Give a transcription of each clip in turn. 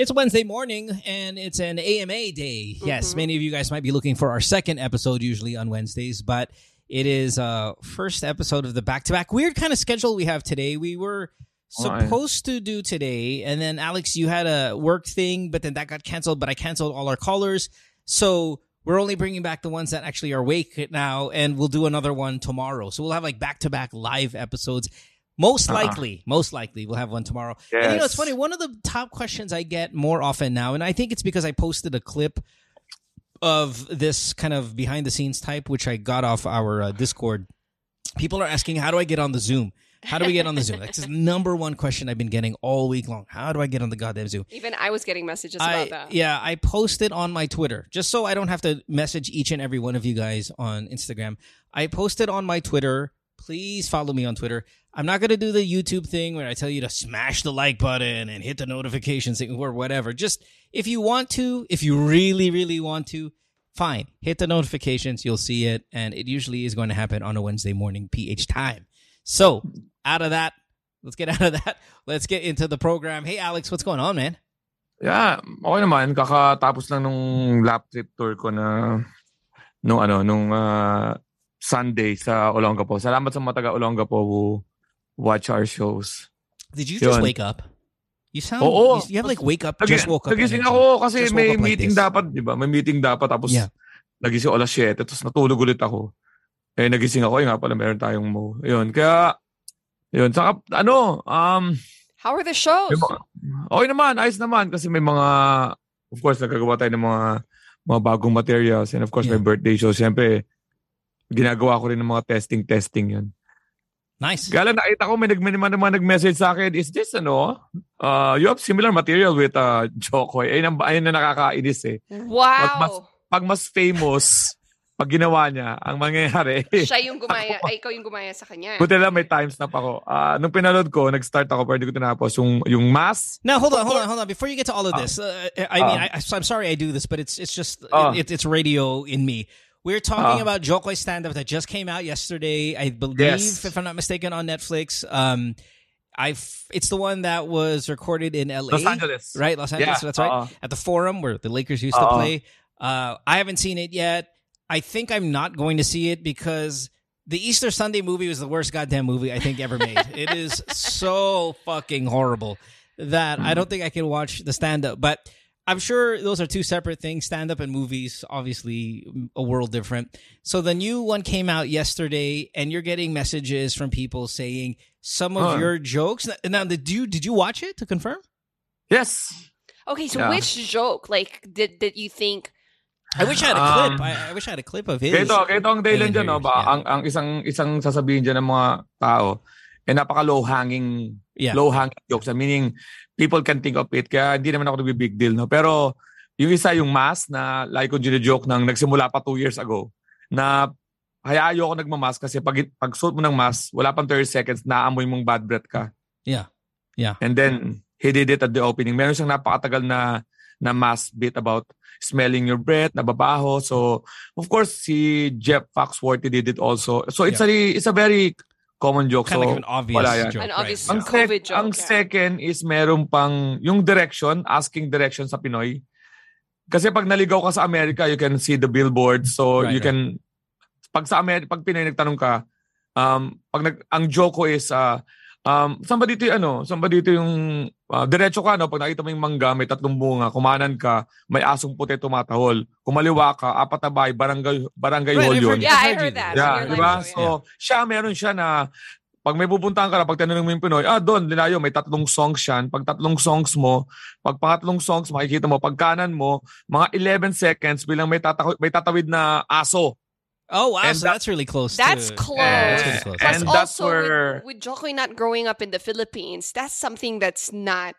It's Wednesday morning and it's an AMA day. Yes, many of you guys might be looking for our second episode usually on Wednesdays, but it is uh first episode of the back-to-back weird kind of schedule we have today. We were Oh, supposed to do today and then Alex you had a work thing but then that got canceled but I canceled all our callers. So we're only bringing back the ones that actually are awake now and we'll do another one tomorrow. So we'll have like back-to-back live episodes. Most Uh-uh. likely, most likely we'll have one tomorrow. And you know, it's funny. One of the top questions I get more often now, and I think it's because I posted a clip of this kind of behind the scenes type, which I got off our uh, Discord. People are asking, "How do I get on the Zoom? How do we get on the Zoom?" That's the number one question I've been getting all week long. How do I get on the goddamn Zoom? Even I was getting messages I, about that. Yeah, I posted on my Twitter just so I don't have to message each and every one of you guys on Instagram. I posted on my Twitter. Please follow me on Twitter. I'm not going to do the YouTube thing where I tell you to smash the like button and hit the notifications thing or whatever. Just if you want to, if you really, really want to, fine. Hit the notifications. You'll see it. And it usually is going to happen on a Wednesday morning PH time. So out of that, let's get out of that. Let's get into the program. Hey, Alex, what's going on, man? Yeah, okay naman. Kakatapos lang nung lap trip tour ko na nung ano, nung ah, Sunday sa Olongapo. Salamat sa mga taga Olongapo who watch our shows. Did you just Yun. wake up? You sound. Oo. You, you have like wake up. Just woke up. Nagising energy. ako kasi Just woke may up like meeting this. dapat, di ba? May meeting dapat tapos Yeah. nagising ako alas 7 tapos natulog ulit ako. Eh nagising ako, eh nga pala meron tayong mo. Yun, kaya yun, saka ano, um, How are the shows? May mga, okay naman, ayos naman kasi may mga, of course, nagkagawa tayo ng mga mga bagong materials and of course, Yeah. may birthday show. Siyempre, ginagawa ko rin ng mga testing-testing yun. Nice. Lang nakita ko, may, nag, may naman nag-message sa akin, is this ano, uh, you have similar material with uh, Jokoy. Ayun, ang, ayun na nakakainis eh. Wow. Pag mas famous, pag ginawa niya, ang mangyayari, Siya yung gumaya, ay ikaw yung gumaya sa kanya. buti lang may times na pa ako. Ah, nung pinanood ko, nag-start ako, pero hindi ko tinapos, yung, yung mass, Now hold on, hold on, hold on. Before you get to all of this, uh, I mean, Uh. I, I'm sorry I do this, but it's it's just Uh. it, it's radio in me. We're talking Uh. about Jo Koy stand up that just came out yesterday. I believe, Yes. if I'm not mistaken, on Netflix. Um, I it's the one that was recorded in L.A. Los Angeles. right? Los Angeles. Yeah, That's right. uh. At the Forum where the Lakers used to Uh. play. Uh, I haven't seen it yet. I think I'm not going to see it because the Easter Sunday movie was the worst goddamn movie I think ever made. it is so fucking horrible that I don't think I can watch the stand up. But I'm sure those are two separate things. Stand up and movies, obviously a world different. So the new one came out yesterday, and you're getting messages from people saying some of Huh. your jokes. Now, did you did you watch it to confirm? Yes. Okay, so Yeah. which joke, like, did did you think? I wish I had a Um, clip. I, I wish I had a clip of his. Kaya ito, kaya ito ang dahilan And dyan, no? yours, Ba, yeah. ang, ang isang, isang sasabihin dyan ng mga tao, eh napaka low-hanging, Yeah. low-hanging jokes. Meaning, people can think of it. Kaya hindi naman ako nagbi-big deal, no? Pero, yung isa, yung mask na like ko joke ng nagsimula pa two years ago, na kaya ayoko nagmamas kasi pag, pag suot mo ng mask, wala pang 30 seconds, naamoy mong bad breath ka. Yeah. Yeah. And then, he did it at the opening. Meron siyang napakatagal na na mass bit about smelling your breath, nababaho. So, of course, si Jeff Foxworthy did it also. So, it's a it's a very common joke. Kind so, like an obvious wala yan. joke. An right? obvious ang, sec- joke, ang yeah. second is meron pang yung direction, asking direction sa Pinoy. Kasi pag naligaw ka sa Amerika, you can see the billboard. So, Right, you can, pag sa Amerika, pag Pinoy nagtanong ka, um, pag nag, ang joke ko is, uh, um, saan ba dito yung ano, saan ba dito yung, uh, diretso ka, no? Pag nakita mo yung mangga, may tatlong bunga, kumanan ka, may asong puti tumatahol. Kumaliwa ka, apat na bahay, barangay, barangay Right, hall yun. Yeah, I heard that. Yeah, Your di line ba? show, So, siya, meron siya na pag may pupuntahan ka na, pag tinanong mo yung Pinoy, ah, doon, linayo, may tatlong songs yan. Pag tatlong songs mo, pag pangatlong songs, makikita mo, pag kanan mo, mga 11 seconds bilang may, tataw- may tatawid na aso. Oh wow, And so that- that's really close. That's to, close. Yeah, that's really close. Plus, And that's also where- with, with Jo Koy not growing up in the Philippines, that's something that's not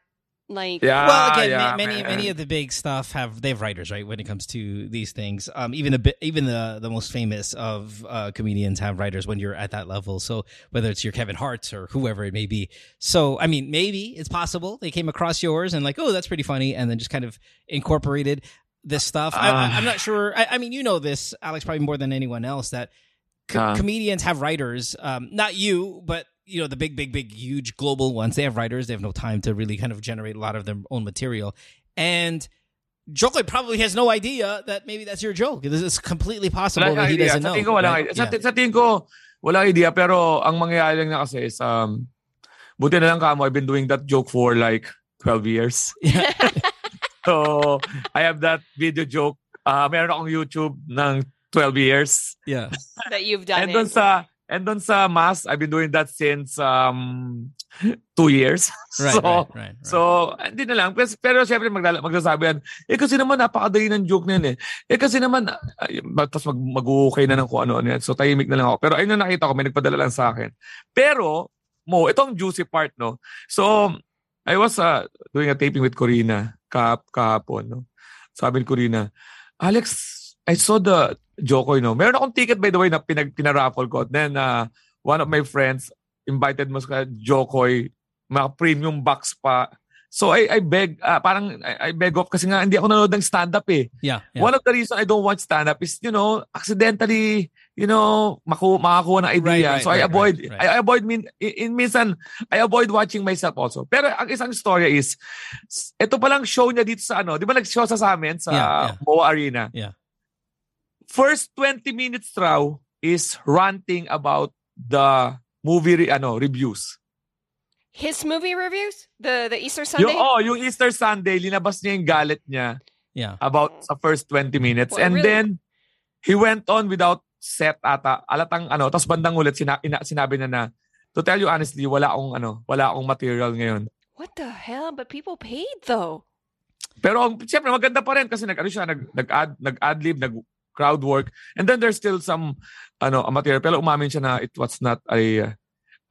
like. Yeah, well, again, yeah, ma- many man. many of the big stuff have they have writers, right? When it comes to these things, um, even the bi- even the the most famous of uh, comedians have writers when you're at that level. So whether it's your Kevin Hart's or whoever it may be, so I mean, maybe it's possible they came across yours and like, oh, that's pretty funny, and then just kind of incorporated this stuff. I, I, Uh. I'm not sure. I, I mean, you know this, Alex, probably more than anyone else that co- Uh. comedians have writers. Um, not you, but you know the big, big, big, huge global ones. They have writers. They have no time to really kind of generate a lot of their own material. and Jo Koy probably has no idea that maybe that's your joke. This is completely possible Wala that he idea. doesn't Sa know. tingin ko, walang right? idea. Sa, sa tingin ko, walang idea. Pero ang mangyayari lang na kasi is, um, buti na lang kamo, I've been doing that joke for like 12 years. Yeah. So, I have that video joke. Uh, meron akong YouTube ng 12 years. yeah. that you've done And it. sa, and doon sa mass, I've been doing that since um, two years. Right, so, right, right, right. So, hindi na lang. Pero, pero syempre, maglala, magsasabi yan, eh kasi naman napakadali ng joke na yun eh. Eh kasi naman, ay, tapos mag, mag-okay na ng kung ano-ano yan. So, tahimik na lang ako. Pero ayun na nakita ko, may nagpadala lang sa akin. Pero, mo, ito ang juicy part, no? So, I was uh, doing a taping with Corina kahap, kahapon, no? Sabi ni Corina, Alex, I saw the Jokoy, no? Meron akong ticket, by the way, na pinag, pinaraffle ko. Then, uh, one of my friends invited mo sa Jokoy mga premium box pa. So I I beg ah, parang I, I beg off kasi nga hindi ako nanonood ng stand up eh. yeah, yeah. One of the reason I don't watch stand up is you know accidentally you know maku makakuha ng idea. Right, right, so I right, avoid right, right. I avoid min in, in minsan I avoid watching myself also. Pero ang isang storya is ito palang show niya dito sa ano, 'di ba nag-show sa sa amin sa Yeah, yeah. MOA Arena. Yeah. First 20 minutes raw is ranting about the movie re- ano reviews. His movie reviews? The the Easter Sunday? Yung, oh, yung Easter Sunday, linabas niya yung galit niya yeah. about sa first 20 minutes. Well, and really? then, he went on without set ata. Alatang ano, tapos bandang ulit sina, ina, sinabi niya na, to tell you honestly, wala akong ano, wala akong material ngayon. What the hell? But people paid though. Pero ang- siyempre maganda pa rin kasi nag ano siya, nag nag ad nag crowd work. And then there's still some ano, material pero umamin siya na it was not a uh,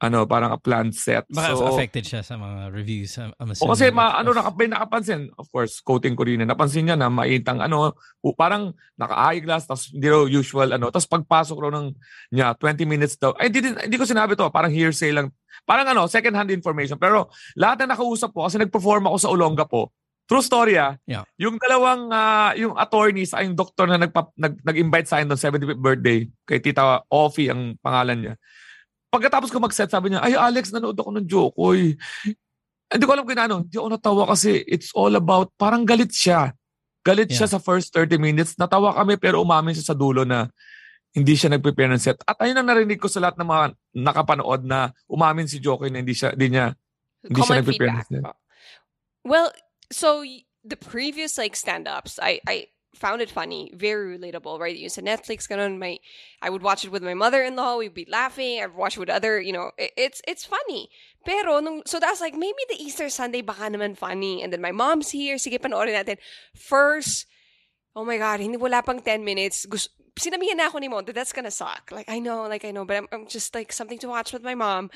ano, parang a planned set. Baka so, affected siya sa mga reviews. I'm, I'm O kasi assuming. ma, ano naka, may nakapansin, of course, quoting ko rin, na napansin niya na maitang ano, parang naka-eyeglass, tapos hindi raw usual ano, tapos pagpasok raw ng niya, 20 minutes daw. Ay, hindi, hindi ko sinabi to, parang hearsay lang. Parang ano, second hand information. Pero lahat na nakausap po, kasi nag-perform ako sa Olonga po, True story ah. Yeah. Yung dalawang, ah, yung attorneys, ay yung doktor na nagpa, nag, nag-invite sa akin doon 75th birthday, kay Tita Offie ang pangalan niya. Pagkatapos ko mag-set, sabi niya, ay Alex, nanood ako ng Jokoy. Hindi ko alam kung ano. Hindi ako natawa kasi it's all about, parang galit siya. Galit siya sa first 30 minutes. Natawa kami pero umamin siya sa dulo na hindi siya nag-prepare ng set. At ayun ang narinig ko sa lahat ng mga nakapanood na umamin si Jokoy na hindi siya, hindi niya, hindi siya Common nag-prepare ng set. Well, so the previous like stand-ups, I I found it funny, very relatable, right? You said Netflix, ganun, my I would watch it with my mother-in-law. We'd be laughing. I'd watch it with other, you know, it, it's it's funny. Pero nung, so that's like maybe the Easter Sunday baka naman funny, and then my mom's here. Sige panoorin natin. First, oh my god, hindi wala pang 10 minutes. Gusto, sinabihan na ako ni Mo that that's gonna suck. Like I know, like I know, but I'm, I'm just like something to watch with my mom.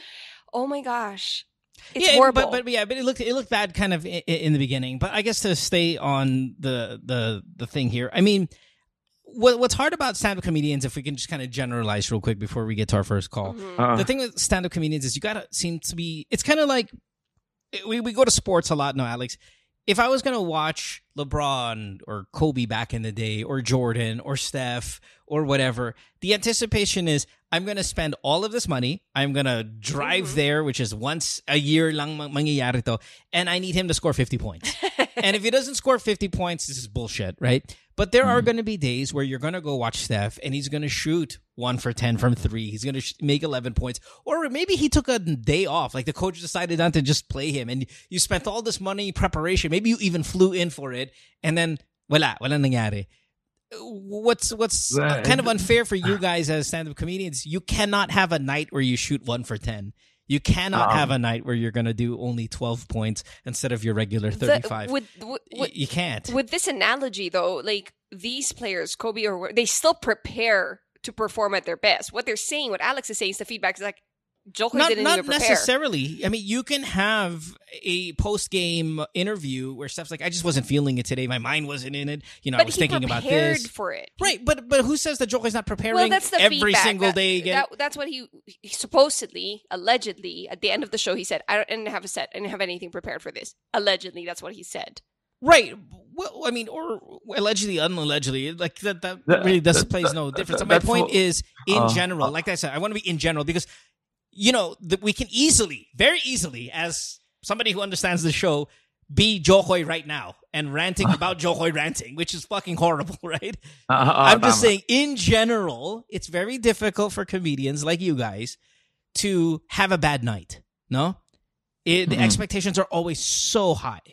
Oh my gosh. It's yeah, horrible. But, but yeah, but it looked it looked bad kind of in, in the beginning. But I guess to stay on the the the thing here, I mean, what what's hard about stand up comedians, if we can just kind of generalize real quick before we get to our first call, Mhm. Ah. the thing with stand up comedians is you gotta seem to be. It's kind of like we we go to sports a lot now, Alex. If I was gonna watch LeBron or Kobe back in the day, or Jordan or Steph or whatever, the anticipation is I'm gonna spend all of this money. I'm gonna drive Mhm. there, which is once a year lang mang- mangyayari to, and I need him to score 50 points. and if he doesn't score 50 points, this is bullshit, right? But there are going to be days where you're going to go watch Steph and he's going to shoot one for 10 from three. He's going to sh- make 11 points. Or maybe he took a day off. Like the coach decided not to just play him and you spent all this money preparation. Maybe you even flew in for it and then wala, wala nangyari. What's what's Right. kind of unfair for you guys as stand-up comedians? You cannot have a night where you shoot one for ten. You cannot Um, have a night where you're gonna do only twelve points instead of your regular The- thirty-five. with, with, Y- you can't. with this analogy though like these players kobe or they still prepare to perform at their best what they're saying what alex is saying is the feedback is like Joker not didn't not even prepare necessarily. I mean, you can have a post game interview where Steph's like, "I just wasn't feeling it today. My mind wasn't in it. You know, I was thinking about prepared this." for it Right, but but who says that Joker's not preparing well that's the every feedback. single That- day? Again? that, that's what he, he supposedly allegedly at the end of the show he said i, didn't have a set i didn't have anything prepared for this allegedly that's what he said Right. Well, I mean, or allegedly, unallegedly, like that. That That- really does that- plays no difference. that- My point what- is, in uh, general, uh, like I said, I want to be in general because, you know, that we can easily, very easily, as somebody who understands the show, be Jo Koy right now and ranting about Jo Koy ranting, which is fucking horrible, right? Ah, ah, I'm just saying, in general, it's very difficult for comedians like you guys to have a bad night. No, it, the Mhm. expectations are always so high,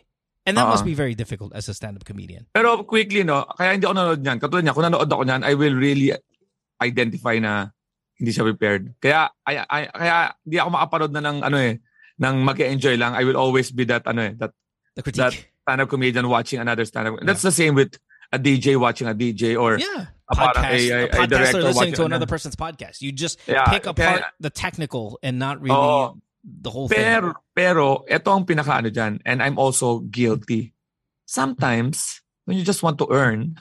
and that must Uh-uh. be very difficult as a stand-up comedian. Pero quickly, no, kaya hindi ako nanonood niyan. Katulad niya, kung nanonood ako niyan, I will really identify na hindi siya prepared. Kaya, ay, ay, kaya hindi ako makapanood na ng, ano eh, ng mag-enjoy lang. I will always be that, ano eh, that The critique, That- stand-up comedian watching another stand-up. That's the same with a DJ watching a DJ or yeah, a podcast, a- a- a a director listening to another ano. person's podcast. You just Yeah, pick apart kaya- the technical and not really Oo. the whole thing. Pero, pero, ito ang pinaka-ano dyan, and I'm also guilty. Sometimes, when you just want to earn,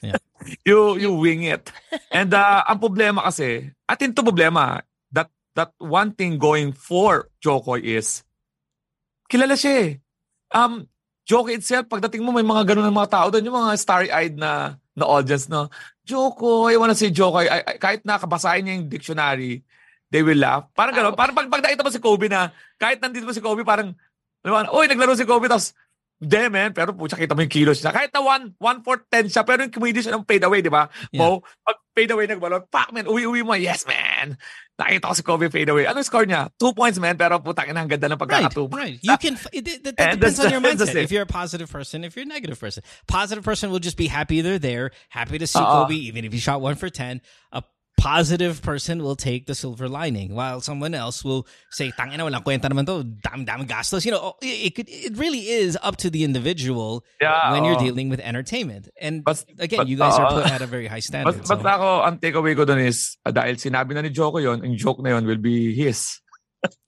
Yeah. you you wing it. And uh, ang problema kasi, at ito problema, that that one thing going for Jokoy is, kilala siya eh. Um, Jokoy itself, pagdating mo may mga ganun ng mga tao doon, yung mga starry-eyed na na audience, no? Jokoy, I wanna say Jokoy. I, I- kahit nakabasahin niya yung dictionary, they will laugh. Parang gano'n. Parang pag, pag nakita mo si Kobe na, kahit nandito mo si Kobe, parang, ano ba, uy, naglaro si Kobe, tapos, Hindi, man. Pero pucha, kita mo yung kilos niya. Kahit na 1, 1 4 10 siya, pero yung comedy siya ng fade away, di ba? Yeah. Mo, pag fade away nagbalon, pak, man, uwi-uwi mo, yes, man. Nakita ko si Kobe fade away. Anong score niya? 2 points, man. Pero putang ina, ang ganda ng Right, pagkakatubo. right. You can. It, it, that And depends on your mindset. If you're a positive person, if you're a negative person, positive person will just be happy they're there, happy to see Uh-uh. Kobe, even if he shot one for ten. A positive person will take the silver lining, while someone else will say, "Tangina, walang kwenta naman to. Dam, dam gastos." You know, it, it could. It really is up to the individual Yeah, when you're dealing with entertainment. And Bas- again, but, you guys are uh, put at a very high standard. so- basta ako, ang takeaway ko doon is, ah, dahil sinabi na ni Joko yon, ang joke na yon will be his.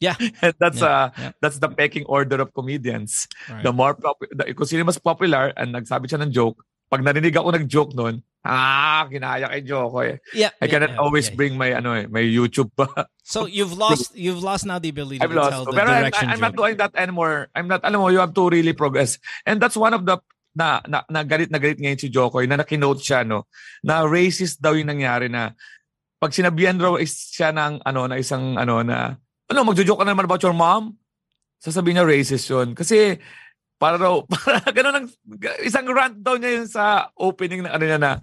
Yeah. That's Yeah, uh yeah. that's the pecking order of comedians. Right. The more pop- the, kung sino mas popular and nagsabi siya ng joke, pag narinig ako nag-joke noon, ah, kinaya kay Joko eh. yeah, I yeah, cannot yeah, always yeah. bring my ano eh, my YouTube pa. So you've lost. You've lost now the ability I've to lost. tell the Pero I'm, direction. I'm not joke. doing that anymore. I'm not, alam mo, you have to really progress. And that's one of the, na, na, na galit na galit ngayon si Jokoy na nakinote siya, no, na racist daw yung nangyari na pag sinabihan raw is siya ng, ano, na isang, ano, na, ano, magjo-joke ka na naman about your mom? Sasabihin niya racist yun. Kasi, para raw, para ganun ang, isang rant daw niya yun sa opening na, ano niya na,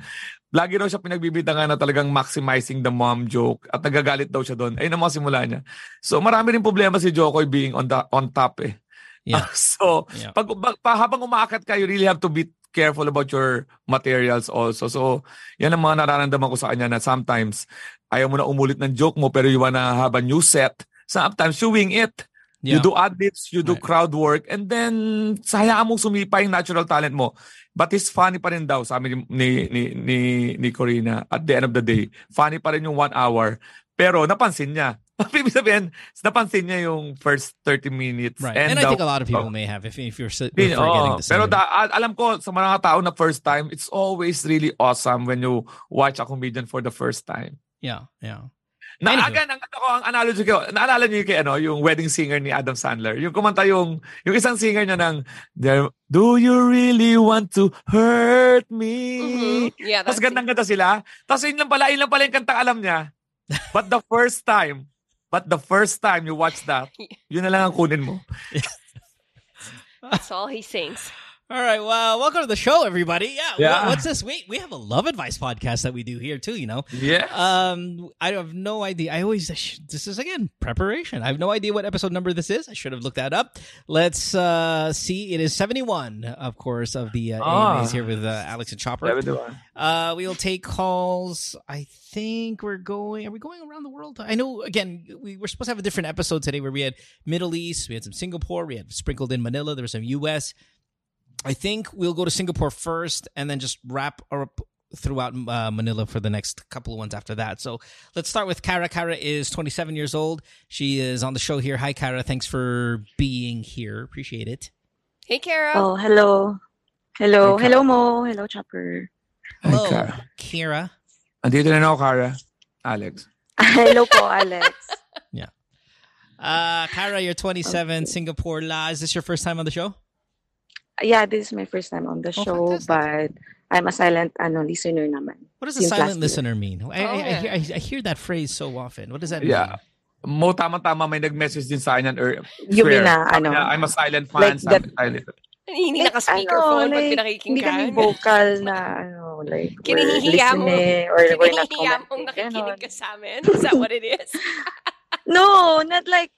lagi daw siya pinagbibitangan na talagang maximizing the mom joke at nagagalit daw siya doon. Ayun ang mga simula niya. So marami rin problema si Jokoy being on the on top eh. Yeah. so Yeah. pag, pag pa, habang umaakat ka, you really have to be careful about your materials also. So yan ang mga nararamdaman ko sa kanya na sometimes ayaw mo na umulit ng joke mo pero you wanna have a new set. Sometimes you wing it. Yeah. You do ad-libs, you do Right. crowd work, and then sayaan mong sumipa yung natural talent mo. But it's funny pa rin daw, sabi ni, ni, ni, ni, ni Corina, at the end of the day, funny pa rin yung one hour. Pero napansin niya. Ibig sabihin, napansin niya yung first 30 minutes. Right. And, I daw- think a lot of people may have if, if you're, forgetting oo. the Pero same. da, a- alam ko, sa mga tao na first time, it's always really awesome when you watch a comedian for the first time. yeah, yeah. Na, Anywho. again, ang, ako, ang analogy ko, naalala niyo kay ano, yung wedding singer ni Adam Sandler. Yung kumanta yung, yung isang singer niya ng, Do you really want to hurt me? Mhm. Yeah, Tapos that's gandang-ganda sila. Tapos yun lang pala, yun lang pala yung kantang alam niya. But the first time, but the first time you watch that, yun na lang ang kunin mo. that's all he sings. All right. Well, welcome to the show, everybody. Yeah. Yeah. what's this? Wait, we have a love advice podcast that we do here too. You know. Yeah. Um, I have no idea. I always this is again preparation. I have no idea what episode number this is. I should have looked that up. Let's uh see. It is seventy one, of course, of the uh, Ah. AMAs here with uh, Alex and Chopper. Diba? Uh, we'll take calls. I think we're going. Are we going around the world? I know. Again, we were supposed to have a different episode today where we had Middle East, we had some Singapore, we had sprinkled in Manila. There was some U.S. I think we'll go to Singapore first, and then just wrap up throughout uh, Manila for the next couple of ones after that. So let's start with Kara. Kara is 27 years old. She is on the show here. Hi, Kara. Thanks for being here. Appreciate it. Hey, Kara. Oh, hello. Hello. Hi, Hello, Mo. Hello, Chopper. Hi, Hello, Kara. Kira. Andito na ako, Kara. Alex. hello po, Alex. Yeah. Uh, Kara, you're 27, Singapore La. Is this your first time on the show? Yeah, this is my first time on the Oh, show, fantastic. but I'm a silent ano, listener naman. What does a Since last silent year. listener mean? I, oh, I, I, Oh, hear, I, I hear that phrase so often. What does that Yeah. mean? mo tama-tama may nag-message din sa akin yan. Or, You mean swear. na, Sabi ano? niya, I'm a silent fan. Like sabi silent. Hindi Like, naka-speakerphone ano, pag like, pinakikinggan. Hindi kami vocal na, ano, like, we're Kinihihiya mo. listening or we're not Kinihihiya mong commenting. nakikinig ganon. ka sa amin? Is that what it is? No, not like,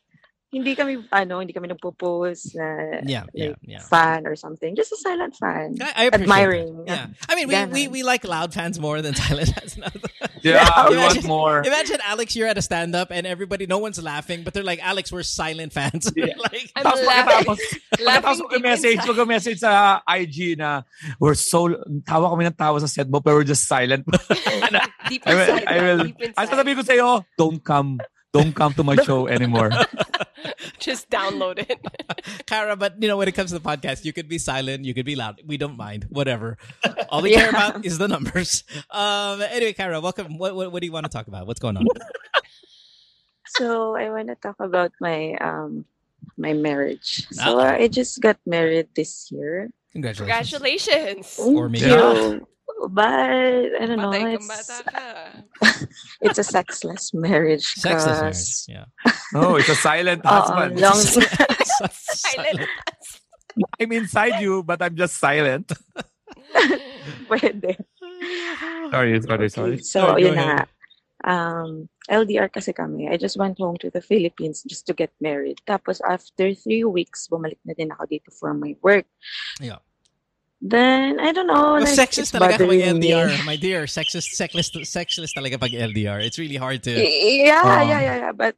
hindi kami, ano, hindi kami nagpo-post na Yeah, yeah, like, yeah. fan or something. Just a silent fan. I, I Admiring. that. Yeah. I mean, we, we, we like loud fans more than silent fans. Yeah, we want more. Imagine Alex, you're at a stand up and everybody, no one's laughing, but they're like, Alex, we're silent fans. Yeah. like, I'm Tapos laughing. pagkatapos, pagkatapos mag-message, deep mag-message sa IG na we're so, tawa kami ng tawa sa set mo pero we're just silent. Deep I will, inside. I will, deep ang inside. sasabihin ko sa iyo, don't come, don't come to my show anymore. Just download it. Kara, but you know, when it comes to the podcast, you could be silent, you could be loud. We don't mind, whatever. All we care about is the numbers. Um, anyway, Kara, welcome. What, what, what do you want to talk about? What's going on? So I want to talk about my um my marriage. So Ah. I just got married this year. Congratulations. Congratulations. Or Thank maybe you. But I don't know. It's, it's a sexless marriage. Sexless marriage. 'cause, Yeah. Oh, it's a silent oo, husband. long, Silent. I'm inside you, but I'm just silent. pwede. Sorry, sorry, sorry. So, Sorry, go yun na ahead. nga. Um, LDR kasi kami. I just went home to the Philippines just to get married. Tapos after three weeks, bumalik na din ako dito for my work. Yeah. Then, I don't know. Well, like, sexist talaga kapag bothering me. LDR. My dear, sexist, sexist, sexist talaga pag LDR. It's really hard to... Yeah, Oh. yeah, yeah, yeah. But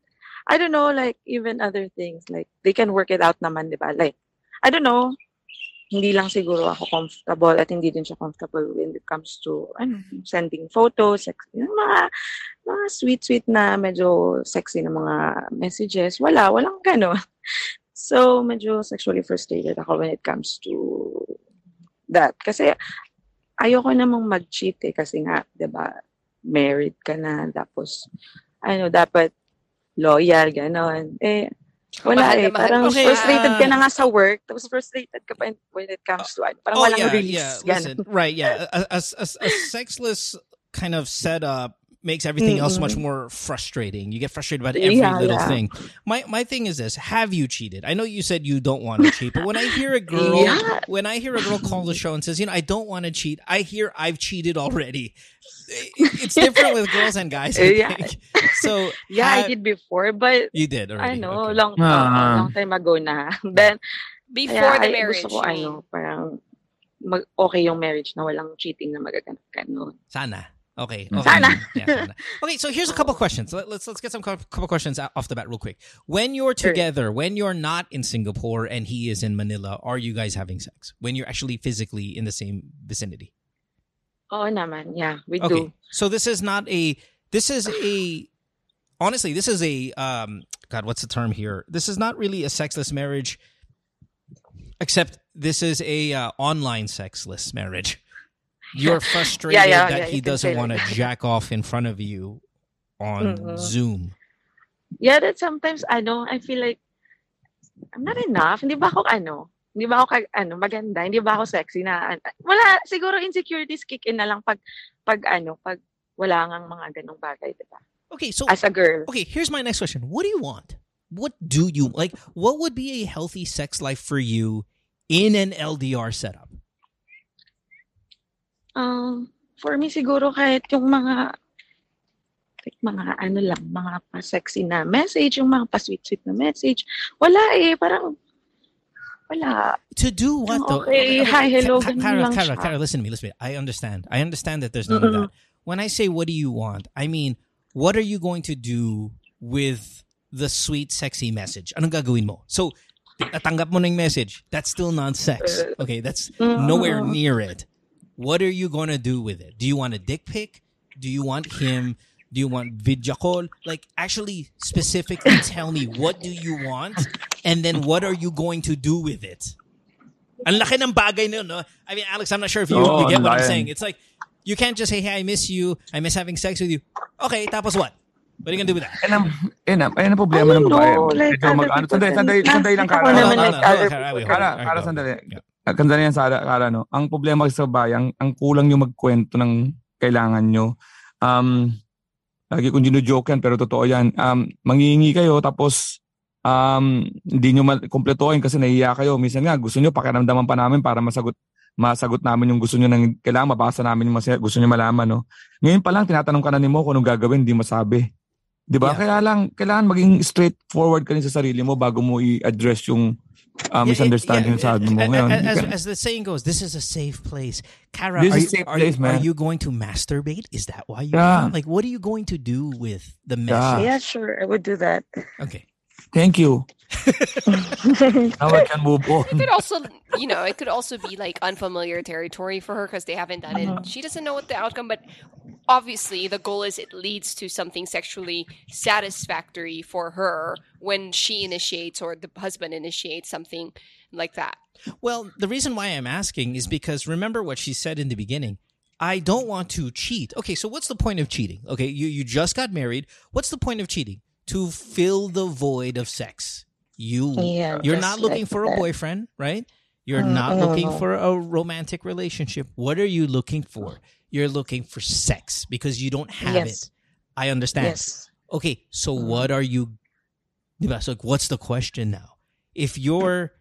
I don't know, like even other things, like they can work it out naman, di ba? Like, I don't know. Hindi lang siguro ako comfortable at hindi din siya comfortable when it comes to ano, sending photos, sex, yung mga, mga sweet-sweet na medyo sexy na mga messages. Wala, walang gano'n. So, medyo sexually frustrated ako when it comes to that. Kasi, ayoko namang mag-cheat eh, kasi nga, di ba, married ka na, tapos, ano, dapat loyal, ganon. Eh, wala Mahal na eh. Parang Okay, frustrated ah, ka na nga sa work, tapos frustrated ka pa when it comes to, ano, parang oh, walang yeah, release. yeah. Listen, right, yeah. A, a, a, a sexless kind of setup makes everything else much more frustrating. You get frustrated about every Yeah, little yeah. thing. My my thing is this: Have you cheated? I know you said you don't want to cheat, but when I hear a girl, Yeah. when I hear a girl call the show and says, "You know, I don't want to cheat," I hear I've cheated already. It's different with girls and guys. I Yeah. think. So Yeah, I did before, but You did already. I know, okay. long, Ah. long time ago na. Then, Before kaya the ay, marriage. gusto ko, ano, parang, mag, okay yung marriage na walang cheating na magaganap ganon. Sana. Okay. Okay. Sana. Yeah, sana. Okay, so here's a couple questions. Let- Let's let's get some couple questions off the bat real quick. When you're Sure. together, when you're not in Singapore and he is in Manila, are you guys having sex? When you're actually physically in the same vicinity? Oo naman, yeah, we Okay. do. So this is not a this is a honestly, this is a um god, what's the term here? This is not really a sexless marriage except this is a uh, online sexless marriage. You're frustrated yeah, that yeah, he doesn't want to jack off in front of you on Mhm. Zoom. Yeah, that sometimes, ano, I feel like, I'm not enough. Hindi ba ako, ano, hindi ba ako, kag- ano, maganda? Hindi ba ako sexy na, wala, siguro insecurities kick in na lang pag, pag, ano, pag wala ngang mga ganong bagay, di ba? Okay, so As a girl. okay, here's my next question. What do you want? What do you like? What would be a healthy sex life for you in an LDR setup? Um, for me, siguro kahit yung mga, like, mga ano lang, mga pa-sexy na message, yung mga pa-sweet-sweet na message, wala eh, parang, wala. To do what Yung though? okay, hi, hello, Ka- Kara, lang Kara, siya. Kara, listen to me, listen to me. I understand. I understand that there's none of Mm-mm. that. When I say what do you want, I mean what are you going to do with the sweet, sexy message? Anong gagawin mo? So, natanggap mo na yung message. That's still not sex. Uh, Okay, that's nowhere near it. What are you going to do with it? Do you want a dick pic? Do you want him? Do you want video call? Like, actually, specifically tell me what do you want, and then what are you going to do with it? Ang laki ng bagay nun, no? I mean, Alex, I'm not sure if you, Oo, you get ang what I'm saying. It's like, you can't just say, hey, I miss you. I miss having sex with you. Okay, tapos what? What are you gonna do with that? Yan ang, yan ang, yan ang problema I ng don't babae. know, like, Medyo other mag, ano, people sandali, can- sandali, sandali lang, Ako Kara. naman, Kara, like, other Kara, people Kara. Kara, sandali. Ah, Sandali yan, Sara, Kara, no? Ang problema sa bayan, ang kulang yung magkwento ng kailangan nyo. Um, lagi kong gino-joke yan, pero totoo yan. Um, mangingi kayo, tapos um, hindi nyo ma- kasi nahiya kayo. Minsan nga, gusto nyo, pakiramdaman pa namin para masagot masagot namin yung gusto nyo nang kailangan mabasa namin yung mas- gusto nyo malaman. No? Ngayon pa lang, tinatanong ka na ni mo kung anong gagawin, hindi masabi. Di ba? Yeah. Kaya lang, kailangan maging straightforward ka rin sa sarili mo bago mo i-address yung uh, Yeah, misunderstanding yeah, sa mo. a- a- Ngayon, As, as the saying goes, this is a safe place. Kara, This are, is you, a safe are, place, you, man. are you going to masturbate? Is that why you Yeah. like? What are you going to do with the Yeah. message? Yeah, sure. I would do that. Okay. Thank you. Now I can move on. It could also, you know, it could also be like unfamiliar territory for her because they haven't done it. Uh-huh. She doesn't know what the outcome, but obviously the goal is it leads to something sexually satisfactory for her when she initiates or the husband initiates something like that. Well, the reason why I'm asking is because remember what she said in the beginning. I don't want to cheat. Okay, so what's the point of cheating? Okay, you you just got married. What's the point of cheating? To fill the void of sex. You Yeah, you're not looking like for a boyfriend, right? You're Mm, not no, looking no. for a romantic relationship. What are you looking for? You're looking for sex because you don't have Yes. it. I understand. Yes. Okay, so Mm. what are you? So what's the question now? If you're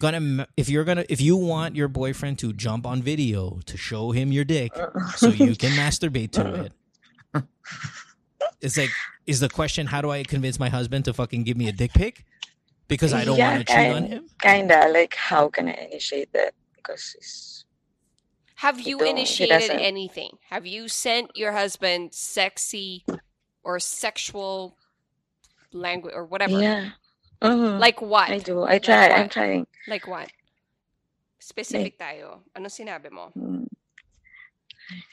gonna, if you're gonna, if you want your boyfriend to jump on video to show him your dick, so you can masturbate to it, it's like, is the question how do I convince my husband to fucking give me a dick pic because I don't Yeah, want to cheat on kind- him? Kinda like how can I initiate that? Because it's Have you initiated anything? Have you sent your husband sexy or sexual language or whatever? yeah. Mhm. Like what? I do. I try. I'm trying. Like what? Specific tayo. Ano sinabi mo? Hmm.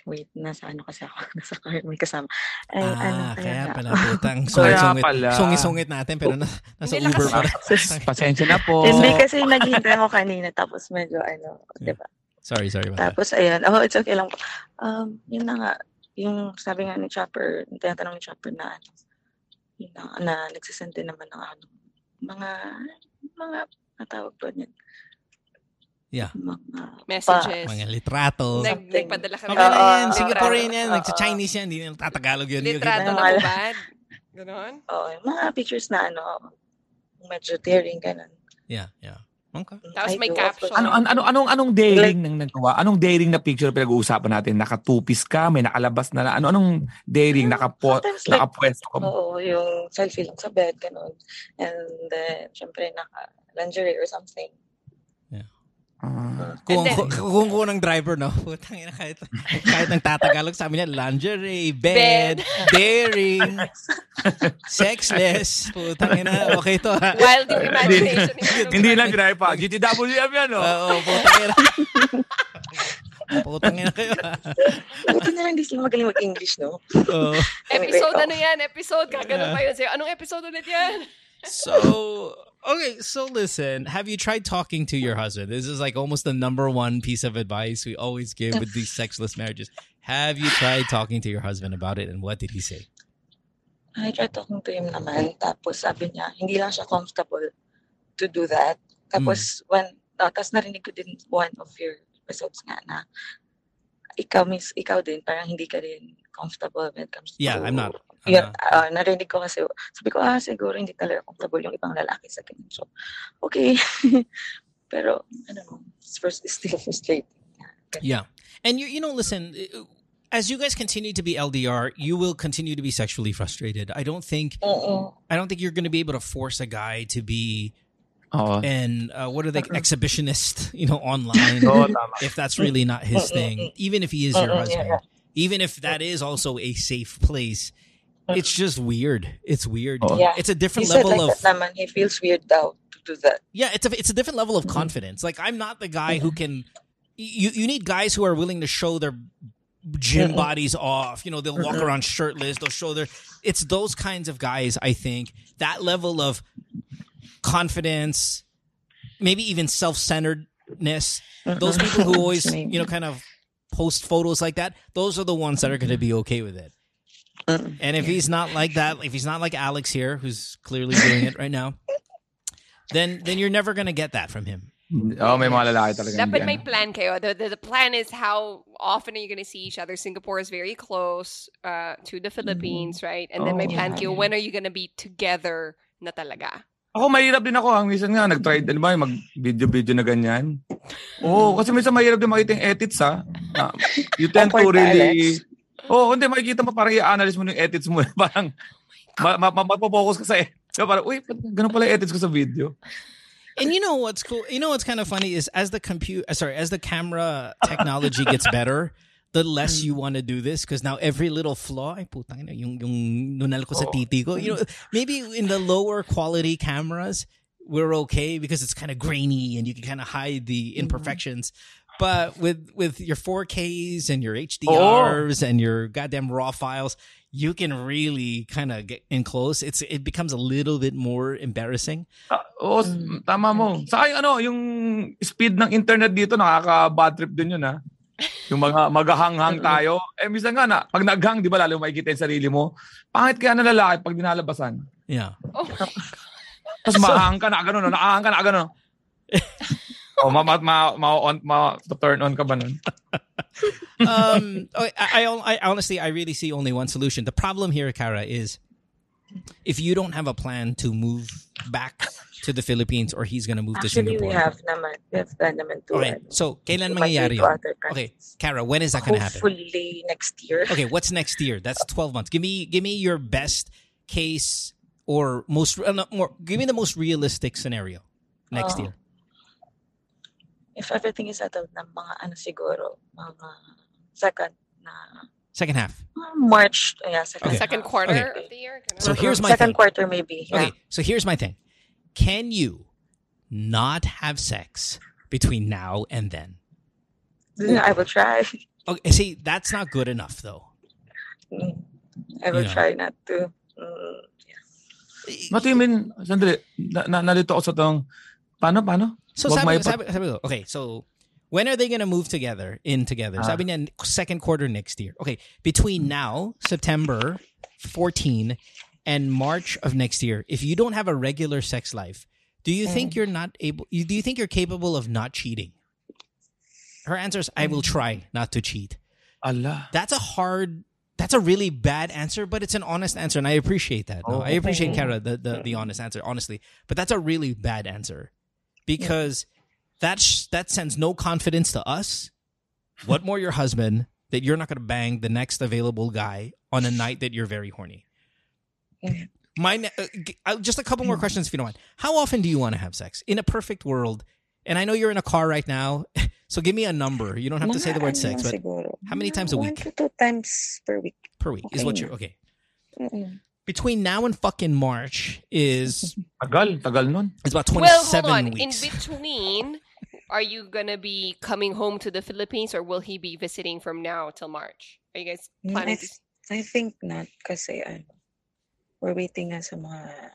Wait, nasa ano kasi ako? Nasa car, may kasama. Ay, Ah, ano, kaya na- pala putang Kaya sungit-sungit, pala. sungit-sungit natin pero na, nasa Hindi Uber lakas- pa. Pasensya na po. Hindi kasi naghintay ako kanina tapos medyo ano, Yeah. 'di ba? Sorry, sorry about that. Tapos ayun, oh, it's okay lang po. Um, yun na nga, yung sabi nga ni Chopper, yung tinatanong ni Chopper na ano, yun na, na nagsisend din naman ng ano, mga, mga, natawag po niyan. Yeah. Mga, Messages. Mga litrato. Nag, nagpadala ka Okay na yan. Oo, Singaporean yan. oo. Nagsa-Chinese yan. Hindi na Tatagalog yun. Litrato na Wala. ubad? Ganon? oh, yung mga pictures na ano, medyo daring, ganun. Yeah, yeah. Okay. Tapos may caption. Ano, ano, ano, anong, anong daring nang nagawa? Anong daring na picture pinag-uusapan natin? Nakatupis ka? May nakalabas na? Ano, anong daring? Nakapo, Sometimes like, nakapwesto ka? Oo, yung selfie lang sa bed, ganun. And then, syempre, naka-lingerie or something. Ah. Kung, then- kung, kung, kung ng driver, no? Putang ina, kahit, kahit ng tatagalog, sabi niya, lingerie, Bed. bed, daring, sexless. Putang ina, okay to ha. Wild imagination. Hindi lang dry pa. GTWM yan, no? Oo, putang ina. putang ina kayo. Buti na lang di sila magaling mag-English, no? Oo. Episode Anyway, ano yan? Episode? Gaganon pa yun sa'yo. Anong episode ulit yan? So, okay, so listen, have you tried talking to your husband? This is like almost the number one piece of advice we always give with these sexless marriages. Have you tried talking to your husband about it and what did he say? I tried talking to him naman. Tapos sabi niya, hindi lang siya comfortable to do that. Tapos when, uh, tapos narinig ko din one of your episodes nga na ikaw, miss, ikaw din, parang hindi ka rin comfortable when it comes to... Yeah, I'm not. I'm Yun, ah, narinig ko kasi, sabi ko, ah, siguro hindi talaga comfortable yung ibang lalaki sa ganyan. So, okay. Pero, I don't know, it's first, it's still frustrating. Yeah. And you you know, listen, uh, as you guys continue to be LDR, you will continue to be sexually frustrated. I don't think Oo. I don't think you're going to be able to force a guy to be Oo. an uh, what are they exhibitionist, you know, online Oo, if that's really not his thing. Even if he is your husband, even if that is also a safe place, it's just weird. It's weird. Oh. Yeah. It's a He different said level like of that naman, he feels weird daw to do that. yeah, it's a it's a different level of confidence. Like I'm not the guy who can. You you need guys who are willing to show their gym bodies off. You know, they'll walk around shirtless. They'll show their. It's those kinds of guys. I think that level of confidence, maybe even self centeredness. Those people who always you know kind of post photos like that. Those are the ones that are going to be okay with it. And if he's not like that, if he's not like Alex here, who's clearly doing it right now, then then you're never gonna get that from him Oh, may mga lalaki talaga. Dapat may plan kayo. The, the, the plan is how often are you going to see each other? Singapore is very close uh, to the Philippines, right? And then may Oh. plan kayo, Yeah. when are you going to be together na talaga? Ako, mahirap din ako. Ang minsan nga, nag-try din ba, mag-video-video na ganyan. Oo, kasi minsan mahirap din makita yung edits, ha? Ah, you tend to really... Oo, hindi, makikita mo, parang i-analyze mo yung edits mo. eh. Parang, ma- ma- ma- mapopokus ka sa edits. Parang, uy, ganun pala yung edits ko sa video. And you know what's cool? You know what's kind of funny is as the compute, uh, sorry, as the camera technology gets better, the less you want to do this because now every little flaw, ay putang ina, yung yung nunal ko sa Oh. titi ko. You know, maybe in the lower quality cameras we're okay because it's kind of grainy and you can kind of hide the imperfections. But with with your 4Ks and your HDRs and your goddamn raw files, you can really kind of get in close. It's it becomes a little bit more embarrassing. Ah, Oo, s- Mm. tama mo. Sa ano, yung speed ng internet dito, nakaka-bad trip din yun, ha? Yung mga magahanghang tayo. Eh, minsan nga na, pag naghang, di ba, lalo makikita yung sarili mo. Pangit kaya na lalaki pag dinalabasan. Yeah. Oh my Tapos mahang ka na, gano'n, nakahang ka na, gano'n. o, ma, ma, ma, ma, on, ma, turn on ka ba nun? um, I, I, I honestly, I really see only one solution. The problem here, Kara, is if you don't have a plan to move back to the Philippines or he's gonna move to Actually, Singapore. we have naman. We have plan naman to. Okay, ano, so kailan to mangyayari to yun? Okay. Kara, when is that gonna happen? Hopefully next year. Okay, what's next year? That's twelve months. Give me, give me your best case or most, uh, no, more. Give me the most realistic scenario next Oh. year. If everything is settled na mga ano siguro, mga second na Second half. March, yeah, second, Okay. Second quarter Okay. of the year? So here's my second thing. quarter maybe. Yeah. Okay, so here's my thing. Can you not have sex between now and then? I will try. Okay, see, that's not good enough though. Mm. I will Yeah. try not to. Mm, What do you mean? Sandali, na, na, nalito ako sa tong, paano, paano? So Wag sabi, may pa- sabi, sabi ko, okay, so when are they gonna move together, in together? Ah. Sabi niya, second quarter next year. Okay, between now, September 14, and March of next year, if you don't have a regular sex life, do you think mm. you're not able, do you think you're capable of not cheating? Her answer is, I will mm. try not to cheat. Ala. That's a hard, that's a really bad answer, but it's an honest answer, and I appreciate that. No? Oh. I appreciate Kara the, the the honest answer, honestly. But that's a really bad answer because that sh- that sends no confidence to us. What more your husband that you're not going to bang the next available guy on a night that you're very horny. Mhm. My ne- uh, uh, just a couple more questions if you don't mind. How often do you want to have sex in a perfect world? And I know you're in a car right now, so give me a number. You don't have to say the word sex, but how many times a one week? to two times per week. per week is what you're okay. Mm-mm. Between now and fucking March is Tagal, tagal nun. is about Well, hold 27 on. weeks. In between, are you gonna be coming home to the Philippines, or will he be visiting from now till March? Are you guys Mm, planning I, to? I think not because ano, we're waiting nga sa mga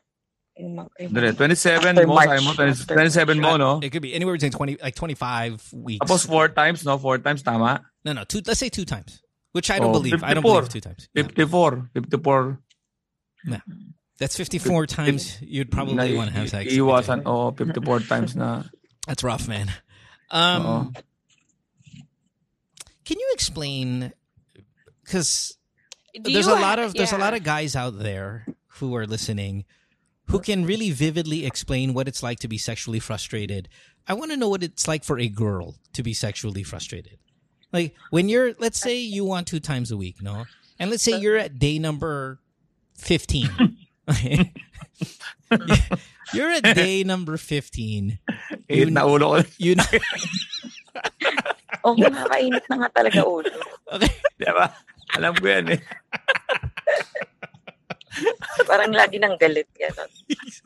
yung mga, yung Dali, mga 27 After mo, March. Simon. 20 After 27 mo, no? It could be anywhere between 20 like 25 weeks. Tapos four times, no? Four times, tama? no, no, two let's say two times. Which I don't Oh, believe. I don't believe two times. No. 54. 54. That's 54 times you'd probably na, want to have sex. Iiwasan, oo, 54 times na. That's rough, man. Um Oo. can you explain cuz there's you a lot ha- of there's a lot of guys out there who are listening who can really vividly explain what it's like to be sexually frustrated. I want to know what it's like for a girl to be sexually frustrated. Like when you're let's say you want two times a week, no? And let's say you're at day number 15. You're at day number 15. Eight na ulo ko. You know, Oh, nakakainit na nga talaga ulo. okay. Diba? Alam ko yan eh. Parang lagi nang galit. Ganon.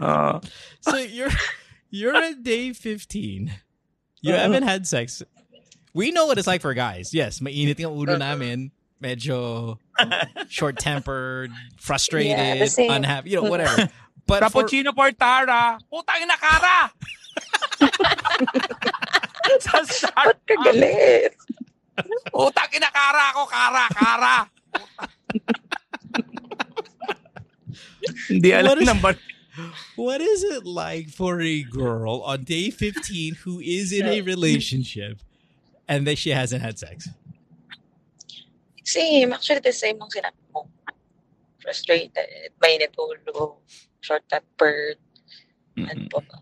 Oo. So you're you're at day 15. You Uh-huh. haven't had sex. We know what it's like for guys. Yes, mainit yung ulo namin. Medyo short-tempered, frustrated, Yeah, same. unhappy, you know, whatever. But for, Cappuccino for Tara. Putang ina, Kara! Sa start. Ba't ka galit? Putang ina, Kara ako, Kara, Kara. Hindi alam What is- ng what is it like for a girl on day 15 who is in a relationship and that she hasn't had sex? Same. Actually, the same ang sinabi mo. Frustrated, mainit ulo, short tempered, ano pa ba?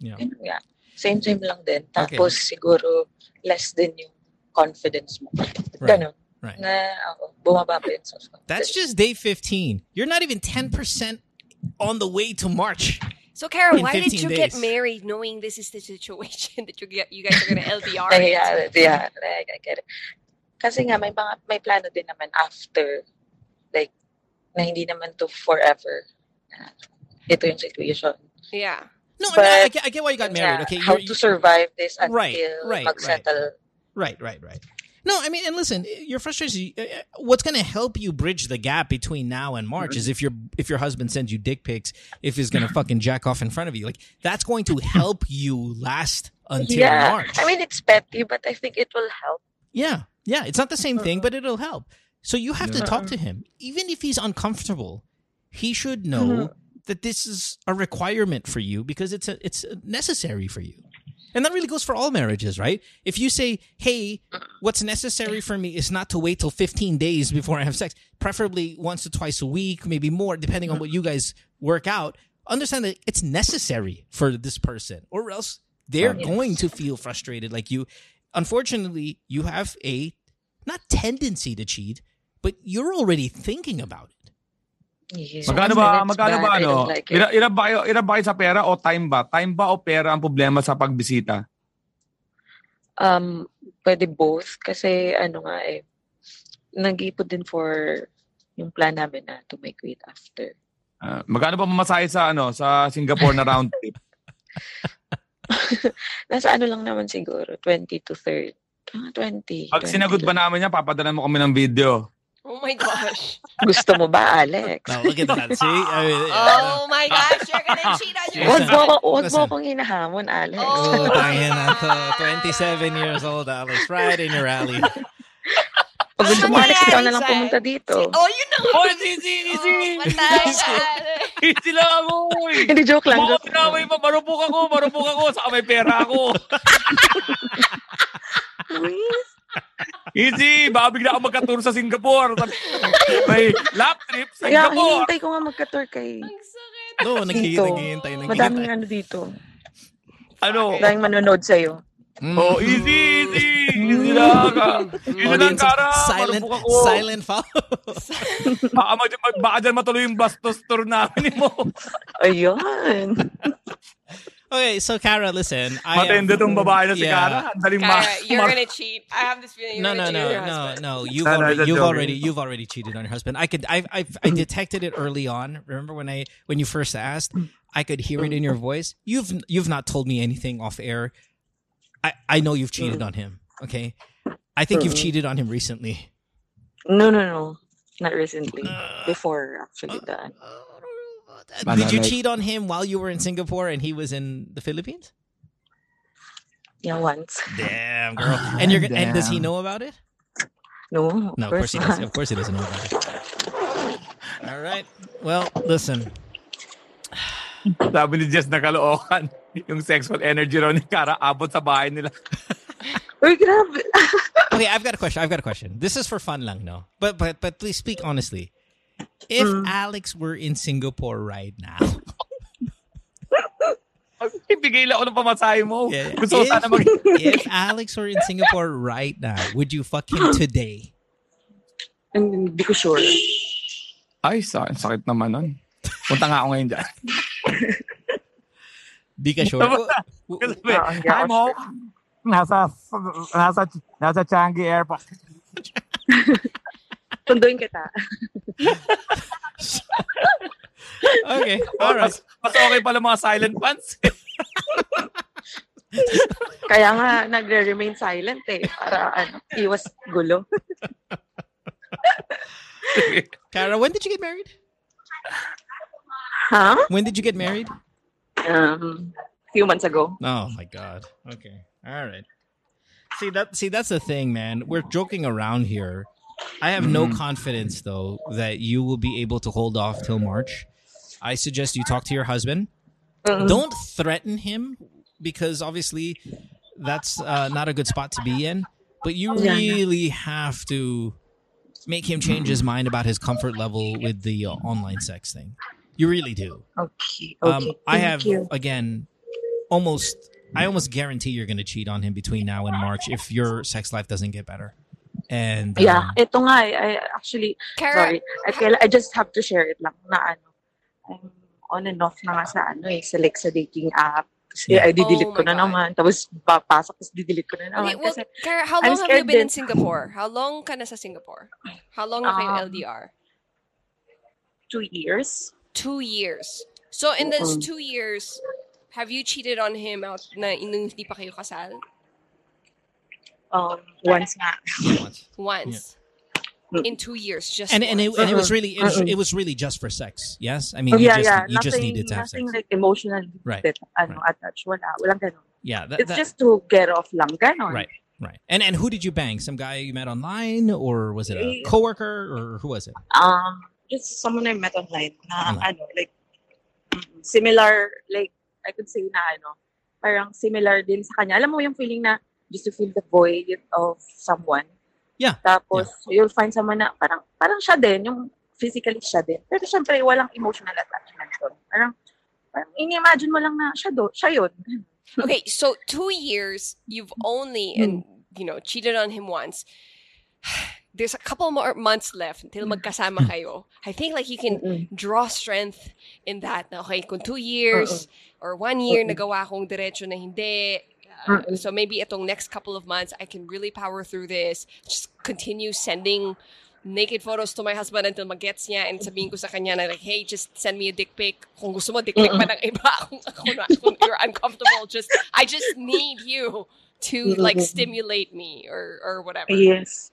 Yeah. Yun nga. Same, same lang din. Okay. Tapos siguro, less din yung confidence mo. Right. Ganon. Right. Na, ako, bumaba pa. That's just day 15. You're not even 10% on the way to March. So, Kara, why did 15 you get married knowing this is the situation that you get, you guys are gonna LDR? Nahiya, yeah, I, I get it. Kasi nga, may mga, may plano din naman after, like, na hindi naman to forever. Na ito yung situation. Yeah. No, I, mean, But- I, get, I get why you got married. Yeah, Okay, how you're- to survive this until Right, right, magsettle. Right, right, right. No, I mean, and listen, eh, your frustration. uh, What's going to help you bridge the gap between now and March is if your if your husband sends you dick pics, if he's going to fucking jack off in front of you, like that's going to help you last until yeah. March. I mean, it's petty, but I think it will help. yeah, yeah, it's not the same thing, Uh-uh. but it'll help. So you have to talk to him, even if he's uncomfortable. He should know uh-huh. that this is a requirement for you because it's a, it's necessary for you. And that really goes for all marriages, right? If you say, "Hey, what's necessary for me is not to wait till 15 days before I have sex, preferably once or twice a week, maybe more depending on what you guys work out." Understand that it's necessary for this person or else they're Yes. going to feel frustrated like you. Unfortunately, you have a not tendency to cheat, but you're already thinking about it. Yes. Magkano ba, magkano ba ano? like. Ira, ira ba kayo, ira ba kayo sa pera o time ba? Time ba o pera ang problema sa pagbisita? Um, pwede both. Kasi ano nga eh, nag-ipon din for yung plan namin na to make weight after. Ah, magkano ba mamasahe sa ano sa Singapore na round trip? Nasa ano lang naman siguro, 20 to 30. Ah, 20. Pag 20 sinagot ba namin yan, papadala mo kami ng video. Oh my gosh. Gusto mo ba, Alex? Now look at that. See, I mean, Oh my gosh, you're gonna cheat on your Huwag mo, huwag mo akong hinahamon, Alex. Oh. Oh, tangin na to. 27 years old, Alex. Right in your alley. Pag gusto mo, Alex, ikaw na lang pumunta dito. Oh, you know. Oh, easy, easy! Oh, patay ka. Easy lang ako! Hindi, joke lang. Mga Joke pinamay pa, marupok ako, marupok ako, saka may pera ako. Uy, Easy, baka bigla ako magka-tour sa Singapore. May lap trip sa Kaya Singapore. hinihintay ko nga magka-tour kay Ang sakit. No, dito. naghihintay, naghihintay, Madaming naghihintay. ano dito. Ano? Daming manonood sa'yo. Mm. Oh, easy, easy. Easy lang. ah. Easy lang, Audience, Kara. silent, ako. silent follow. Baka, mag- baka dyan matuloy yung bastos tour namin mo. Ayun. Okay, so Kara, listen. I am- Matindi tong babae na si Yeah. Kara. Ang daling ma- Kara, you're mar- gonna cheat. I have this feeling you're No, no, gonna no, cheat on your no, husband. no. You've No, no, already, that's you've joking. already, you've already cheated on your husband. I could, I've, I've, I detected it early on. Remember when I, when you first asked, I could hear it in your voice. You've, you've not told me anything off air. I, I know you've cheated on him. Okay, I think you've Mm. cheated on him recently. No, no, no. Not recently. Uh, Before, actually, the Did you Banana. cheat on him while you were in Singapore and he was in the Philippines? Yeah, once. Damn, girl. And you're, and does he know about it? No, No, of course he doesn't. Of course he doesn't know about it. All right. Well, listen. Sabi ni Jess nakalookan. Yung sexual energy raw ni Kara abot sa bahay nila. Uy, grabe. Okay, I've got a question. I've got a question. This is for fun lang, no? But but but please speak honestly. If Mm. Alex were in Singapore right now, Ibigay lang ako ng pamasahe mo. Yeah, yeah. Gusto ko If- sana mag... if Alex were in Singapore right now, would you fuck him today? Hindi ko sure. Ay, sa sakit naman nun. Punta nga ako ngayon dyan. Di ka sure? W- w- Kasi, Ah, hindi hi ako mo. Nasa, nasa, nasa Changi Airport. Sunduin kita. okay, all right. Mas, mas okay pala mga silent fans. Kaya nga, nagre-remain silent eh. Para ano, iwas gulo. Kara, when did you get married? Huh? When did you get married? Um, few months ago. Oh my god. Okay. All right. See that see that's the thing, man. We're joking around here. I have no confidence though that you will be able to hold off till March. I suggest you talk to your husband. Mm. don't threaten him because obviously that's uh, not a good spot to be in. But you Yeah. really have to make him change his mind about his comfort level with the uh, online sex thing. You really do. Okay. Okay. Um, I have you. again almost. I almost guarantee you're going to cheat on him between now and March if your sex life doesn't get better. And Yeah, um, ito nga eh, I actually, Kara, sorry, I, kaila- I just have to share it lang na ano, I'm on and off na nga sa ano eh, sa like sa dating app. Kasi Yeah. I didelete Oh ko na God. naman, tapos papasok, tapos didelete ko na okay, naman. well, kasi Kara, how I'm long have you been in. Singapore? How long ka na sa Singapore? How long na kayo Um, LDR? two years, Two years. So in those Mm-mm. two years, have you cheated on him out na nung hindi pa kayo kasal? Um, once nga. once. Once. Mm. In two years, just and and it, once. and it was really it was, Uh-uh. it was really just for sex. Yes, I mean Oh, you yeah, just yeah, you nothing, just needed to have nothing sex. like emotionally Right, that, ano, attached, wala, walang ganun. Yeah, that, It's that- just to get off lang, ganon. right, right. And and who did you bang? Some guy you met online, or was it a Eh, coworker, or who was it? Um, just someone I met online na Online. ano, like mm, similar, like I could say na ano, parang similar din sa kanya. Alam mo yung feeling na just to fill the void of someone. Yeah, Tapos you'll find someone na parang parang siya din, yung physically siya din. Pero syempre walang emotional attachment doon. Parang parang ini-imagine mo lang na siya do, siya yun. Okay, so two years, you've only and you know cheated on him once. There's a couple more months left until magkasama kayo. I think like you can Mm-mm. draw strength in that. Na, okay, kung two years or one year nagawa kong diretso na hindi. Uh, so maybe itong next couple of months, I can really power through this. Just continue sending naked photos to my husband until magets niya and sabihin ko sa kanya na like, hey, just send me a dick pic. Kung gusto mo, dick pic pa ng iba. Kung ako na, kung you're uncomfortable, just, I just need you to like stimulate me or, or whatever. Yes.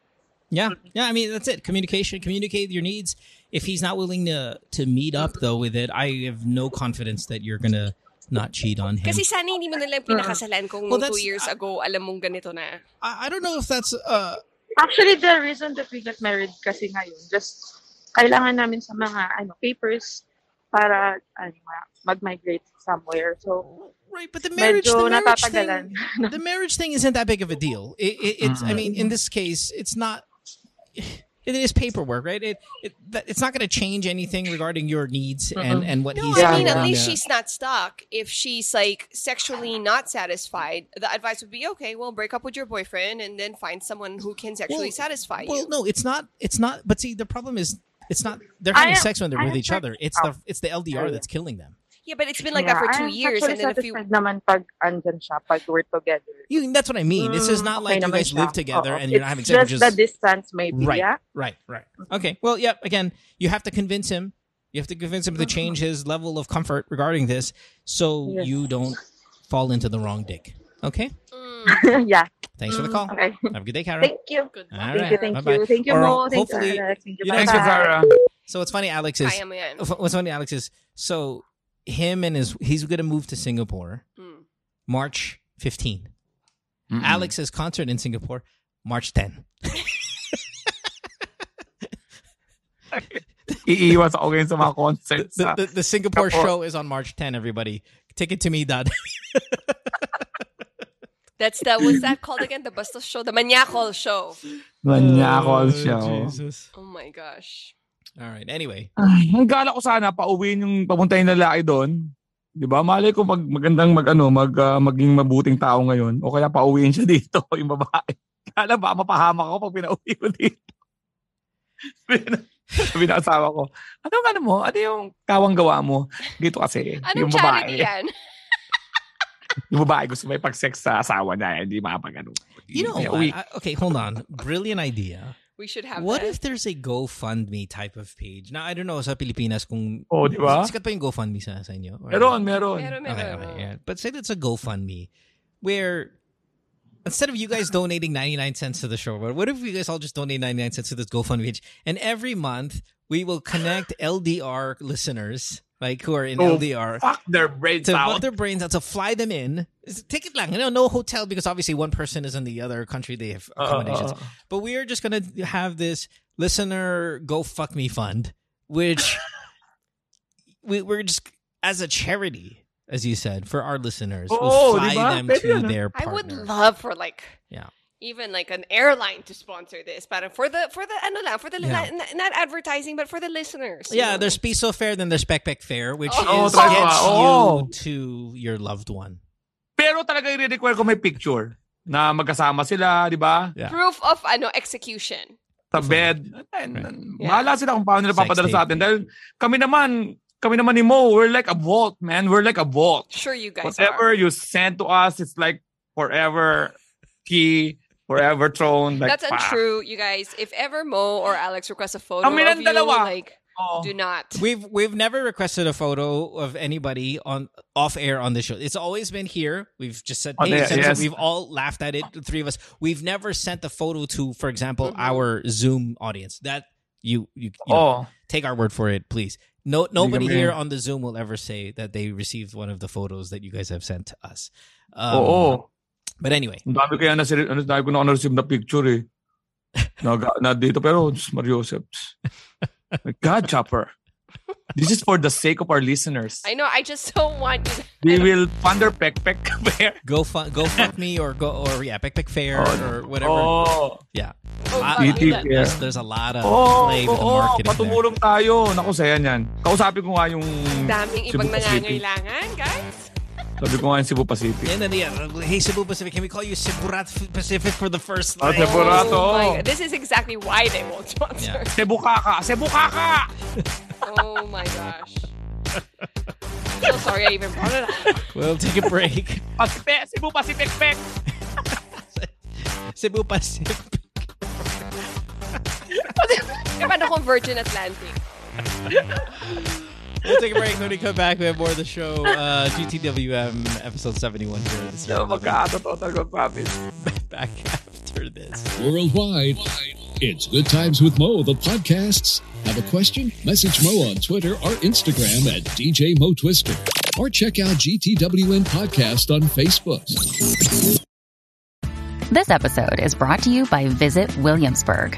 Yeah, yeah. I mean, that's it. Communication. Communicate your needs. If he's not willing to to meet up though with it, I have no confidence that you're gonna not cheat on him. Kasi sana hindi mo nalang pinakasalan kung Well, nung two that's- years ago, alam mong ganito na. I, I don't know if that's uh Actually, the reason that we got married kasi ngayon, just kailangan namin sa mga ano papers para ano, nga, mag-migrate somewhere. So, right, but the marriage, medyo the marriage thing, the marriage thing isn't that big of a deal. It, it, it's, I mean, in this case, it's not. It is paperwork, right? It, it it's not going to change anything regarding your needs and uh-huh. and what No, he's. I mean, at least to- she's not stuck. If she's like sexually not satisfied, the advice would be okay, well, break up with your boyfriend and then find someone who can sexually Well, satisfy Well, you. Well, no, it's not. It's not. But see, the problem is, it's not. They're having am- sex when they're I with am each other. It's oh. the it's the LDR that's killing them. Yeah, but it's been like Yeah, that for two I'm years, and then a few. satisfied naman pag andyan siya, pag we're together. You, that's what I mean. This is Mm, not okay like you naman guys siya. live together Oo. and you're not having sex. just Just, the distance maybe, right, yeah? right, right. Okay. Well, yeah. Again, you have to convince him. You have to convince him to change his level of comfort regarding this, so Yes. you don't fall into the wrong dick. Okay. Mm, yeah. Thanks for the Mm, call. Okay. Have a good day, Karen. Thank you. good. All Thank right. you, thank Bye-bye. you. Thank you, Or Mo. Thank you, hopefully- Alex. Thank you, you know, Thanks, bye-bye. Zara. So what's funny, Alex is Kaya mo yan. what's funny, Alex is so him and his he's going to move to Singapore Mm. March 15. Mm-mm. Alex's concert in Singapore March 10. Iiwas ako ngayon sa mga concerts. The, the, the Singapore Apo. show is on March 10. Everybody, ticket to me. Dad. That's the what's that called again? The Bastos show, the Maniacol show. Manyakol siya. oh. Oh, Jesus. Oh my gosh. All right. Anyway, Ay, ang gala ko sana pauwiin yung papunta yung lalaki doon. 'Di ba? Malay ko pag magandang mag ano, mag ah, maging mabuting tao ngayon o kaya pauwiin siya dito yung babae. Kala ba mapahamak ako pag pinauwi ko dito. Sabi na asawa ko, ano ano mo? Ano yung kawang gawa mo? Dito kasi, Anong yung charity babae. yan? Yung babae gusto may pag-sex sa asawa niya, hindi makapag ano. you know. I- okay, hold on. Brilliant idea. We should have What that. if there's a GoFundMe type of page? Now, I don't know sa Pilipinas kung Oh, di ba? sikat pa yung GoFundMe sa, sa inyo? Or- Meron, meron. Meron, meron. okay, yeah. But say it's a GoFundMe where instead of you guys donating 99 cents to the show, but what if you guys all just donate 99 cents to this GoFundMe page? And every month we will connect LDR listeners, like who are in Oh, LDR, Fuck their brains to out. put their brains out to fly them in. Take it lang, you know, no hotel because obviously one person is in the other country. They have uh, uh, accommodations. Uh, uh, But we are just gonna have this listener go fuck me fund, which we, we're just as a charity. as you said, for our listeners. Oo, we'll oh, fly them to yun, their I would love for like Yeah. Even like an airline to sponsor this, but for the for the ano lang, for the Yeah. not, not advertising, but for the listeners. Yeah, know? there's Piso Fare, then there's Peck Peck Fair, which Oh, is tama. gets Oo. you to your loved one. Pero talaga i-require ko may picture na magkasama sila, di ba? Yeah. proof of ano execution. Sa bed. Ay, Bahala sila kung paano nila Sex papadala tape. sa atin. Dahil kami naman, kami naman ni Mo, we're like a vault, man. We're like a vault. Sure, you guys Whatever are. you send to us, it's like forever key, forever thrown. Like, That's pa. untrue, you guys. If ever Mo or Alex request a photo Kami of you, dalawa. like Oh. do not. We've we've never requested a photo of anybody on off air on the show. It's always been here. We've just said, On hey, air, send us- yes. we've all laughed at it, the three of us. We've never sent a photo to, for example, Mhm. our Zoom audience. That you you, you know, Oh. take our word for it, please. No, nobody here on the Zoom will ever say that they received one of the photos that you guys have sent to us. Um, Oo. But anyway, Ang dami kaya na, ano, dami ko na receive na picture eh. Na, na dito, pero Diyos Mario Joseph. My God, Chopper. This is for the sake of our listeners. I know. I just don't want you. We will thunder peck peck bear. go fu- go fuck me or go or yeah, Peck Peck Fair Oh, or whatever. Oh. Yeah, Oh, Fair. there's, there's a lot of Oh, play with the oo, marketing there. patumulong tayo. Naku, saya niyan. Kausapin ko nga yung Daming ibang nangangailangan, guys. Sabi ko nga yung Cebu Pacific. And then yeah, hey Cebu Pacific, can we call you Ceburat Pacific for the first Oh, line? Oh my God. This is exactly why they won't sponsor. Cebu Kaka! Cebu Kaka! Oh my gosh. so sorry I even brought it up. We'll take a break. Pacific! Cebu Pacific Pek! Cebu Pacific. Paano kung Virgin Atlantic? We'll take a break when we come back. We have more of the show. Uh, GTWM episode 71 here. This year. So, magkakatotoo talaga, promise. back after this. Worldwide, it's Good Times with Mo, the podcasts. Have a question? Message Mo on Twitter or Instagram at DJ Mo Twister. Or check out GTWM Podcast on Facebook. This episode is brought to you by Visit Williamsburg.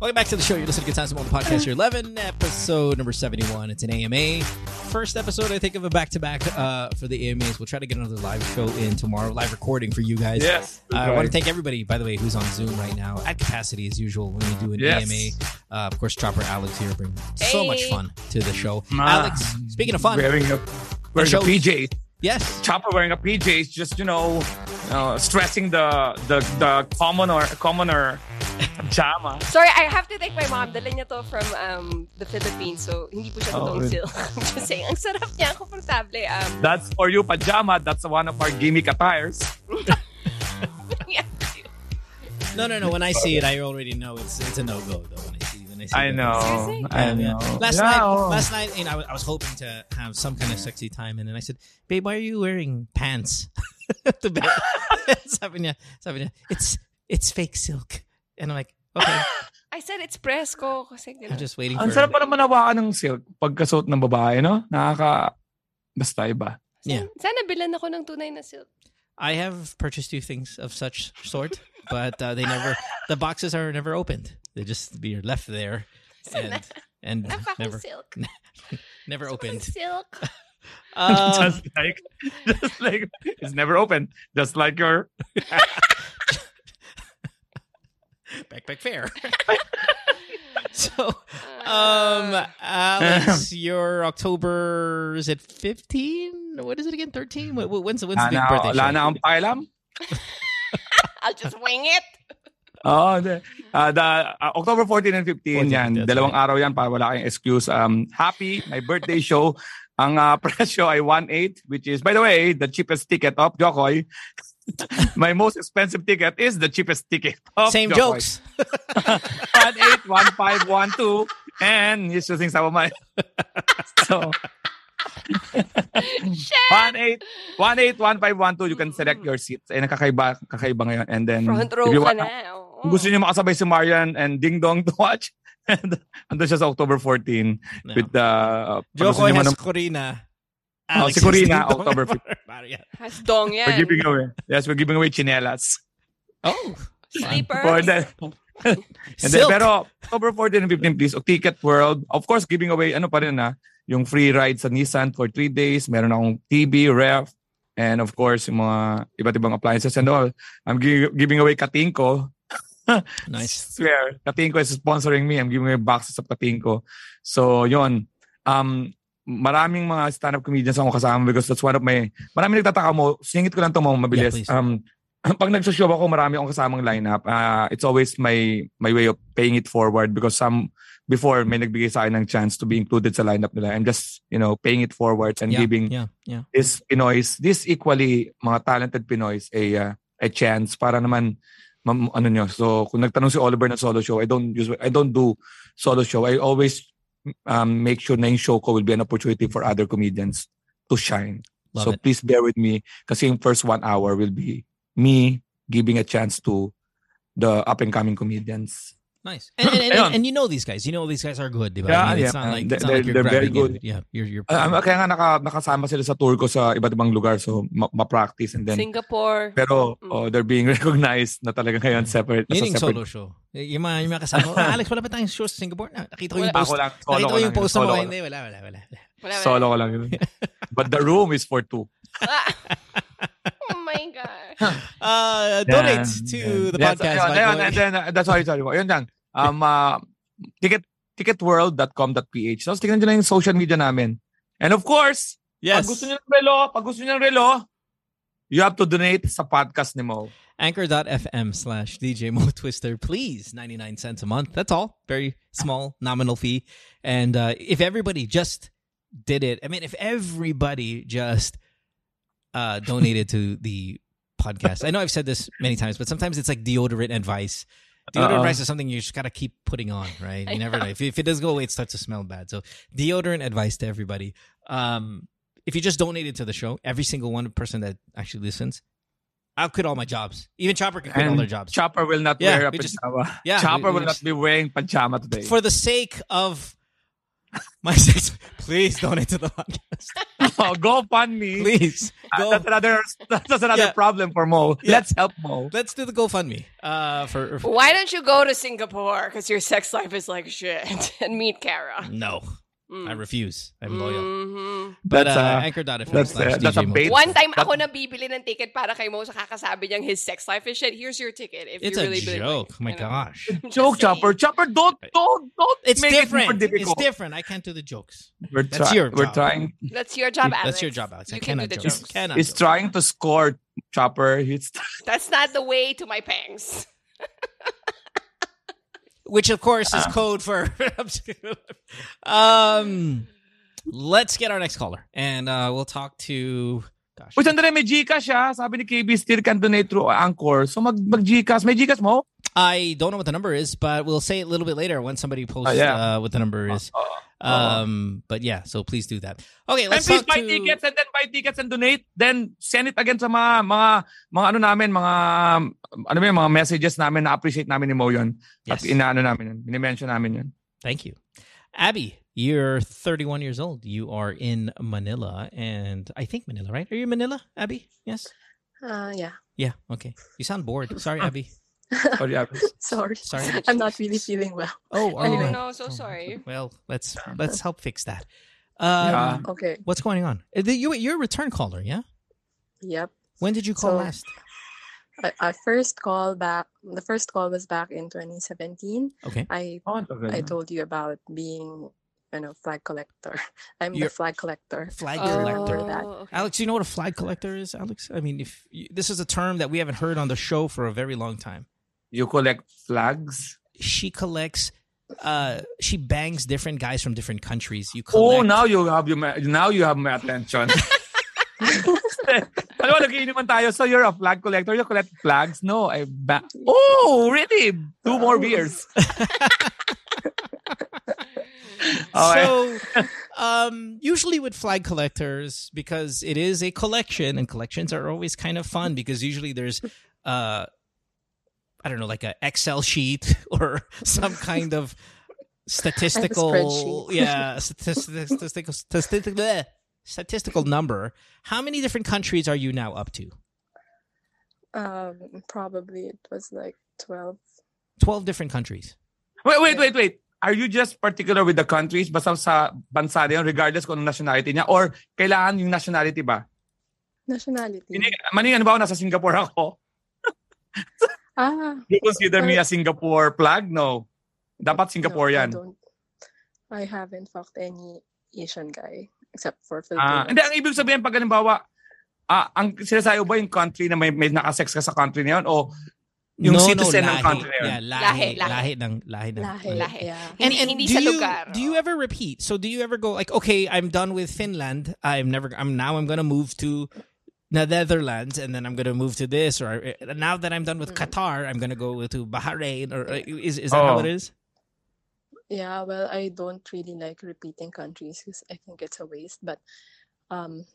Welcome back to the show. You're listening to Good Times on the podcast. Your 11 episode number 71. It's an AMA. First episode, I think, of a back to back for the AMAs. We'll try to get another live show in tomorrow, live recording for you guys. Yes. Uh, I want to thank everybody, by the way, who's on Zoom right now at capacity as usual when we do an Yes. AMA. Uh, of course, Chopper Alex here bring so much fun to the show. Ma. Alex, speaking of fun, Wearing a, wearing a show- PJ. Yes, Chopper wearing a PJ is just, you know, you know, stressing the the the commoner commoner pajama. Sorry, I have to thank my mom. Dala niya to from um, the Philippines. So, hindi po siya Oh, totoong really? silk. I'm just saying, ang sarap niya. Komportable. Um, That's for you, pajama. That's one of our gimmick attires. no, no, no. When I see it, I already know it's it's a no go though. When I see when I see I know. Seriously? I Yeah, yeah. know. Last Yeah, night, oh. last night, you know, I was, hoping to have some kind of sexy time, and then I said, "Babe, why are you wearing pants?" to bed. sabi niya, sabi niya, it's it's fake silk, and I'm like, okay, I said it's fresco. Kasi I'm just waiting Ang for. sarap pa naman hawakan ng silk pagkasuot ng babae, no? Nakaka... Basta iba. Yeah. Sana bilan ako ng tunay na silk. I have purchased two things of such sort, but uh, they never, the boxes are never opened. They just be left there, and and Napaka never silk. never opened. Silk. Um, just like, just like, it's never open. Just like your... backpack fair. so, um, Alex, your October is it fifteen? What is it again? Thirteen? When's when's the big Wala na, birthday? wala show? na. I'll just wing it. Oh, the, uh, the uh, October 14 and 15 14, yan. Dalawang right. araw yan para wala kayong excuse. Um, happy, my birthday show. Ang uh, presyo ay 1.8 which is, by the way, the cheapest ticket of Jokoy. my most expensive ticket is the cheapest ticket. of Same Jokoy. jokes. 181512 and he's using some of my so 18 181512 you can select your seats eh nakakaiba kakaiba ngayon and then Front row you ka na. Oh. Kung gusto niyo makasabay si Marian and Ding Dong to watch and andun siya sa October 14 No. with the uh, niyo has man- Corina. Oh, Alex si Corina. October Marian. Has dong yan. we're giving away yes we're giving away chinelas Oh. Sleepers. for the And then, Silk. pero October 14 and 15, please, o Ticket World. Of course, giving away, ano pa rin na, yung free ride sa Nissan for three days. Meron akong TV, ref, and of course, yung mga iba't ibang appliances and all. I'm gi- giving away Katinko. Nice. Swear, Katinko is sponsoring me. I'm giving away boxes of Katinko. So, yon Um, maraming mga stand-up comedians akong kasama because that's one of my, maraming nagtataka mo, singit ko lang ito mo mabilis. Yeah, please. um, pag nagsushow ako, marami akong kasamang lineup. Uh, it's always my my way of paying it forward because some before may nagbigay sa akin ng chance to be included sa lineup nila. I'm just, you know, paying it forward and Yeah, giving yeah, yeah. this Pinoys, this equally mga talented Pinoys a uh, a chance para naman mam, ano nyo. So kung nagtanong si Oliver na solo show, I don't use I don't do solo show. I always um, make sure na yung show ko will be an opportunity for other comedians to shine. Love so it. please bear with me kasi yung first one hour will be me giving a chance to the up and coming comedians. Nice. And, and, and, and you know these guys. You know these guys are good, di ba? Yeah, I mean, it's yeah. not like, They're- it's not like you're they're very good. it. Yeah, you're, you're Um, kaya nga naka, nakasama sila sa tour ko sa iba't ibang lugar so ma- ma-practice and then Singapore. pero Mm. oh, they're being recognized na talaga ngayon separate. Yun yung separate solo show. Yung mga, yung mga kasama. ko, "Ah, Alex, wala ba tayong show sa Singapore? Na, nakita ko yung Wala. post. Ako lang, solo Nakita ko yung yun, post solo mo. Hindi, wala, wala, wala. Wala, wala. Solo ko lang yun. But the room is for two. Oh my God. Uh, donate Yeah. to Yeah. the podcast. and then, uh, that's sorry, sorry po. Yun lang. Um, uh, ticket, ticketworld.com.ph. Tapos tingnan nyo lang yung social media namin. And of course, yes. pag gusto nyo ng relo, pag gusto nyo ng relo, you have to donate sa podcast ni Mo. Anchor.fm slash DJ Mo Twister. Please, 99 cents a month. That's all. Very small nominal fee. And uh, if everybody just did it, I mean, if everybody just uh, donated to the podcast, I know I've said this many times, but sometimes it's like deodorant advice. Deodorant Uh-oh. advice is something you just gotta keep putting on, right? You never know. If, if it does go away, it starts to smell bad. So deodorant advice to everybody. Um, if you just donated to the show, every single one person that actually listens, I'll quit all my jobs. Even Chopper can quit all their jobs. Chopper will not Yeah, wear a we just- pajama. yeah, Chopper we- we will not be wearing pajama today. For the sake of my sex, please donate to the podcast. oh, go fund me. Please. Go. That's another that's another Yeah. problem for Mo. Yeah. Let's help Mo. Let's do the GoFundMe. Uh, for, for Why don't you go to Singapore? Because your sex life is like shit. and meet Kara. no, Mm. I refuse. I'm loyal. Mhm. But That's, uh, uh, anchor.fm that's, slash uh, that's a DJ Mo. bait. One time That- ako nabibili ng ticket para kay Mo sa kakasabi niyang his sex life is shit. Here's your ticket. If It's you a really believe joke. Like, my you know. gosh. I'm just Joke, saying. Chopper. Chopper, don't don't don't It's make it more different. It's difficult. different. I can't do the jokes. We're, That's try- your we're job. trying. That's your job, Alex. That's your job, Alex. I You can do cannot the joke. jokes. Cannot He's joke. trying to score, Chopper. He's That's not the way to my pangs. which of course Ah. is code for um let's get our next caller and uh we'll talk to gosh Uy, sandali, may Gcash ah. Sabi ni KB still can donate through Anchor. So mag, mag Gcash. May Gcash mo? i don't know what the number is but we'll say it a little bit later when somebody posts Oh, yeah. uh, what the number is um but yeah so please do that okay And let's please talk buy to tickets and then buy tickets and donate. Then send it again sa mga, mga, mga ano namin, mga, ano ba mga messages namin na appreciate namin ni Mo yun. At Yes. inaano namin yun. Minimension namin yun. thank you abby you're 31 years old you are in manila and i think manila right are you in manila abby yes Uh, yeah. yeah okay you sound bored sorry abby Sorry, Abby. Sorry. Sorry. I'm not really feeling well. oh Oh, anyway. no, so sorry. Well, let's let's help fix that. Um, Yeah. Okay. What's going on? Uh, You you're a return caller, yeah? Yep. When did you call So- last? I, I first call back. The first call was back in 2017. Okay. I Oh, I told you about being, you know, flag collector. I'm You're- the flag collector. Flag Oh, collector. that. okay. Alex, you know what a flag collector is, Alex? I mean, if you, this is a term that we haven't heard on the show for a very long time. You collect flags? She collects. Uh, she bangs different guys from different countries. You Oh, now you have your now you have my attention. Alam mo, nagiinuman tayo. So you're a flag collector? You collect flags? No, I ba- Oh, really? Two more beers. Okay. So, um, usually with flag collectors, because it is a collection, and collections are always kind of fun because usually there's, uh, I don't know, like an Excel sheet or some kind of statistical, yeah, statistical, statistical, statistical, bleh, statistical number. How many different countries are you now up to? Um, probably it was like twelve. Twelve different countries. Wait, wait, wait, wait. Are you just particular with the countries basta sa bansa na regardless kung anong nationality niya? Or kailangan yung nationality ba? Nationality. Hindi, maning ano ba ako, nasa Singapore ako? Ah, You consider me a Singapore flag? No. Dapat Singapore no, I yan. don't. I haven't fucked any Asian guy except for Ah, Filipinos. hindi, ang ibig sabihin pag halimbawa, ah, ang sinasayo ba yung country na may, may nakasex ka sa country na yun? O yung no, citizen no, ng country na yun? Yeah, lahi, Lahi, lahi, lahi. ng, lahi ng. Lahi, Lahi. yeah. And, Hindi- and hindi do sa you, lugar, Do you oh. ever repeat? So do you ever go like, okay, I'm done with Finland. I'm never. I'm now. I'm gonna move to Netherlands, and then I'm gonna move to this. Or uh, now that I'm done with Qatar, I'm gonna go to Bahrain. Or uh, is is that how Oh. it is? Yeah, well, I don't really like repeating countries because I think it's a waste. But um,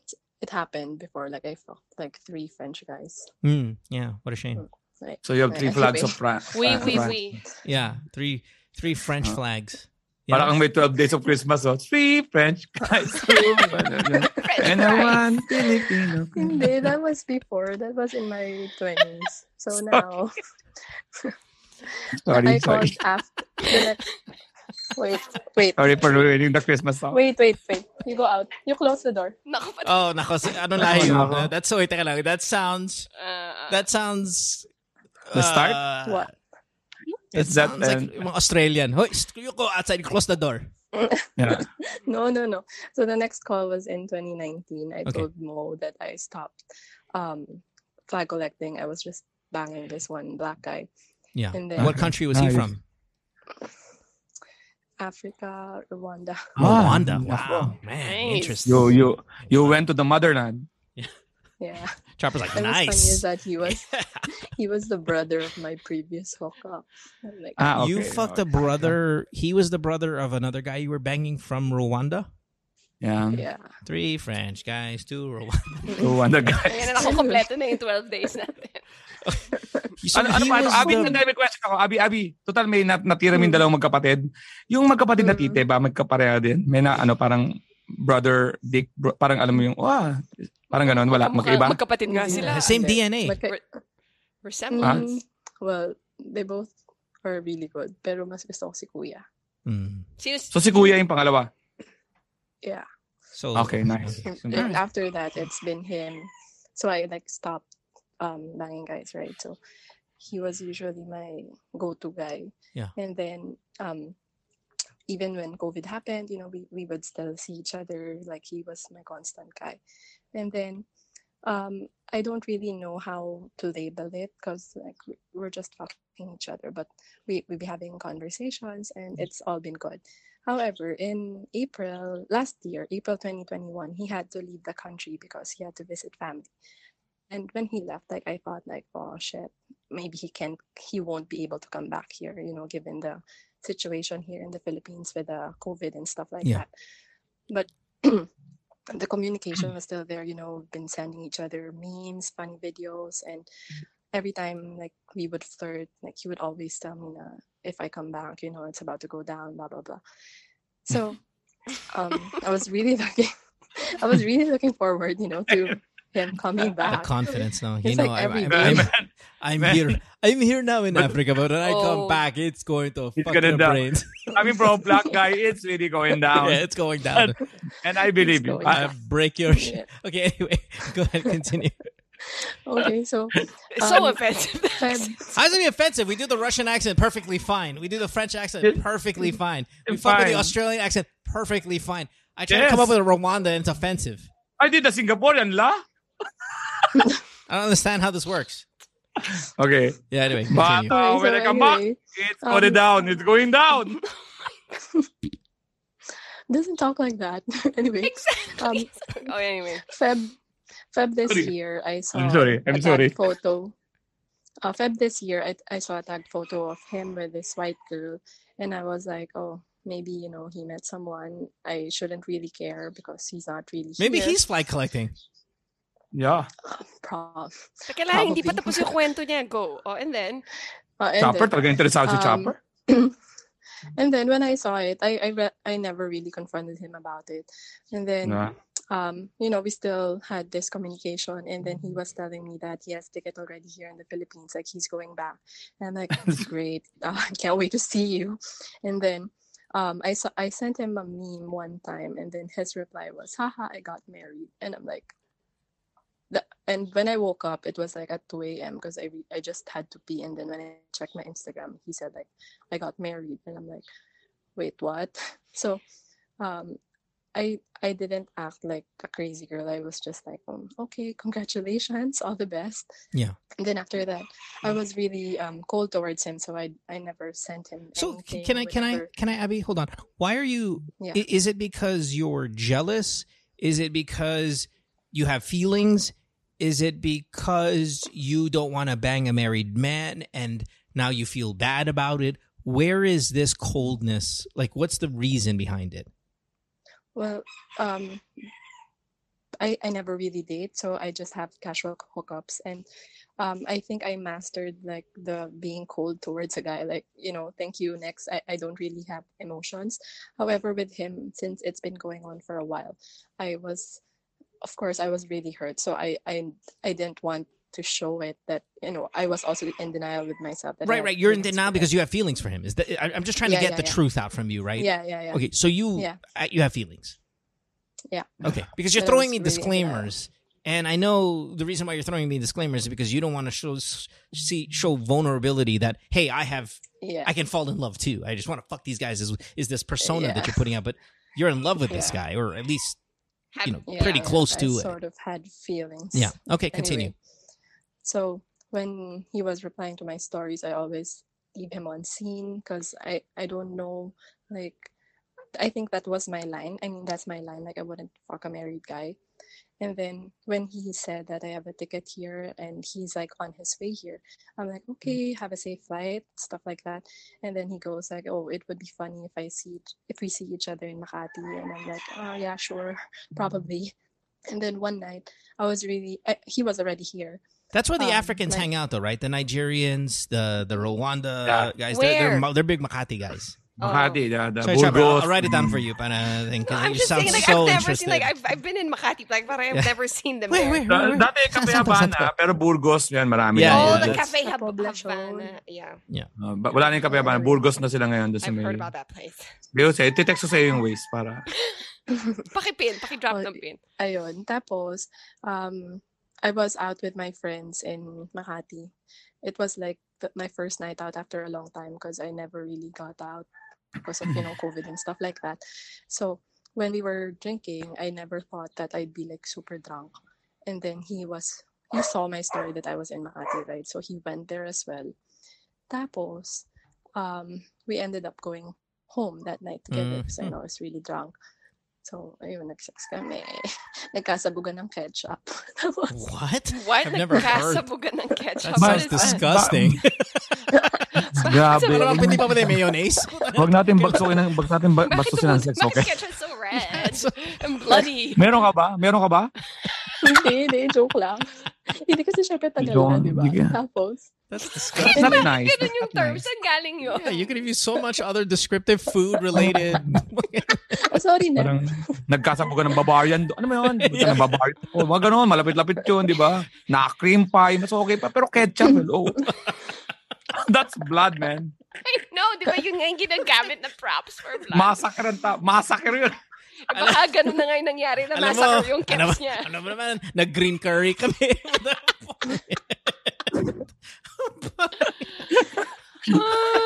it happened before. Like I fucked like three French guys. Mm, yeah. What a shame. Like, So you have three flags of France. We, we, we. Yeah. Three three French flags. Parang ang may 12 days of Christmas, oh. Three French guys. French and fries. one Filipino. Hindi, that was before. That was in my twenties. So now Sorry, I sorry. called after the next. Wait, wait, Sorry for ruining the Christmas song. wait, wait, wait. You go out. You close the door. Naku, pat- Oh, nako. si- Ano lahi yun? Nako. Uh, That's so. Wait, teka lang. That sounds. uh, That sounds. The start? uh, What? It Is that sounds like then? mga Australian. Hoy, you go outside, close the door. Yeah. No, no, no. So the next call was in 2019. I Okay. told Mo that I stopped um, flag collecting. I was just banging this one black guy. Yeah. And then What country was he from? Africa, Rwanda. Ah, Rwanda. nako. Wow, man, Nice. interesting. You, you, you went to the motherland. Yeah. Chopper's like, And what's funny is that he was he was the brother of my previous hookup. Like, Ah, okay. You fucked a brother. He was the brother of another guy you were banging from Rwanda. Yeah. yeah. Three French guys, two Rwanda. So, ano guys? Ayan na ako, kompleto na yung 12 days natin. So ano, ano he pa? Abi, the- the... may question ako. Abi, Abi, total may nat natira min dalawang magkapatid. Yung magkapatid na Mm. tite ba, magkapareha din? May na, ano, parang brother, dick, bro, parang alam mo yung, wah, parang ganon, wala, Magka- magkaiba? Magkapatid nga sila. Same. DNA. Magka- Resemble. Ah. Mm, well, they both are really good. Pero mas gusto ko si Kuya. Mm. Sino, So si kuya yung pangalawa. Yeah. So Okay, nice. And after that, it's been him. So I like stopped um banging guys, right? So he was usually my go-to guy. Yeah. And then um even when COVID happened, you know, we, we would still see each other. Like he was my constant guy. And then um I don't really know how to label it because like we- we're just fucking each other, but we we be having conversations and it's all been good. However, in April last year, April 2021, he had to leave the country because he had to visit family. And when he left, like I thought, like, oh shit, maybe he can't, he won't be able to come back here, you know, given the situation here in the Philippines with the COVID and stuff like Yeah. that. But the communication was still there, you know, we've been sending each other memes, funny videos, and every time like we would flirt, like he would always tell me if I come back, you know, it's about to go down, blah blah blah. So um I was really looking I was really looking forward, you know, to him coming back. the confidence now. You know, like I'm, every I'm. I'm, I'm here. I'm here now in Africa, but when I come Oh. back, it's going to It's fuck your down. brains. I mean, bro, black guy, it's really going down. yeah, it's going down. And I believe you. I I, break your shit. Yeah. Okay, anyway, go ahead, continue. Okay, so It's so Um, offensive. Feb, How's it be offensive? We do the Russian accent perfectly fine. We do the French accent perfectly fine. We fuck with the Australian accent perfectly fine. I try to come up with a Rwanda and it's offensive. I did the Singaporean la. I don't understand how this works. Okay. Yeah, anyway, But continue. Okay, when I come back, anyway, it's um, going down. It's going down. doesn't talk like that. anyway, exactly. Um, oh, anyway. Feb Feb this Sorry. year, I saw I'm sorry. I'm a sorry. photo. Uh, Feb this year, I, I saw a tagged photo of him with this white girl, and I was like, oh, maybe you know he met someone. I shouldn't really care because he's not really. Maybe here. he's flight collecting. Yeah. Prom. Teka lang, hindi pa Probably. tapos yung kwento niya. Go. Oh, and then? Uh, and Chopper? then- Talaga interesado si um, Chopper? and then when I saw it, I I, re- I never really confronted him about it, and then Na. um you know we still had this communication, and then he was telling me that he has ticket already here in the Philippines, like he's going back, and I'm like that's great, uh, I can't wait to see you, and then. Um, I saw I sent him a meme one time, and then his reply was, "Haha, I got married," and I'm like, the, and when I woke up, it was like at 2 a.m. because I re- I just had to pee, and then when I checked my Instagram, he said like I got married, and I'm like, wait, what? So, um, I I didn't act like a crazy girl. I was just like, um, okay, congratulations, all the best. Yeah. And then after that, I was really um cold towards him, so I I never sent him. So can I can I can I Abby hold on? Why are you Yeah. is it because you're jealous? Is it because you have feelings? Is it because you don't want to bang a married man and now you feel bad about it? Where is this coldness? Like what's the reason behind it? Well, um, I I never really date, so I just have casual hookups, and um, I think I mastered like the being cold towards a guy. Like you know, thank you. Next, I I don't really have emotions. However, with him, since it's been going on for a while, I was, of course, I was really hurt. So I I I didn't want to show it that you know I was also in denial with myself. That Right, right. You're in denial because you have feelings for him. Is that I, I'm just trying to get yeah, the yeah. truth out from you, right? Yeah, yeah, yeah. Okay, so you Yeah. uh, you have feelings. Yeah. Okay, because you're throwing me really disclaimers, and I know the reason why you're throwing me disclaimers is because you don't want to show see show vulnerability that hey, I have Yeah. I can fall in love too. I just want to fuck these guys. Is is this persona that you're putting out? But you're in love with this guy, or at least you know Yeah, pretty close I to it. sort of had feelings. Yeah. Okay, continue. Anyway, so when he was replying to my stories, I always leave him on scene because I I don't know like I think that was my line. I mean that's my line. Like I wouldn't fuck a married guy. And then when he said that I have a ticket here and he's like on his way here, I'm like, okay, have a safe flight, stuff like that. And then he goes like, oh, it would be funny if I see if we see each other in Makati. And I'm like, oh yeah, sure, probably. And then one night, I was really I, he was already here. That's where the Um, Africans like- hang out, though, right? The Nigerians, the the Rwanda Yeah. guys. They're, they're Where? They're big Makati guys. Makati, the, the Sorry, Chopper, I'll, Burgos. I'll write it down for you. Para, think, No, I'm you just sound saying, like, so I've never interested. seen, like, I've, I've been in Makati, like, but I've Yeah. never seen them Wait, there. wait, Da- wait. Dati Cafe Habana, pero Burgos yan, marami Yeah, na. Oh, yeah, the Cafe Hab- Poblacion. Havana. Yeah, Uh, ba- wala na yung Cafe Habana. Burgos na sila ngayon. I've may- heard about that place. Bill say, titext ko sa'yo yung ways para. Pakipin, pakidrop Oh, ng pin. Ayun. Tapos, um, I was out with my friends in Makati. It was like the, my first night out after a long time because I never really got out because of, you know, COVID and stuff like that. So when we were drinking, I never thought that I'd be like super drunk. And then he was, he saw my story that I was in Makati, right? So he went there as well. Tapos, um, we ended up going home that night together because I Mhm. know I was really drunk. So, ayun, nag-sex kami. Nagkasabugan ng ketchup. Tapos, What? What? I've never heard. Nagkasabugan ng ketchup. That sounds disgusting. Grabe. Naman hindi pa ba mayonnaise? Huwag natin bagsukin ng, wag natin ba- Bakit bastusin ng yung- sex, bakit okay? ketchup so red? and bloody. Meron ka ba? Meron ka ba? hindi, hindi, joke lang. hindi kasi syempre tagal na, di ba? ka- Tapos, That's That's disgusting. not nice. Ganun yung That's not term. nice. Saan galing yun? Yeah, you could have used so much other descriptive food related. oh, sorry na. Parang nagkasabugan ng Bavarian. Ano mo yun? Buta ng Bavarian. O, mga ganun, malapit-lapit yun, di ba? Na cream pie, mas okay pa. Pero ketchup, oh. That's blood, man. I know, di ba yun nga yung ginagamit na props for blood? Massacre ang ta- massacre yun. Baka ganun na nga yung nangyari na Alam mo, massacre yung ano, cats niya. ano ba naman, nag-green curry kami.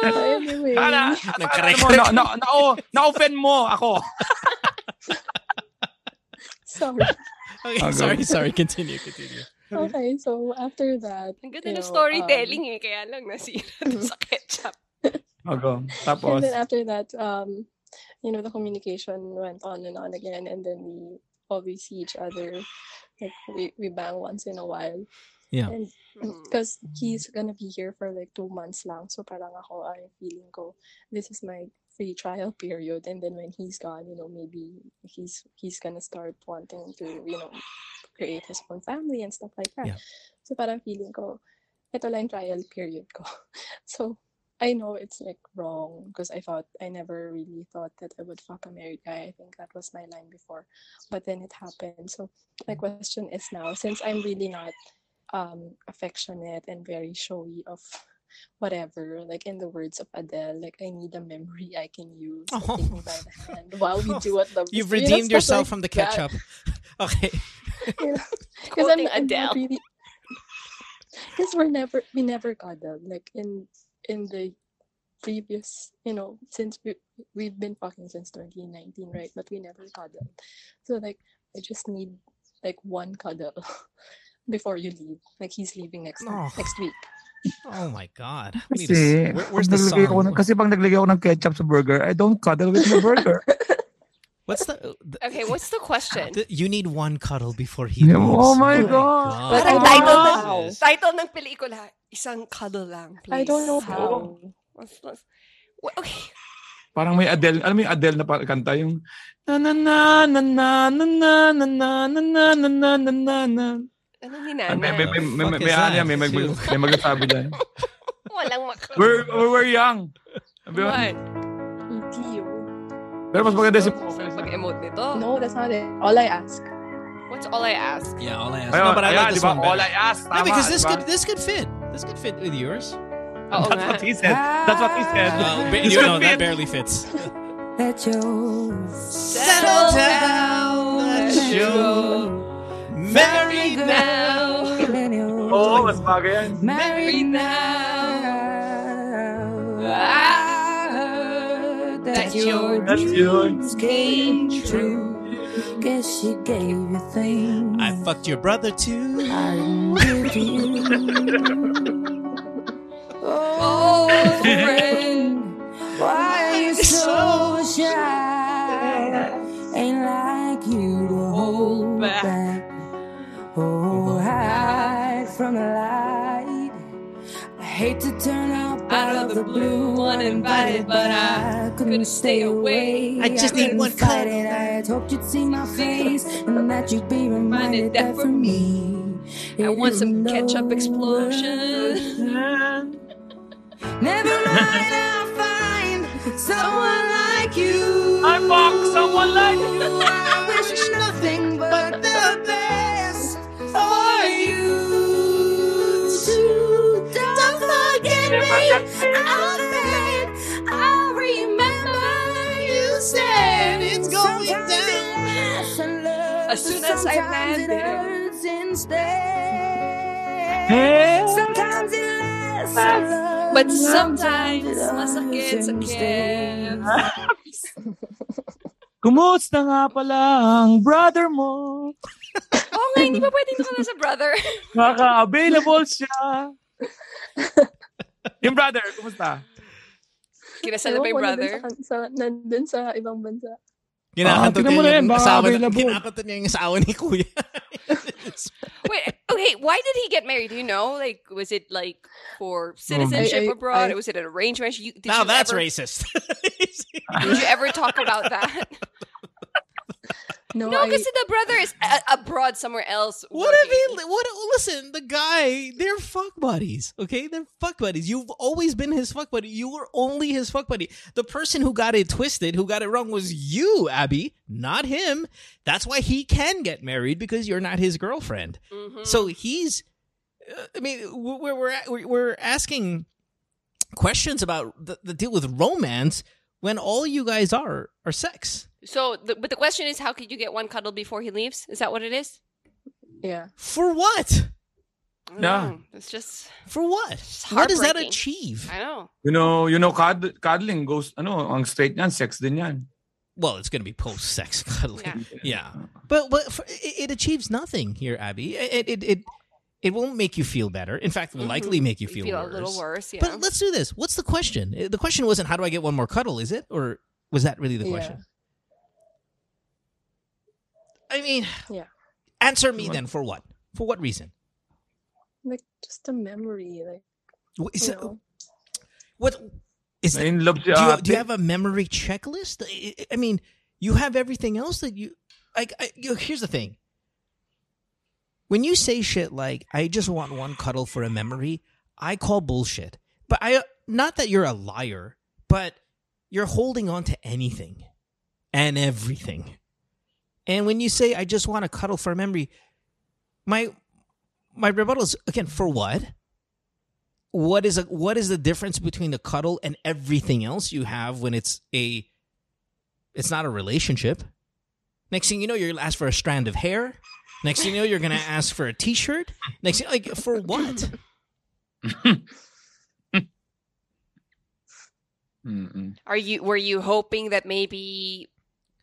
Anyway. Ana, Nagkarek- ano mo, na, na, na, oh, na-offend mo ako. Sorry. okay, Okay. sorry, sorry. Continue, continue. Okay, so after that, Ang ganda ng storytelling eh, kaya lang nasira sa ketchup. Okay. Um, Tapos, and then after that, um, you know, the communication went on and on again, and then we always see each other Like we, we bang once in a while. Yeah. Because mm-hmm. he's gonna be here for like two months lang. So parang ako ay feeling ko, this is my free trial period. And then when he's gone, you know, maybe he's he's gonna start wanting to, you know, create his own family and stuff like that. Yeah. So parang feeling ko, ito lang trial period ko. So I know it's like wrong because I thought I never really thought that I would fuck a married guy. I think that was my line before. But then it happened. So my question is now, since I'm really not um affectionate and very showy of whatever, like in the words of Adele, like I need a memory I can use. Like, take me by the hand while we do what love. You've You know, redeemed yourself like from the ketchup. okay. Because I'm, I'm Adele. not really because we're never we never cuddled like in in the previous you know since we we've been fucking since 2019 right but we never cuddled so like I just need like one cuddle before you leave like he's leaving next Oh. next week Oh my god. We need Kasi, to, where- where's pag the naglagay ako song? ng- kasi pag naglagay ako ng ketchup sa burger, I don't cuddle with the burger. What's the, the Okay, what's the question? the- you need one cuddle before he Yeah, leaves. oh my God. But I Parang don't title, ng, title ng pelikula, isang cuddle lang, please. I don't know how Let's- let's- okay. Parang may Adele, alam mo yung Adele na pa- kanta yung na na na na na na na na na na na na na na na na Ano ni Ah, may may nanay? may may Fuck may is ano that? yan, may may may, may magsasabi diyan. Walang mak... We're we're young. Sabi mo? What? ETO Pero mas maganda si Pag-emote nito? no that's not it all I ask What's all I ask? Yeah, all I ask. No, but I ayan, like this di ba? one All. I ask. no, because this di ba? could this could fit. This could fit with yours. Oo That's nga. what he said. That's what he said. Ah, well, ba- you know, that barely fits. Let your Settle down, let's go. Married now. Oo, oh, mas bagay yan. married now. I that your dreams came true. Guess she gave you things I fucked your brother too. I didn't give you. Oh, friend, why are you so shy? Ain't like you to hold back. back. Oh, hide from the light. I hate to turn up out of the blue uninvited, but I couldn't stay away. I just need one cut. cuddle. it. I had hoped you'd see my face and that you'd be reminded that for me. I want some no ketchup explosion. Never mind, I'll find someone like you. I fuck someone like you. I wish nothing but the best As soon as I landed. Eh? Sometimes it lasts. But sometimes, it masakit hurts sa instead. Kumusta nga pala ang brother mo? Oo nga, hindi pa pwede ito sa brother. Naka-available siya. yung brother, kumusta? Kinasal na ba yung brother? nandun sa, sa, nandun sa ibang bansa Kinakantot tingnan mo niya na yan, yung baka asawa na, available. kinakantot niya yung asawa ni Kuya. Wait, oh, okay, why did he get married? Do you know? Like, was it like for oh, citizenship I- I- abroad? I- was it an arranged marriage? You, did now you that's ever, racist. Did you ever talk about that? No, no, because the brother is a- abroad somewhere else. What if working. he? What? Listen, the guy. They're fuck buddies. Okay, they're fuck buddies. You've always been his fuck buddy. You were only his fuck buddy. The person who got it twisted, who got it wrong, was you, Abby, not him. That's why he can get married because you're not his girlfriend. Mhm. So he's. uh, I mean, we're we're we're, we're asking questions about the, the deal with romance when all you guys are are sex. So, the, but the question is, how could you get one cuddle before he leaves? Is that what it is? yeah. For what? No, Yeah. It's just, For what? It's What does that achieve? I know. You know, you know, cud- cuddling goes, ano, ang straight niyan, sex din yan. Well, it's going to be post sex cuddling. Yeah. Yeah. But but for, it, it achieves nothing here, Abby. It it it it won't make you feel better. In fact, it will mm-hmm. likely make you You feel, feel worse. a little worse, yeah. But let's do this. What's the question? The question wasn't how do I get one more cuddle, is it? Or was that really the Yeah. question? I mean, Yeah. Answer me then. For what? For what reason? Like just a memory, like Wh- Is you it, know. what is that? Na-in love do you, do you have a memory checklist? I- I I mean, you have everything else that you like. I, you know, here's the thing: when you say shit like "I just want one cuddle for a memory," I call bullshit. But I not that you're a liar, but you're holding on to anything and everything. And when you say "I just want a cuddle for a memory," my my rebuttal is again for what? what is a what is the difference between the cuddle and everything else you have when it's a it's not a relationship? Next thing you know you're gonna ask for a strand of hair. Next thing you know you're gonna ask for a t-shirt. Next thing like for what? Are you were you hoping that maybe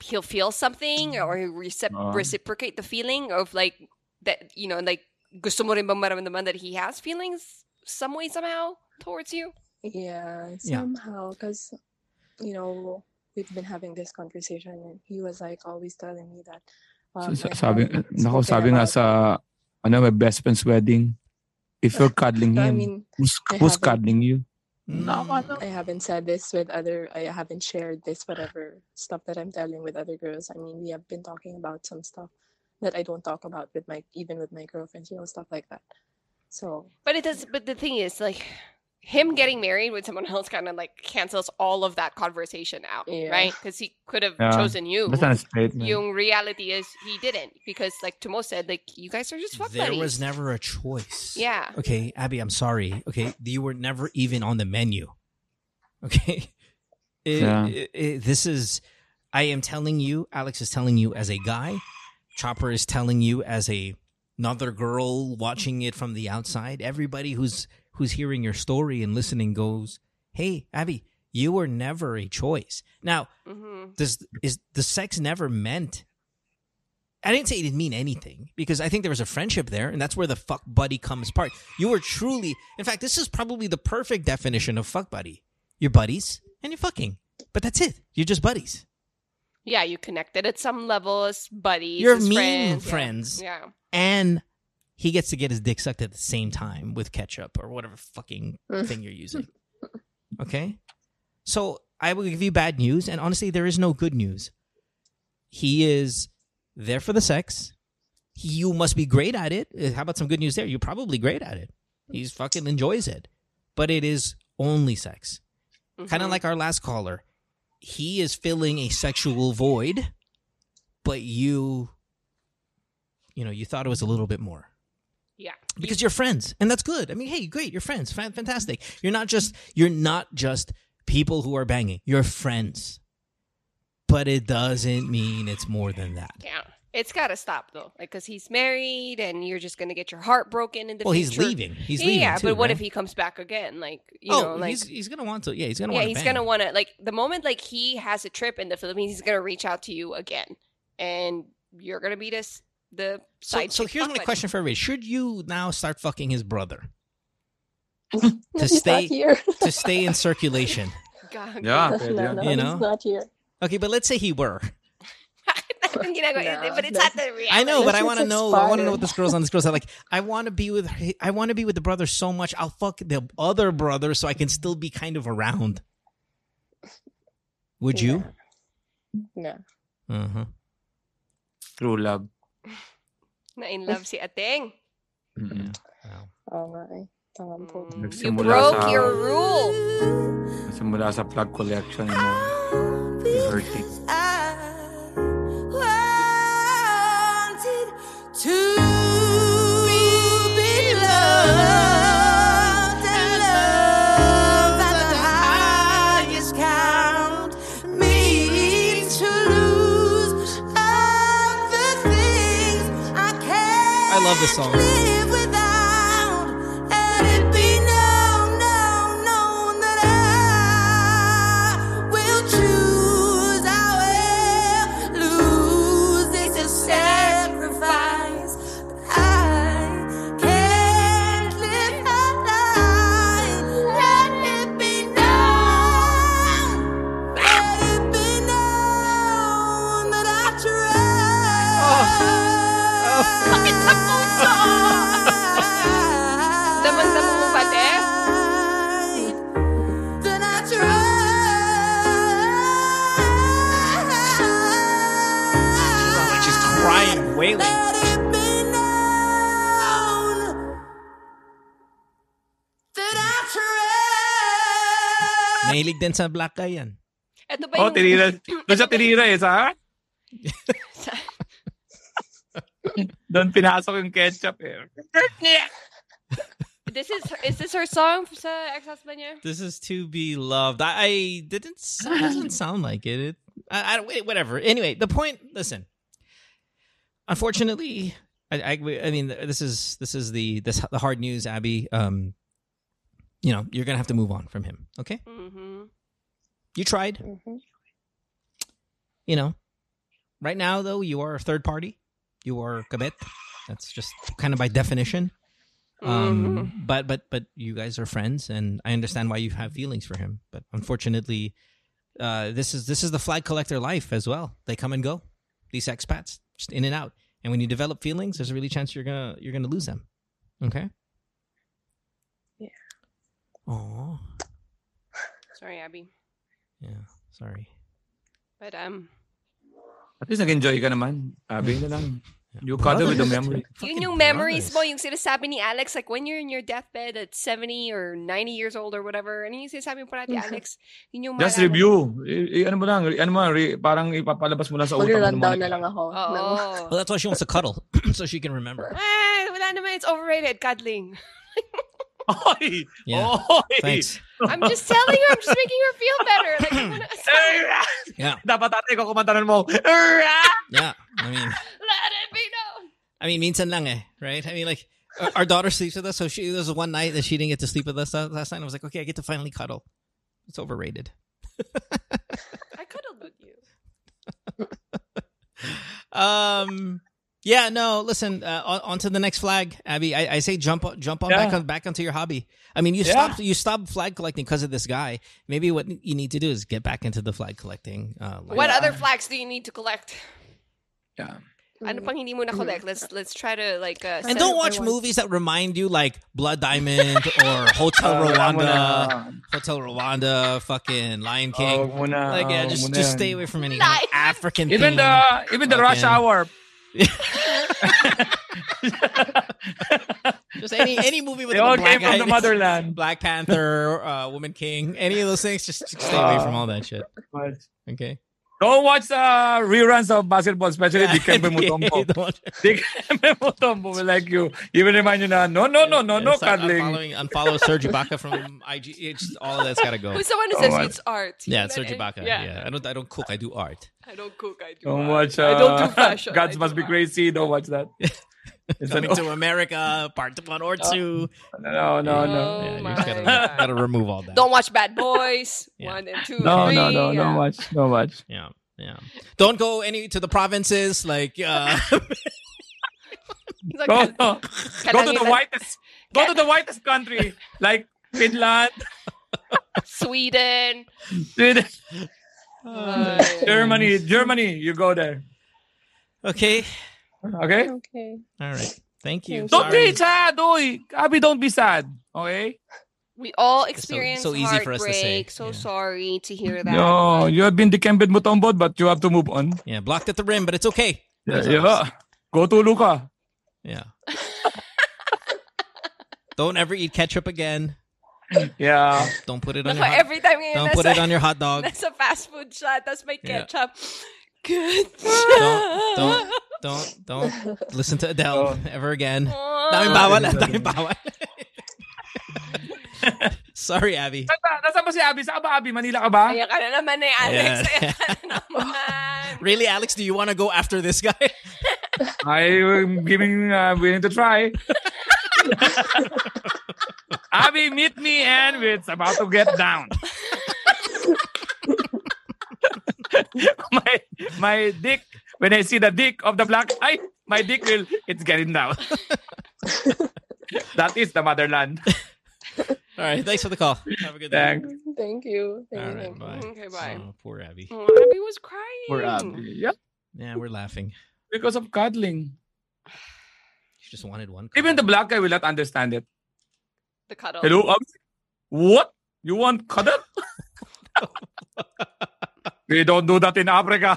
he'll feel something or he'll recep- Ah. reciprocate the feeling of like that you know like gusto mo rin bang maramdaman that he has feelings some way somehow towards you? Yeah, Yeah. somehow, because you know we've been having this conversation, and he was like always telling me that. Um, Sa- I sabi, haven't nako, spoken sabi nga sa, ano, my best friend's wedding, if you're cuddling I him, mean, who's, who's cuddling you? Mm. I haven't said this with other. I haven't shared this whatever stuff that I'm telling with other girls. I mean, we have been talking about some stuff that I don't talk about with my even with my girlfriends, you know, stuff like that. So But it does. But the thing is, like, him getting married with someone else kind of like cancels all of that conversation out, Yeah. right? Because he could have Yeah. chosen you. Basta na statement. Yung reality is he didn't because, like Tomo said, like you guys are just fuck there buddies. was never a choice Yeah. okay abby i'm sorry okay you were never even on the menu okay It- Yeah. it- it- this is i am telling you alex is telling you as a guy chopper is telling you as a another girl watching it from the outside everybody who's who's hearing your story and listening goes hey abby you were never a choice now hmm does is the sex never meant I didn't say it didn't mean anything because I think there was a friendship there, and that's where the fuck buddy comes part. You were truly, in fact, this is probably the perfect definition of fuck buddy. You're buddies and you're fucking, but that's it. You're just buddies. Yeah, you connected at some level as buddies. You're as meme friends. yeah. friends. Yeah. and he gets to get his dick sucked at the same time with ketchup or whatever fucking thing you're using. Okay? So I will give you bad news, and honestly, there is no good news. He is there for the sex. You must be great at it. Uh, How about some good news there? You're probably great at it. He's fucking enjoys it. But it is only sex. Kind of like our last caller. He is filling a sexual void, but you you know, you thought it was a little bit more. Because you're friends and that's good. I mean hey great you're friends fantastic. You're not just you're not just people who are banging. You're friends. But it doesn't mean it's more than that. Yeah. It's got to stop though, like because he's married, and you're just gonna get your heart broken in the well he's leaving. He's leaving yeah, too, but what right? if he comes back again? Like you oh know, like he's, he's gonna want to yeah he's gonna yeah, want he's to gonna want to like the moment like he has a trip in the Philippines, he's gonna reach out to you again, and you're gonna be this the so, side. so chick here's my question for everybody should you now start fucking his brother to stay- here. to stay in circulation God, Yeah, no, pwede no, no, You know? he's not here. okay but let's say he were Ang ginagawa Nah, but it's not the reality. I know, but I want to know. I want to know what this girl's on. This girl's like, I want to be with. her- I want to be with the brother so much. I'll fuck the other brother so I can still be kind of around. Would you? No. Uh-huh. True love. Na in love si Ateng. Mm-mm. Oo nga eh. Tama po. Mm, You Nagsimula broke sa- your rule. Simula sa plug collection mo. You're hurting. wanted to love this song. Mahilig din sa black guy yan. Ito ba Oh, yung... tinira. Doon siya tinira eh, sa? Doon pinasok yung ketchup eh. This is is this her song sa ex-husband niya? This is to be loved. I, I didn't. It doesn't sound like it. it I, I don't. wait, Whatever. Anyway, the point. Listen. Unfortunately, I, I. I mean, this is this is the this the hard news, Abby. Um, you know, you're gonna have to move on from him. Okay. Mm-hmm. You tried. Mhm. You know. Right now, though, you are a third party. You are kabet. That's just kind of by definition. Um, but but but you guys are friends, and I understand why you have feelings for him. But unfortunately, uh, this is this is the flag collector life as well. They come and go. These expats, just in and out. And when you develop feelings, there's a really chance you're gonna you're gonna lose them. Okay. Yeah. Oh, Sorry, Abby. yeah. Sorry. But um, At least nag-enjoy ka naman. Sabi na lang. You cuddle with the memory. yun yung memories mo, yung sinasabi ni Alex, like when you're in your deathbed at 70 or 90 years old or whatever, ano yung sinasabi mo parati, Alex? Yun yung Just maalala mo. review. I, I- ano mo lang, re- ano mo, re, parang ipapalabas mo lang sa utak mo. Mag-rundown ng na mga- lang ako. Oo. ng- Well, that's why she wants to cuddle, so she can remember. Ah, wala naman. It's overrated. Cuddling. Oy! Yeah. Oy! Thanks. I'm just telling her. I'm just making her feel better. Like, I'm gonna, Yeah, Dapat ate ko kumantanan mo. yeah. I mean. let it be known. I mean, minsan lang eh, right? I mean, like, our- our daughter sleeps with us, so she there was one night that she didn't get to sleep with us last last night. I was like, okay, I get to finally cuddle. It's overrated. I cuddled with you. Um, yeah, no, listen, uh, on, on to the next flag, Abby. I, I say jump on, jump on back on back onto your hobby. I mean, you Yeah. stopped you stopped flag collecting because of this guy. Maybe what you need to do is get back into the flag collecting. Uh. What other flags do you need to collect? Yeah. Ano pang hindi mo na collect? Let's let's try to like uh, and don't watch movies that remind you like Blood Diamond or Hotel Rwanda, Hotel Rwanda, fucking Lion King. Oh, wag mo. Like, yeah, Oh, just wag mo just stay away from any Lion. African. Even theme. the even the rush Fucking- hour. just any any movie with They all black came from the motherland. Black Panther, uh, Woman King, any of those things. Just stay away from all that shit. Okay. Don't watch the reruns of basketball, especially Yeah, Dikembe NBA, Mutombo. don't watch- Dick Kempe Mutombo will like you. Even remind you na, no, no, no, no, no Yeah, start cuddling. Unfollowing, unfollow Serge Ibaka from IG. It's all of that's got to go. Who's the one who Oh says my- it's art? Yeah, You Serge know? Ibaka. Yeah. I don't. I don't cook. I do art. I don't cook. I do. Don't art. watch. Uh, I don't do fashion. Gods I must do be crazy. Don't watch that. It's an, Coming to America, part one or two. no, no, no. Oh yeah, you just gotta, gotta remove all that. Don't watch Bad Boys. Yeah. One and two, No, three. no, no, yeah. don't watch. Don't watch. Yeah, yeah. Don't go any to the provinces like. Uh, like, Go, "Kal- no. go to the whitest. Go to the whitest country like Finland, Sweden. Sweden, Uh, Germany. Germany. You go there. okay. Okay. Okay. All right. Thank you. Don't Sorry. be sad, oy. Abby, don't be sad. Okay. we all experience so easy for us to say. So yeah. sorry to hear that. No, you have been Dikembed Mutombod, but you have to move on. Yeah, blocked at the rim, but it's okay. Yeah, yeah. Go to Luca. Yeah. Don't ever eat ketchup again. Yeah. Don't put it on your hot, every time ngayon Don't nasa, put it on your hot dog. nasa fast food siya, tapos may Yeah. ketchup. Good. Don't don't don't don't listen to Adele ever again. Daming bawal, ah, daming bawal. Sorry, Abby. Nasa, nasa ba si Abby? Saan ba, Abby? Manila ka ba? Ayan ka na naman eh, Alex. Yeah. Ayan ka na naman. Really, Alex? Do you want to go after this guy? I'm giving, uh, willing to try. Abby, meet me and it's about to get down. my my dick, when I see the dick of the black guy, my dick will, it's getting down. that is the motherland. All right. Thanks for the call. Have a good day. Thanks. Thank you. Thank All you. right. thank you. Bye. Mm, okay, bye. Oh, poor Abby. Oh, Abby was crying. For Abby. Yeah, Yeah, we're laughing. because of cuddling. She just wanted one. Even the black guy will not understand it. The cuddle. Hello, Abby? What? You want cuddle? we don't do that in Africa.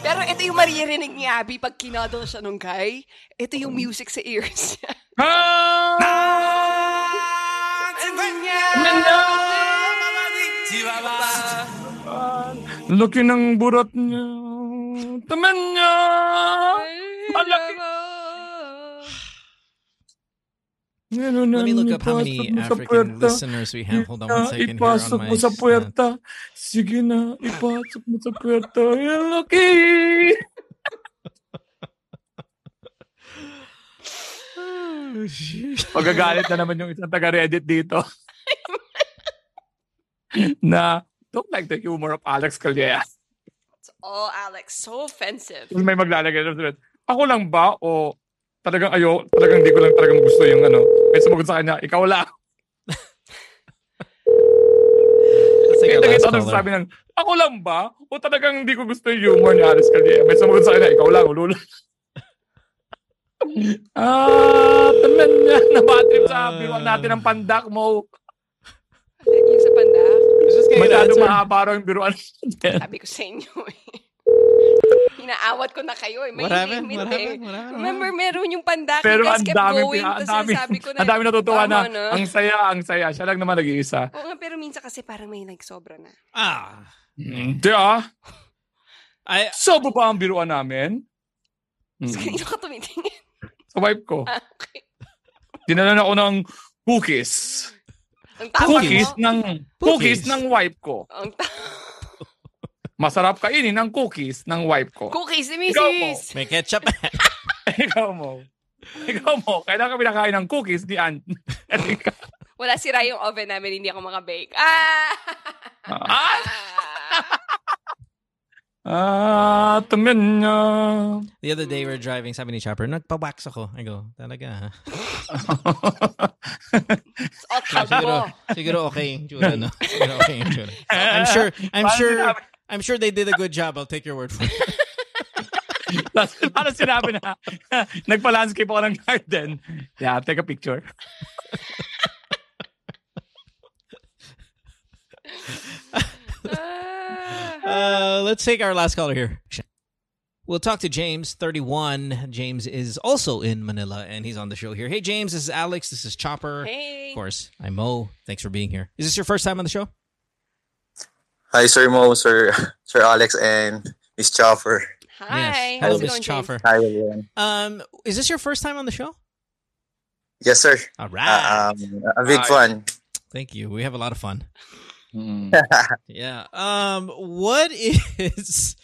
Pero Pero ito yung maririnig ni Abby pag kinadal siya nung guy. Ito yung music sa ears niya. Laki ng burat niya. Taman niya. Let me look up how many African listeners we have. Hold on one second here Ipasok on mo my sa puerta. Sige na, ipasok mo sa puerta. Yan, Lucky! Magagalit na naman yung isang taga-Reddit dito. na don't like the humor of Alex Calleja. It's all Alex. So offensive. May maglalagay ng thread, ako lang ba o talagang ayo, talagang hindi ko lang talagang gusto yung ano. May sumagot sa kanya, ikaw lang. Our last nakita ko caller. sabi ng, ako lang ba? O talagang hindi ko gusto yung humor ni Alex Calleja. May sumagot sa kanya, ikaw lang, ulula. ah, taman niya. Nabatrip sa biruan natin ng pandak mo. Yung sa panda. Masyado mahaba raw yung biruan. Sabi ko sa inyo eh. Inaawat ko na kayo eh. May happened? limit What eh. What happened? Remember, meron yung pandak. Pero ang dami, going. ang dami, sabi ko na, ang dami natutuwa na. tama. Ang saya, ang saya. Siya lang naman nag-iisa. Oo nga, pero minsan kasi parang may like sobra na. Ah. Hindi ah. I, Sobo ba ang biruan namin? Mm. Kanino ka tumitingin? Sa wife ko. Ah, okay. Dinalan ako ng cookies. Ang tama Cookies mo. ng Cookies? cookies ng wife ko. Ang ta- Masarap kainin ng cookies ng wife ko. Cookies ni Ikaw mo. Mrs. may ketchup. Ikaw mo. Ikaw mo. Kailangan kami nakain ng cookies ni Aunt. Wala sira yung oven namin, hindi ako makabake. Ah! Ah! Ah, niya. The other day, we were driving, sabi ni Chopper, nagpa-wax ako. I go, talaga ha? It's siguro, siguro okay yung tsura, no? Siguro okay yung tsura. So, I'm sure, I'm sure, I'm sure they did a good job. I'll take your word for it. Paano sinabi na, nagpa-landscape ako ng garden. Yeah, take a picture. Uh, let's take our last caller here. We'll talk to James, 31. James is also in Manila, and he's on the show here. Hey, James, this is Alex. This is Chopper. Hey. Of course, I'm Mo. Thanks for being here. Is this your first time on the show? Hi, Sir Mo, Sir Sir Alex, and Miss Chopper. Hi. Yes. How's Hello, it Miss going, James? Chopper. Hi, everyone. Um, is this your first time on the show? Yes, sir. All Uh, um, a big Hi. fan. Thank you. We have a lot of fun. Yeah. Um, what is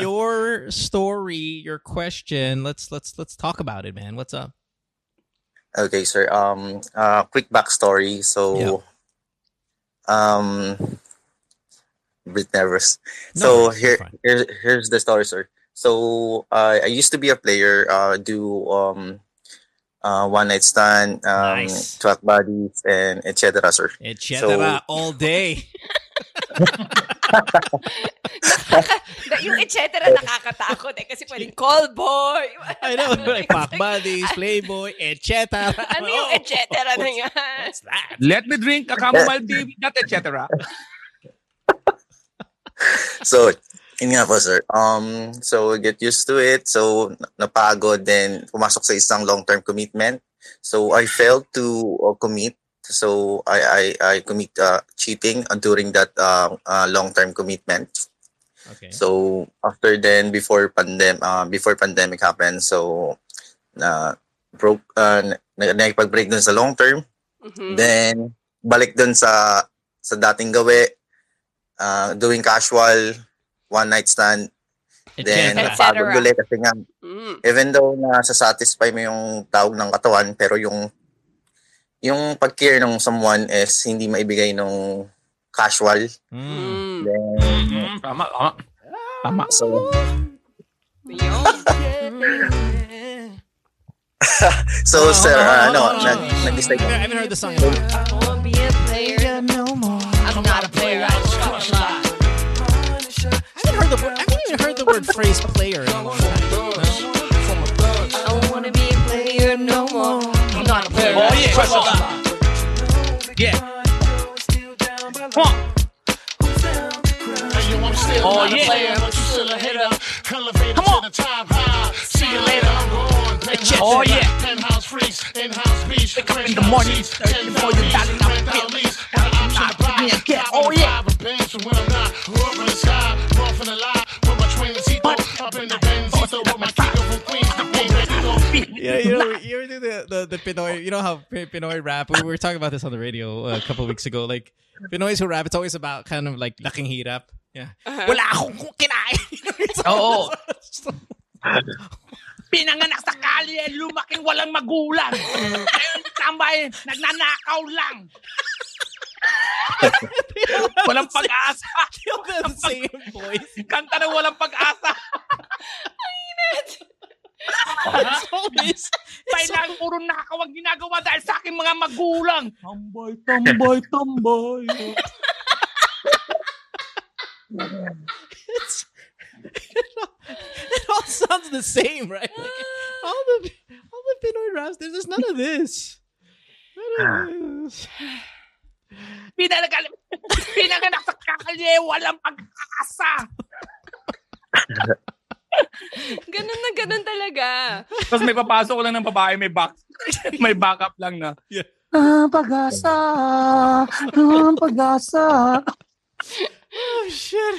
your story, your question? Let's let's let's talk about it, man. What's up? okay, sir. Um, uh, quick backstory. So, um, bit nervous. No, so here, here, here's the story, sir. So uh, I used to be a player. Uh, do um, uh, one night stand, um, Nice. track bodies, and etc. Sir. Etc. all day. Na- yung et cetera nakakatakot eh kasi pwedeng call boy. I know, like Pac Buddies, Playboy, etc. Ano yung et cetera na yan? What's that? Let me drink a chamomile tea, not etc. So, yun nga po, sir. Um, so, get used to it. So, na- napagod, then pumasok sa isang long-term commitment. So, I failed to uh, commit. So, I I, I commit uh, cheating uh, during that uh, uh, long-term commitment. Okay. So, after then, before pandem uh, before pandemic happened, so, na broke, uh, na- nakipag-break dun sa long-term. Mhm. Then, balik dun sa sa dating gawi, uh, doing casual, one night stand, then. Et napagod ulit kasi nga, Mm. even though na satisfy mo yung tawag ng katawan, pero yung yung pag-care ng someone is hindi maibigay nung casual. Mm. Mm. Then, Mm, tama, tama. Tama. so, Yun. so sir, uh, ano, nag, nag-decide I haven't heard the song. in a while. Haven't heard the word phrase player in a long time. No? I don't want to be a player no more. I'm not a player. Oh, yeah. I just want to lie. Yeah. I'm still Oh, not yeah. a player, but you still a hitter. Elevator to the top high. See you later. I'm gone. Penthouse Oh, yeah. Penthouse freaks. In-house beach. Wake up in the morning, searching for your dollar, now Rent flip. lease. Got an option to buy. Yeah, yeah. Oh, yeah. private Benz, and when I'm not, up in the sky, rough in the lie. With my twinsito, up in the Benzito, with my Kiko from Queens. Yeah, you know, you ever do the, the, the Pinoy, you know how Pinoy rap, we were talking about this on the radio uh, a couple weeks ago, like, Pinoys who rap, it's always about kind of like laking hirap. Yeah. Uh-huh. Wala akong kinain. Oo. Pinanganak sa kalye, lumaking walang magulang. Ngayon tambay, nagnanakaw lang. walang pag-asa. the same voice. Kanta na walang pag-asa. It's always, Kailangan puro nakaw ang ginagawa dahil sa aking mga magulang. Tambay, tambay, tambay. it's, it all sounds the same, right? Like, all the all the Pinoy raps, there's just none of this. None of this. Pinanganak, pinanganak sa kalye, walang pag-asa. Ganun na ganun talaga. Tapos may papasok ko lang ng babae, may back, may backup lang na. Ah, pag-asa. Ah, pag-asa. Oh shit.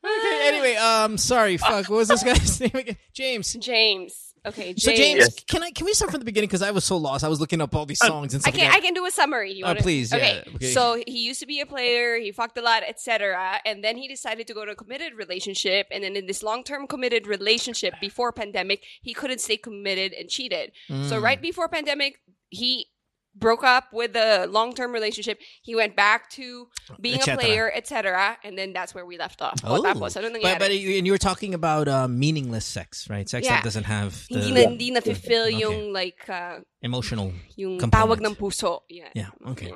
Okay, anyway, um sorry, fuck. What was this guy's name again? James. James. Okay, James. So James, Yes. can I can we start from the beginning because I was so lost. I was looking up all these Uh, songs and I stuff. can like I can do a summary. You Oh, wanna- please, Okay. yeah, okay. So he used to be a player. He fucked a lot, etc. And then he decided to go to a committed relationship. And then in this long term committed relationship before pandemic, he couldn't stay committed and cheated. So Mm. right before pandemic, he broke up with the long term relationship. He went back to being Et a player, etc. And then that's where we left off. Oh, tapos, ano but, but you, and you were talking about uh, meaningless sex, right? Sex Yeah. that doesn't have the hindi na, hindi na fulfill Okay. yung like uh, emotional yung component. tawag ng puso. Yeah. Yeah. Okay.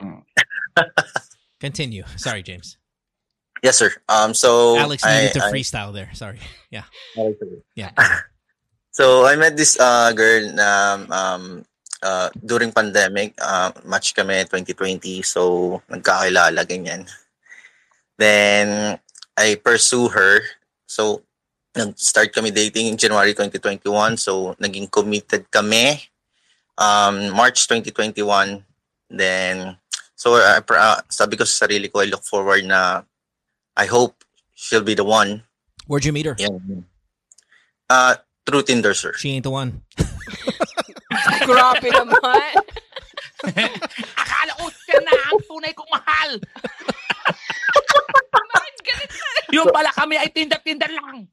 Continue. Sorry, James. Yes, sir. Um, so Alex I- needed to I- freestyle there. Sorry. Yeah. Yeah. So I met this uh, girl na um, uh, during pandemic, uh, match kami 2020. So nagkakilala ganyan. Then I pursue her. So nag-start kami dating in January 2021. So naging committed kami um, March 2021. Then so uh, uh, sabi ko sa sarili ko, I look forward na I hope she'll be the one. Where'd you meet her? Yan. Uh, through Tinder, sir. She ain't the one. Grabe naman. Akala ko siya na ang tunay kong mahal. Bakit ka? Yung pala kami ay tinda-tinda lang.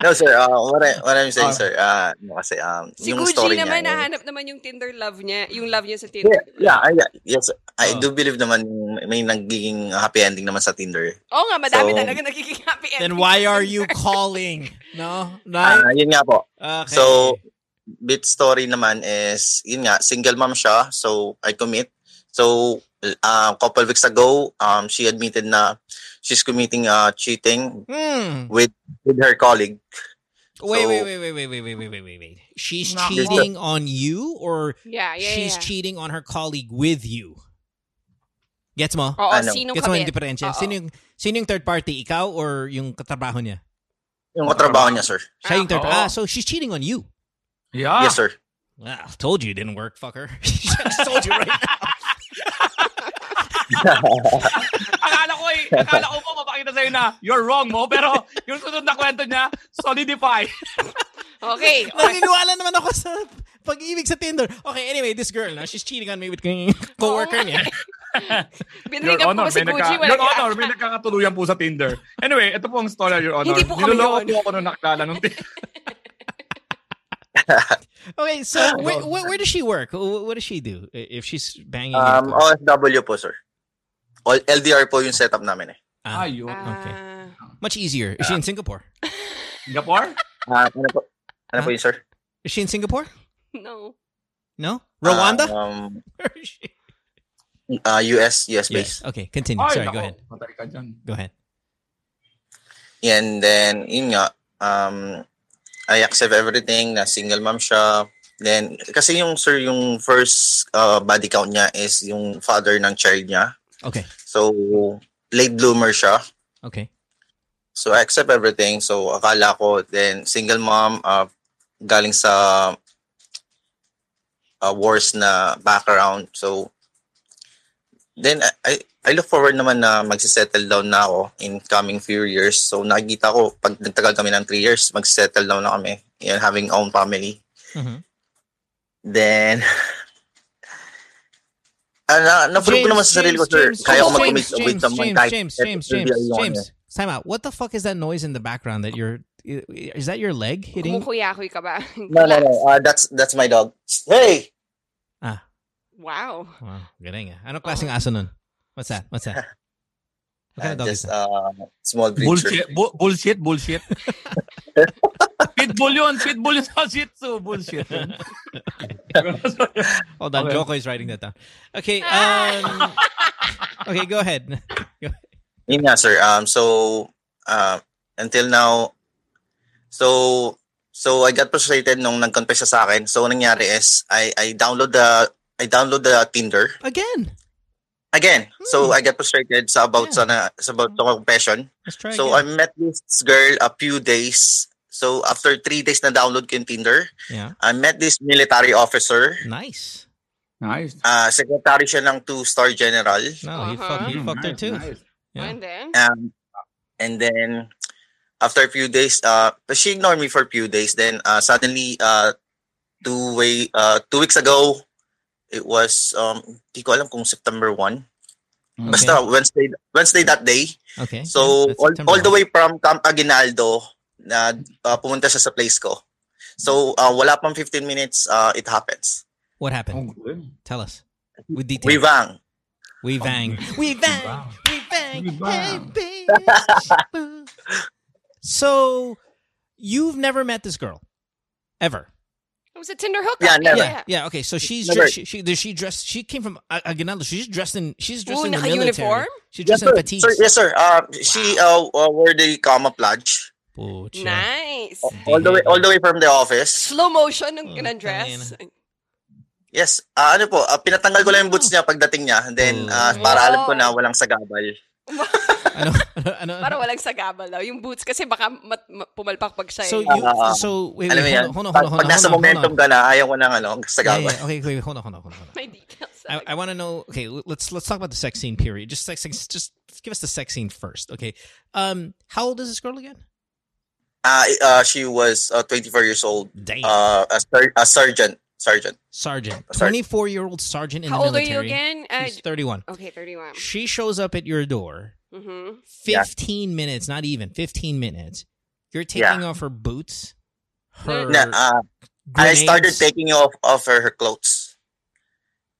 No, sir. Uh, what, I, what I'm saying, Ah. sir, uh, no, kasi, um, Si yung Gucci story naman, niya. nahanap naman yung Tinder love niya. Yung love niya sa Yeah, Tinder. yeah, I- yeah, yes. I Oh. do believe naman may nagiging happy ending naman sa Tinder. Oo nga, madami So- talaga nagiging happy Then ending. why are you calling? No? Ah, Right? yun nga po. Okay. So, bit story naman is, yun nga, single mom siya. So, I commit. So, a couple weeks ago, um, she admitted na she's committing uh, cheating Hmm. with with her colleague. Wait, So- wait, wait, wait, wait, wait, wait, wait, wait, wait, wait. She's cheating on you or Yeah, yeah, she's yeah. cheating on her colleague with you? Gets mo? Oo, Ano? sinong Gets mo yung diferensya? Sino yung, sino yung third party? Ikaw or yung katrabaho niya? Yung katrabaho niya, sir. Siya yung third Oo. Ah, so she's cheating on you. Yeah. Yes, sir. Well, told you it didn't work, fucker. Just told you right now. akala ko eh, akala ko po mapakita sa'yo na you're wrong mo, pero yung sunod na kwento niya, solidify. Okay. Naniniwala naman ako sa pag-ibig sa Tinder. Okay, anyway, this girl, na, she's cheating on me with yung coworker niya. Binrigan po si may, Gucci. nagka, Wala Your ka- Honor, may nagkakatuluyan po sa Tinder. Anyway, ito po ang story, Your Honor. Hindi po kami Niloloko po ako nung nakilala nung Tinder. Okay, so where, where, where does she work? What does she do if she's banging? your Um, car? OFW po, sir. All- LDR po yung setup namin eh. Ah, Ayun. okay. Ah. Much easier. Is she in Singapore? Singapore? Ah, ano po? Ano Huh? po yun, sir? Is she in Singapore? no. No? Rwanda? Um, Where is she? uh, US, US Yes. Okay, continue. Ay, Sorry, nako. go ahead. Patay ka dyan. Go ahead. And then, yun nga, um, I accept everything na single mom siya. Then, kasi yung sir, yung first uh, body count niya is yung father ng child niya. Okay. So, late bloomer siya. Okay. So I accept everything. So akala ko then single mom uh, galing sa uh, wars na background. So then I, I I look forward naman na magsisettle down na ako in coming few years. So nakikita ko pag nagtagal kami ng 3 years, magsisettle down na kami. Yan, having own family. Mhm. Then na, na-prove ko naman sa sarili ko, sir. Kaya ko mag-commit James, with someone James, kahit James, ito James, will James, James. eh. Time out. What the fuck is that noise in the background that you're? Is that your leg hitting? Kumukuya-kuy ka ba? No, no, no. Uh, that's that's my dog. Hey! Ah, Wow. wow, galing ah. Anong klaseng aso nun? What's that? What's that? What kind Uh, of dog is just that? uh, small breed. Bullshit, bu- bullshit, bullshit. Pitbull yun, pitbull yun sa Shih Tzu. Bullshit. yun. Hold on, Okay. Joko is writing that down. Okay, um, okay, go ahead. Yun nga, sir. Um, so, uh, until now, so, so I got frustrated nung nag-confess siya sa akin. So, nangyari is, I, I download the, I download the Tinder. Again? Again. So, I got frustrated sa about, sa, na, sa about the confession. Let's try So, again. I met this girl a few days. So, after three days na download ko yung Tinder, Yeah. I met this military officer. Nice. Nice. Uh, secretary siya ng two-star general. No, he fucked, he Mm, fucked her too. nice. Yeah. And then? Um, and then after a few days, uh, she ignored me for a few days. Then uh, suddenly, uh, two way, uh, two weeks ago, it was um, di ko alam kung September one. Okay. Basta Wednesday, Wednesday that day. Okay. So That's all, all the way from Camp Aguinaldo, na uh, pumunta siya sa place ko. So uh, wala pang 15 minutes, uh, it happens. What Oh, happened? good. Tell us. With details. We bang. We bang. We bang. We bang. We Hey, bang. baby. so, you've never met this girl, ever? It was a Tinder hookup. Yeah, never. Yeah, yeah. Okay, so she's Never. dressed, she, she, she dressed. She came from A- Aguinaldo. She's dressed in. She's dressed Ooh, in the military. uniform? She's Yes, dressed in sir. fatigues. Sir, yes, sir. Uh, she uh, uh, wore the camouflage. Pucha. Nice. All the way, all the way from the office. Slow motion ng Oh, ginandress. Yes. Ah, ano po, ah, pinatanggal ko lang yung boots niya pagdating niya. And then, Oh. para alam ko Wow. na walang sagabal. ano, ano, ano, Para walang sagabal daw. Yung boots kasi baka mat, ma- pumalpak pag siya. So eh. you, Ah, so wait, alam mo wait, yan, hold on, hold on, pag, hold on, pag hold nasa on, momentum ka na, ayaw mo ng ano, sagabal. yeah, okay, wait, hold on, hold on, hold on. Hold on. May details. I, I want to know. Okay, let's let's talk about the sex scene period. Just sex, sex- just give us the sex scene first. Okay. Um, how old is this girl again? Ah, uh, she was uh, 24 years old. Damn. Uh, a, ser- a sergeant. Sergeant. sergeant, twenty-four year old sergeant in How the old are you again? Uh, She's thirty-one. okay, 31. She shows up at your door. Mm-hmm. Yeah. Fifteen minutes, not even fifteen minutes. You're taking Yeah. off her boots. Her Na, ah, I started taking off, off her, her clothes.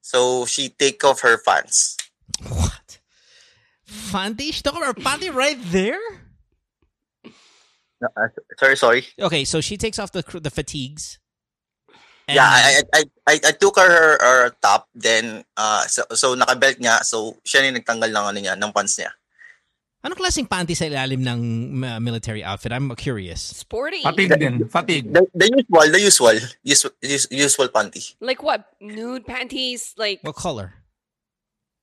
So, she take off her pants. What? Fanti? She took off her panty right there? No, uh, sorry, sorry. Okay, so she takes off the the fatigues. And yeah, I, I, I, I took her, her, her top, then, uh, so, so nakabelt niya, so siya yung nagtanggal ng ano niya, ng pants niya. Anong klaseng panty sa ilalim ng uh, military outfit? I'm curious. Sporty. Fatigue din. Fatigue. The, the usual, the usual, usual, usual panty. Like what? Nude panties? Like What color?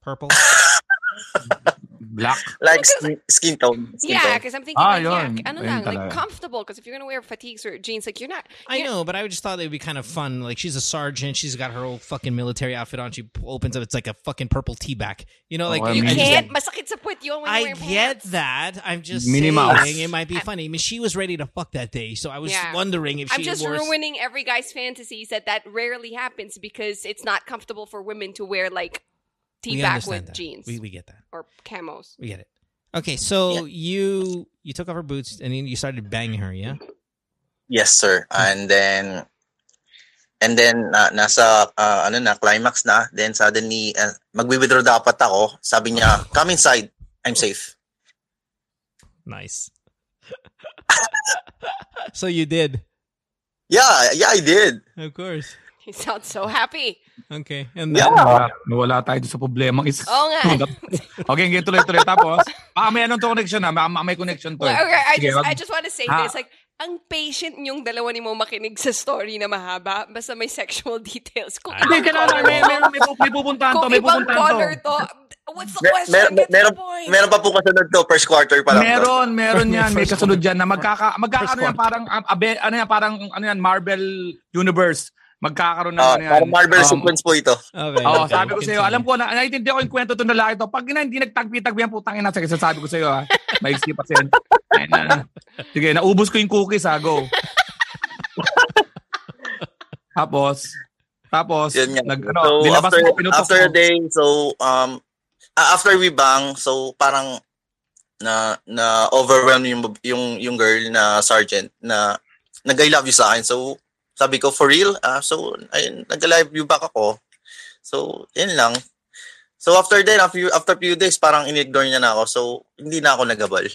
Purple? Black. Like skin, skin tone. Skin yeah, because I'm thinking Ah, like, yeah, yun. ano Ayun lang, like comfortable. Because if you're gonna wear fatigues or jeans, like you're not. I you're- know, but I just thought it would be kind of fun. Like she's a sergeant, she's got her old fucking military outfit on. She opens up, it's like a fucking purple tea bag. You know, like Oh, I You mean- I just- can't. Masakit sa puwet yun when I you're get that. I'm just Minnie saying it might be funny. I mean, she was ready to fuck that day, so I was Yeah. wondering if she I'm just wore. ruining every guy's fantasies that that rarely happens because it's not comfortable for women to wear like we tea back with that. jeans We we get that. or camos. We get it. Okay, so you you took off her boots and then you started banging her, yeah? Yes, sir. And then, and then, uh, nasa, uh, ano na, climax na. Then suddenly, uh, magwi-withdraw dapat ako. Sabi niya, come inside. I'm safe. Nice. so you did, Yeah, yeah, I did. of course. He sounds so happy. Okay, and Yeah. then Nawala, nawala tayo doon sa problema. Is, Oo nga. okay, sige, tuloy-tuloy. Tapos, baka may anong to connection na. Baka may connection to. Well, eh. okay, I Sige, just wag- I just want to say Ah. this. Like ang patient yung dalawa ni mo makinig sa story na mahaba. Basta may sexual details. Kung Hindi, ibang kailangan, may, may, may, may, may pupuntahan to, Kung may ibang pupuntahan color to. to, what's the Mer- question? mer- to meron, meron pa po kasunod to, first quarter pa lang. to. Meron, meron yan. May kasunod yan na magkaka, magkakaano First yan parang, abe, ano yan, parang, ano yan, Marvel Universe. Magkakaroon ng Ah, ano yan. parang Marvel Um, sequence po ito. Okay. Oo, okay, sabi ko sa'yo, continue. alam ko na, naiintindihan ko yung kwento itong lalaki to. Pag ina, hindi nagtagpi-tagpi ang putang ina, sige, sasabi ko sa'yo ha. Maiksi pa siya. Na. Sige, naubos ko yung cookies ha, go. tapos, tapos, Yun nga. nag, ano, so, nilabas after, mo, pinutok after a day, so, um, ah, after we bang, so, parang, na, na overwhelm yung, yung, yung girl na sergeant na, nag-I love you sa akin. So, sabi ko, for real? Ah, so, ayun, nag-live you back ako. So, yun lang. So, after then, after, after few days, parang in-ignore niya na ako. So, hindi na ako nagabal.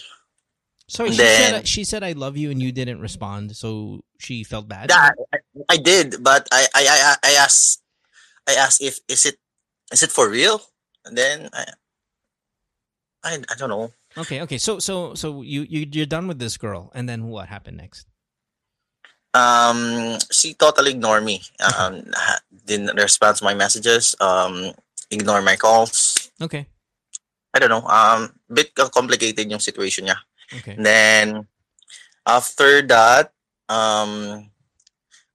Sorry, she Then- said she said I love you and you didn't respond, so she felt bad. Yeah, I, I did, but I, I, I, I asked, I asked if, is it, is it for real? And then, I, I, I don't know. Okay, okay. So so so you you you're done with this girl, and then what happened next? Um, she totally ignored me. Um, didn't respond to my messages. Um, ignore my calls. Okay, I don't know. Um, bit complicated yung situation niya. okay. And then after that, um,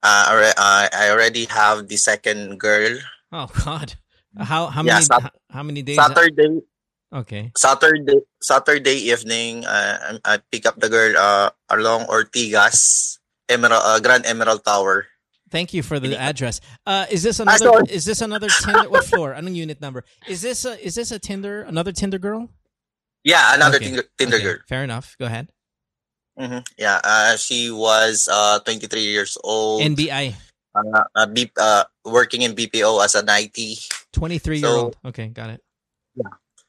uh, uh, I already have the second girl. Oh God, how how Yeah, many Sat- how many days? Saturday, Okay, Saturday, Saturday evening, uh, I I pick up the girl uh, along Ortigas, Emerald, uh, Grand Emerald Tower. thank you for the address. Uh, is this Ah, another? Is this another Tinder? what floor? Anong unit number? Is this a is this a Tinder? Another Tinder girl? Yeah, another Okay, Tinder, Tinder Okay, girl. Fair enough. Go ahead. hmm Yeah, uh, she was uh, 23 years old. NBI, uh, uh, B, uh, working in BPO as an IT. twenty three year old. Okay, got it.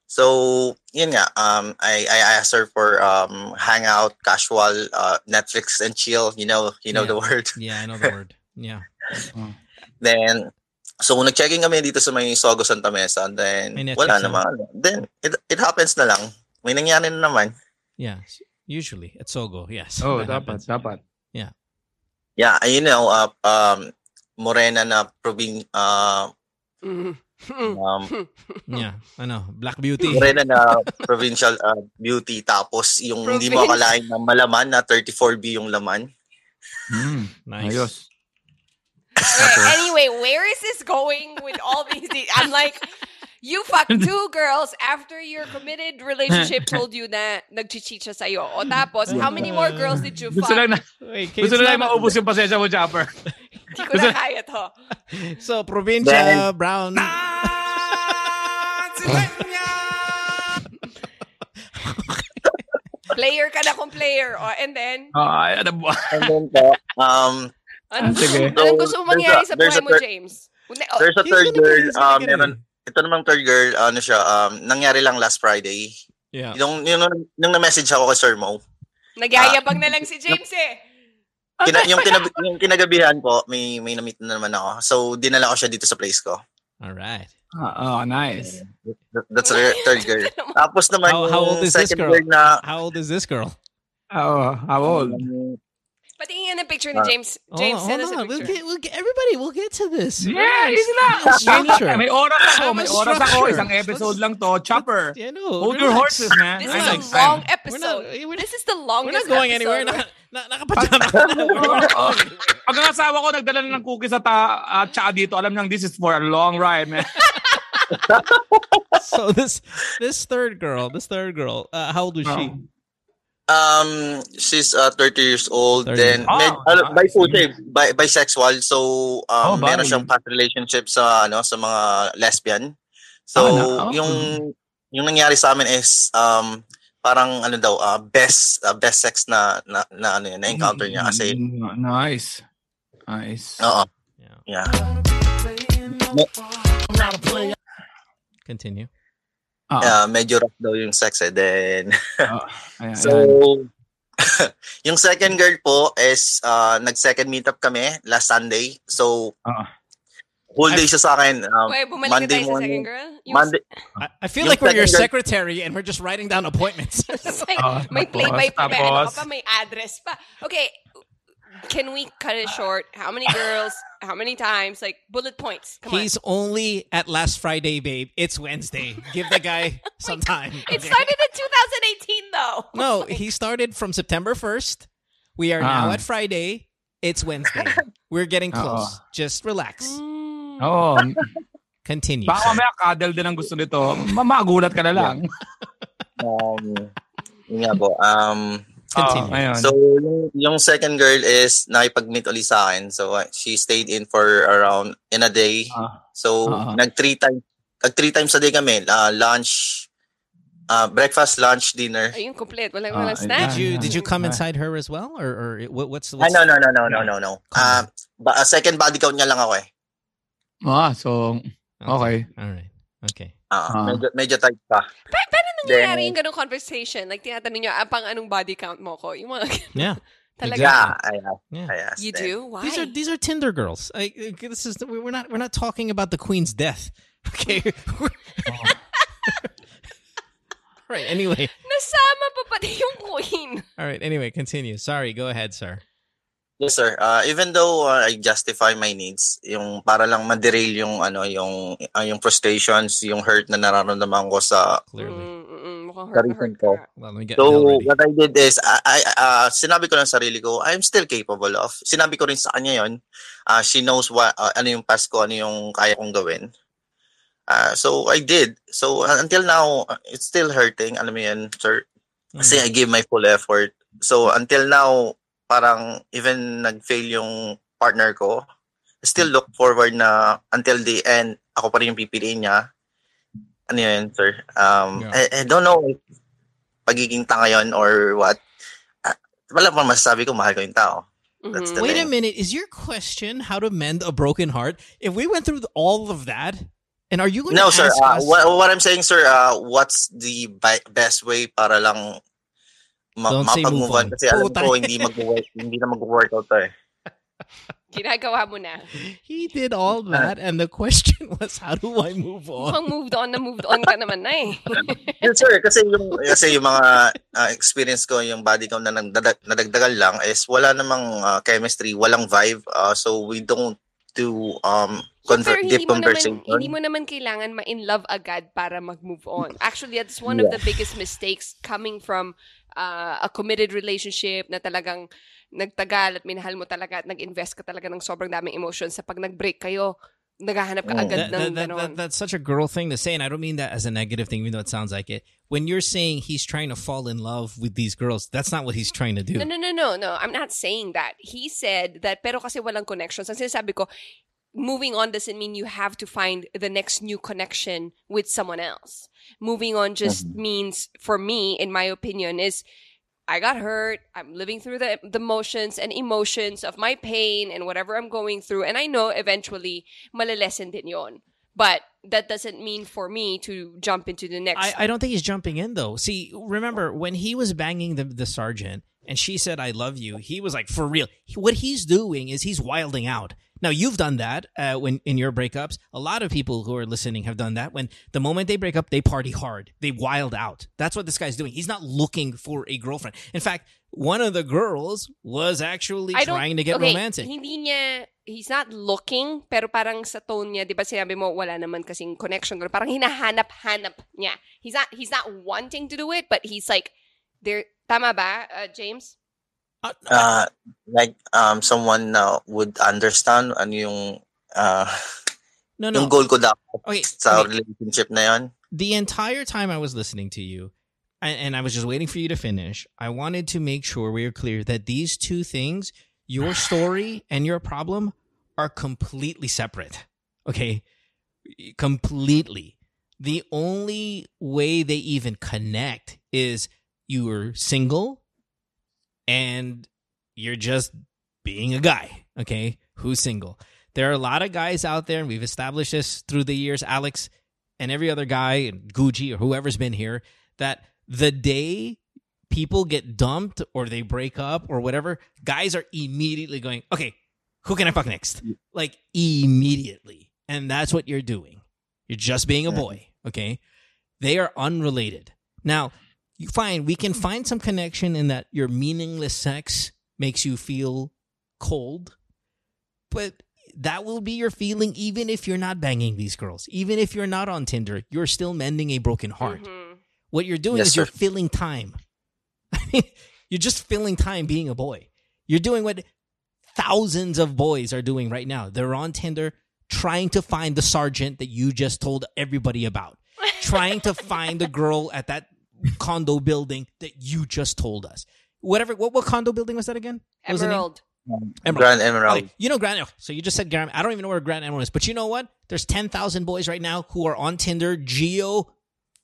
So, yun nga, um, I, I asked her for um, hangout, casual, uh, Netflix and chill. You know, you know Yeah. the word. Yeah, I know the word. Yeah. Then, so nag-checking kami dito sa may Sogo Santa Mesa. Then, May Netflix wala na. naman. Then, it, it happens na lang. May nangyari na naman. Yeah. Usually at Sogo, yes. Oh, that dapat, happens. dapat. Yeah, Yeah, you know, uh, um, morena na proving, uh, Mhm. Um, Yeah, I know. Black Beauty. morena na provincial uh, beauty. Tapos, yung hindi mo Province. akalain na malaman na 34B yung laman. Mm, Nice. ayos. Okay, anyway, where is this going with all these? de- I'm like, you fucked two girls after your committed relationship told you na nagchichicha sa'yo. O tapos, how many more girls did you Gusto fuck? lang na, Wait, gusto it's lang not- maubos yung pasensya mo, Chopper. Hindi ko na kaya to. So, probinsya, Then- brown. Player ka na kung player. O, and then, Ah, ano ba? And then po, um, ano, Sige. anong gusto mo mangyari sa there's buhay a mo, third- James? Oh, there's a third girl, um, meron, ito namang third girl, ano siya, um, nangyari lang last Friday. Yeah. Yung, yung, yung na-message ako kay Sir Mo, Nagyayabang na lang si James eh. Kina, yung, kinab, yung kinagabihan po, may, may na-meet na naman ako. So, dinala ko siya dito sa place ko. All right. Ah, oh, nice. That- That's the third girl. Tapos naman, How, how old is this girl? girl na, How old is this girl? Oh, how old? Patingin nga ng picture ni Ah. James. James, oh, send hold us a on. We'll get, we'll get, everybody, we'll get to this. Yeah, easy lang. Structure. May oras ako, Have a may oras ako. structure. Isang episode lang to. Chopper. You know, Hold your horses, man. This I is like a long episode. We're not- we're this is the We're longest not going episode. anywhere. Naka, na, nakapajama ka na. Pag ang asawa ko nagdala na ng cookies at uh, uh, tsaka dito, alam niyang this is for a long ride, man. So this this third girl, this third girl, uh, how old was she? um, she's uh, 30 years old. 30. Then, Oh, med, uh, bi bi, bisexual. So, Oh, um, meron bagay. siyang past relationship sa, ano, sa mga lesbian. So, Ah, na- oh. yung, yung nangyari sa amin is, um, parang ano daw, uh, best uh, best sex na na, na ano yun, na encounter niya kasi Mm, Nice. Nice. oo. Yeah. Yeah. Continue. Ah, Yeah, medyo rough daw yung sex eh. Then ah, ayan, So, ayan. yung second girl po is uh, nag-second meetup kami last Sunday. So, Ah. Whole day siya sa akin. Um, Wait, bumalik Monday na sa morning. second girl? Yung- Monday, I, I feel like we're your girl- secretary and we're just writing down appointments. It's like, Ah, may tapos, play by play, may ano pa, may address pa. Okay, can we cut it short? How many girls? How many times? Like bullet points. Come He's only at last Friday, babe. It's Wednesday. Give the guy some time. on. It okay? started in 2018 though. No, he started from September 1st. We are now Ah. at Friday. It's Wednesday. We're getting close. Oo. Just relax. Oo. Continue. Baka mamaya cuddle din ang gusto nito. Mamagulat ka na lang. Um, yun nga po. Um, Continue. Oh. So, yung, yung second girl is nakipag-meet ulit sa akin. So, uh, she stayed in for around in a day. Ah. So, Ah. nag three times nag three times a day kami. Uh, lunch, uh, breakfast, lunch, dinner. Ayun, complete. Walang, Ah, walang snack. Did you did you come Ah. inside her as well, or or what, what's Ah, what's no, no, no, no, no, no, no. Uh, ba, uh, second body count niya lang ako eh. Ah, so, okay. All right. Okay. Ah, Ah. medyo, medyo tight pa. Pa- paano nangyayari Then- yung ganong conversation? Like, tinatanong nyo, ah, pang anong body count mo ko? Yung mga Yeah. Talaga? Yeah, I asked. Yeah. I asked You them. do? Why? These are these are Tinder girls. Like uh, this is we're not we're not talking about the queen's death. Okay. right. Anyway. Nasama pa pati yung queen. All right. Anyway, continue. Sorry. Go ahead, sir. Yes, sir. Uh, even though uh, I justify my needs, yung para lang ma-derail yung ano, yung uh, yung frustrations, yung hurt na nararamdaman ko sa Clearly. Mm, mm, sa ko. ka. Well, let me get Mel So, what I did is, I, I, uh, sinabi ko lang sa sarili ko, I'm still capable of. Sinabi ko rin sa kanya yon. Uh, she knows what, uh, ano yung past ko, ano yung kaya kong gawin. Uh, so, I did. So, uh, until now, it's still hurting. Alam mo yan, sir. Kasi Mm. I gave my full effort. So, until now, parang even nag-fail yung partner ko, still look forward na until the end, ako pa rin yung pipiliin niya. Ano yun, sir? Um, Yeah. I, I don't know if pagiging tanga yun or what. Ah, wala pa masasabi ko, mahal ko yung tao. That's the Wait a thing. minute. Is your question how to mend a broken heart? If we went through all of that, and are you going No, to sir. ask Uh, us? what, what I'm saying, sir, uh, what's the bi- best way para lang ma- Don't say move on? Kasi alam Puta. ko, hindi, mag-work, hindi na mag-workout to eh. Ginagawa mo na. He did all that, and the question was, how do I move on? Mukhang moved on na moved on ka naman na eh. Yes, sir. Kasi yung, kasi yung mga uh, experience ko, yung body count na nagdadag- nadagdagan lang is wala namang uh, chemistry, walang vibe. Uh, so we don't do um, conver- Pero deep hindi mo, naman, conversation. hindi mo naman kailangan ma-in love agad para mag-move on. Actually, that's one of Yeah. the biggest mistakes coming from uh, a committed relationship na talagang nagtagal at minahal mo talaga at nag-invest ka talaga ng sobrang daming emotions sa pag nag-break kayo, naghahanap ka Mm. agad That- ng that- that- that- that's such a girl thing to say, and I don't mean that as a negative thing, even though it sounds like it. When you're saying he's trying to fall in love with these girls, that's not what he's trying to do. No, no, no, no, no. I'm not saying that. He said that, pero kasi walang connections. Ang sinasabi ko, moving on doesn't mean you have to find the next new connection with someone else. Moving on just mm-hmm. means, for me, in my opinion, is I got hurt. I'm living through the the motions and emotions of my pain and whatever I'm going through. And I know eventually, malalesen din yon. But that doesn't mean for me to jump into the next. I, I don't think he's jumping in though. See, remember when he was banging the, the sergeant and she said, I love you, he was like, for real. He- what he's doing is he's wilding out. Now, you've done that uh, when in your breakups. A lot of people who are listening have done that. When the moment they break up, they party hard, they wild out. That's what this guy's doing. He's not looking for a girlfriend. In fact, one of the girls was actually I trying to get okay, romantic. Hindi niya, he's not looking, pero parang sa tone niya, di ba sinabi mo, wala naman kasing connection. Parang hinahanap-hanap niya. He's not, he's not wanting to do it, but he's like, there, tama ba, uh, James? Uh, like um, someone na would understand ano yung uh, No, no. yung goal ko dapat Okay, sa okay. relationship na yon. the entire time I was listening to you, and, and I was just waiting for you to finish, I wanted to make sure we are clear that these two things, your story and your problem, are completely separate. Okay? Completely. The only way they even connect is you were single and you're just being a guy, okay? Who's single. There are a lot of guys out there, and we've established this through the years, Alex, and every other guy, and Gucci or whoever's been here, that the day people get dumped or they break up or whatever, guys are immediately going, okay, who can I fuck next? Like immediately. And that's what you're doing. You're just being a boy, okay? They are unrelated. Now, you find we can find some connection in that your meaningless sex makes you feel cold, but that will be your feeling even if you're not banging these girls. Even if you're not on Tinder, you're still mending a broken heart. Mhm. What you're doing Yes, is you're filling time. you're just filling time being a boy. You're doing what thousands of boys are doing right now. They're on Tinder trying to find the sergeant that you just told everybody about. trying to find the girl at that condo building that you just told us. Whatever what, what condo building was that again? What was the? Emerald. Emerald. Grand Emerald. Okay, you know Grand. okay, So you just said Grand. I don't even know where Grand Emerald is, but you know what? There's ten thousand boys right now who are on Tinder, geo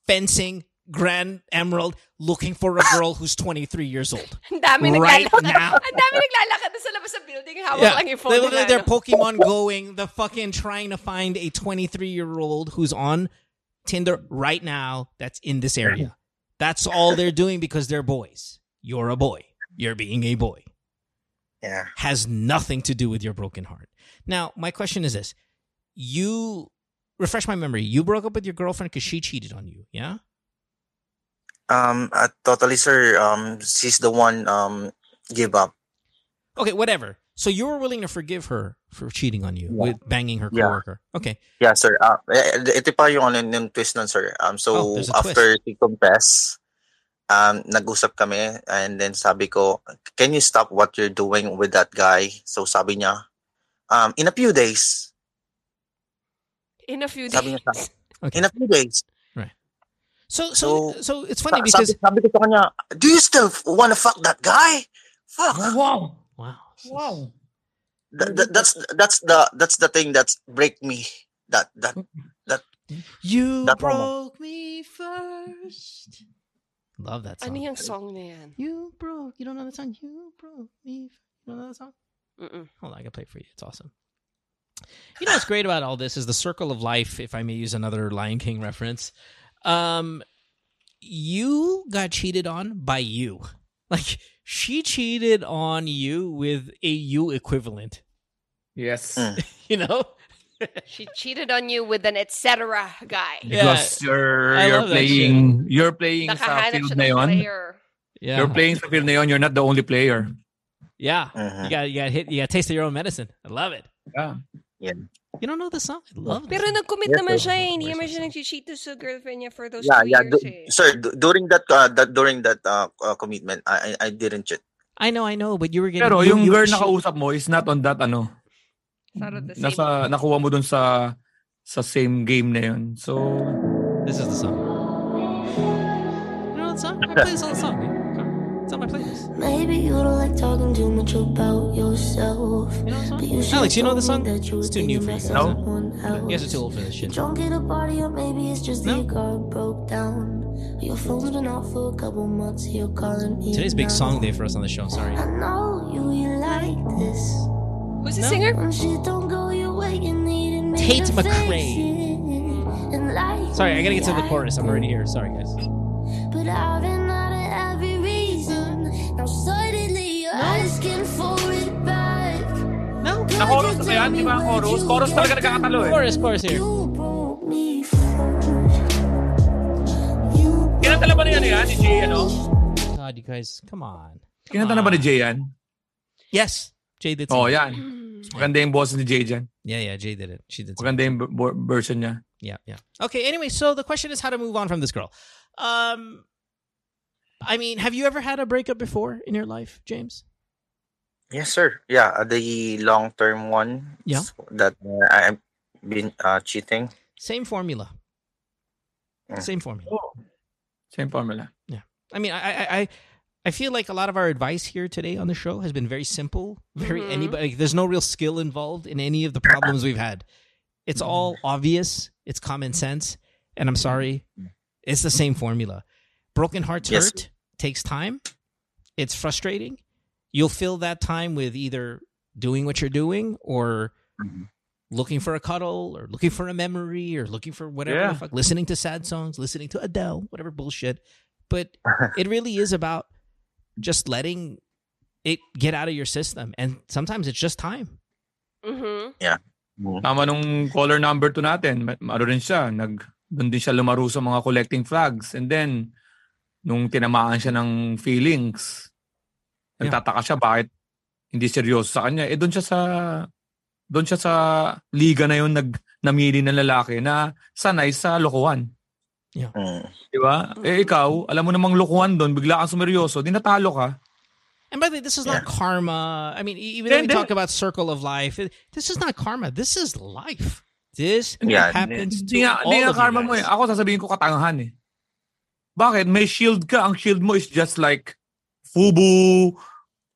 fencing Grand Emerald, looking for a girl who's 23 years old. Ang dami Right naglalakad. now. Ang dami naglalakad na sa labas sa building. Hawak Yeah, lang yung they look like nila, they're? Pokemon going. The fucking trying to find a 23 year old who's on Tinder right now. That's in this area. That's all they're doing because they're boys. You're a boy. You're being a boy. Yeah. Has nothing to do with your broken heart. Now, my question is this: You refresh my memory. You broke up with your girlfriend because she cheated on you. Yeah. Um, uh, totally, sir. Um, she's the one um give up. Okay. Whatever. So you were willing to forgive her for cheating on you with banging her Yeah. coworker. Okay. Yeah, sir. Uh, ito pa yung, ano, yung twist nun, sir. Um, Oh, so, there's a after she confess, um, nag-usap kami, and then sabi ko, can you stop what you're doing with that guy? So, sabi niya, um, in a few days. In a few days. Sabi days. niya sa In a few days. Right. So, so, so, it's funny sa- because sabi, sabi ko sa kanya, do you still want to fuck that guy? Fuck. Wow. Wow. Wow. Th- th- that's that's the that's the thing that's break me. That that that You that moment. broke me first. Love that song. Ano yung song na yan? You broke. You don't know the song. You broke me. You don't know the song. Mm-mm. Hold on, I can play it for you. It's awesome. You know what's great about all this is the circle of life. If I may use another Lion King reference, um, you got cheated on by you. Like she cheated on you with a you equivalent. Yes. You know. She cheated on you with an etc. guy. Because you're I you're playing you're playing sa Nakahanap field na ng Yeah. You're playing sa field na yun, you're not the only player. Yeah. Mm-hmm. You got you got hit. You got taste of your own medicine. I love it. Yeah. Yeah. You don't know the song? I love Pero nag-commit Yes, naman siya eh. Hindi naman siya nag-cheat to sa girlfriend niya for those yeah two yeah years eh. sir du- during that uh, that during that uh, uh, commitment I, I didn't cheat. I know, I know, but you were getting. Pero you, yung you, girl na kausap mo is not on that ano. Not on the same. Nasa nakuha mo dun sa sa same game na yun. So This is the song. You know the song? I play this on the song. Man. Come on. It's on my playlist. Maybe you don't like talking too much about yourself. But you Alex, you know the song? that you It's too new for you. No? You guys are too old for this shit. Drunk at a party, or maybe it's just that your car broke down. Your phone's been out for a couple months, you're calling me. Today's big song day for us on the show. Sorry. I know you, you like this. Who's the singer? When shit don't go your way, you need it. Tate McRae. fix it. And like Sorry, I gotta get to the chorus. I'm already here. Sorry, guys. No. Na-chorus na yan, di ba? Chorus? Chorus talaga nagkakatalo eh. Chorus, chorus here. Kinanta na ba niya yan ni Jay ano? God, you guys, come on. Kinanta na ba ni Jay yan? Yes, Jay did. Oh, sing. yan. Maganda yung boss ni Jay dyan. Yeah, yeah, Jay did it. She did. sing. Maganda yung b- version niya. Yeah, yeah. Okay. Anyway, so the question is how to move on from this girl. Um, I mean, have you ever had a breakup before in your life, James? Yes, sir. Yeah, uh, the long term one. Yeah. That uh, I've been uh, cheating. Same formula. Same formula. Same formula. Yeah. I mean, I, I, I, I feel like a lot of our advice here today on the show has been very simple. Very Mhm. anybody. There's no real skill involved in any of the problems we've had. It's all obvious. It's common sense. And I'm sorry, it's the same formula. Broken hearts Yes. hurt. Takes time. It's frustrating. You'll fill that time with either doing what you're doing or looking for a cuddle or looking for a memory or looking for whatever Yeah. the fuck, listening to sad songs, listening to Adele, whatever bullshit. But it really is about just letting it get out of your system. And sometimes it's just time. Mm-hmm. Yeah. Tama nung caller number 2 natin. ma- Ano rin siya. Nag, doon din siya lumaro sa mga collecting flags. And then, nung tinamaan siya ng feelings, nagtataka siya bakit hindi seryoso sa kanya, eh doon siya sa doon siya sa liga na yun nag namili ng lalaki na sanay sa lokohan. Mm. Di ba? Eh ikaw, alam mo namang lokohan doon, bigla kang sumeryoso, di natalo ka. And by the way, this is not karma. I mean, e- even Then- though we then- talk about circle of life, this is not karma. This is life. This Yeah, happens to Hindi nga, all nga of you karma mo guys. eh. Ako sasabihin ko katangahan eh. Bakit? May shield ka. Ang shield mo is just like fubu,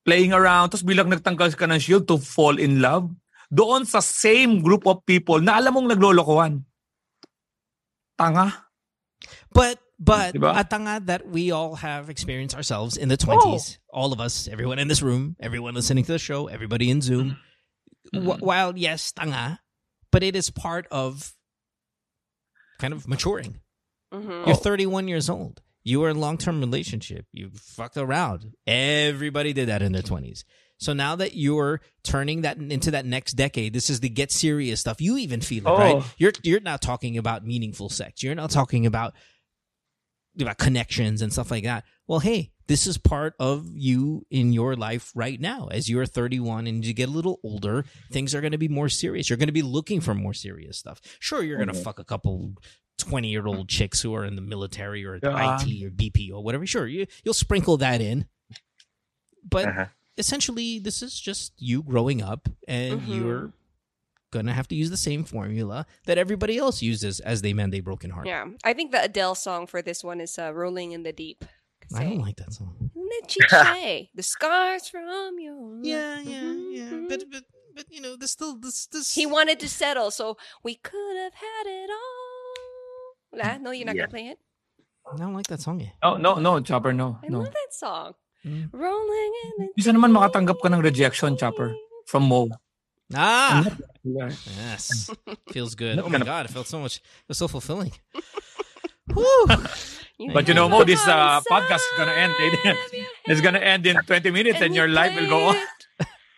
playing around, tapos bilang nagtanggal ka ng shield to fall in love, doon sa same group of people na alam mong naglolokohan. Tanga. But but Diba? atanga that we all have experienced ourselves in the twenties. All of us, everyone in this room, everyone listening to the show, everybody in Zoom. Wh- while yes, tanga, but it is part of kind of maturing. Mhm. You're 31 years old. You were in a long term relationship. You fucked around. Everybody did that in their 20s. So now that you're turning that into that next decade, this is the get serious stuff. You even feel it, right? Oh. You're you're not talking about meaningful sex. You're not talking about about connections and stuff like that. Well, hey, this is part of you in your life right now. As you're 31 and you get a little older, things are going to be more serious. You're going to be looking for more serious stuff. Sure, you're going to Mhm. fuck a couple 20 year old chicks who are in the military or Yeah. IT or BP or whatever. Sure, you, you'll sprinkle that in. But Uh-huh. essentially, this is just you growing up and Mhm. you're going to have to use the same formula that everybody else uses as they mend a broken heart. Yeah, I think the Adele song for this one is uh, "Rolling in the Deep." I don't like that song. Isn't it cliche? the scars from your Yeah, yeah, yeah. But but but you know, there's still this this he wanted to settle, so we could have had it all. Ah, no, you're not Yeah. gonna play it. I don't like that song. Eh. No, no, no, Chopper, no. I no. love that song. Mm. Rolling in the Isa naman makatanggap ka ng rejection, Chopper, from Mo. Ah, yes, feels good. Oh my god, it felt so much. It was so fulfilling. Woo. But you know, Mo, this uh, podcast is gonna end. It's gonna end in 20 minutes and your life will go on.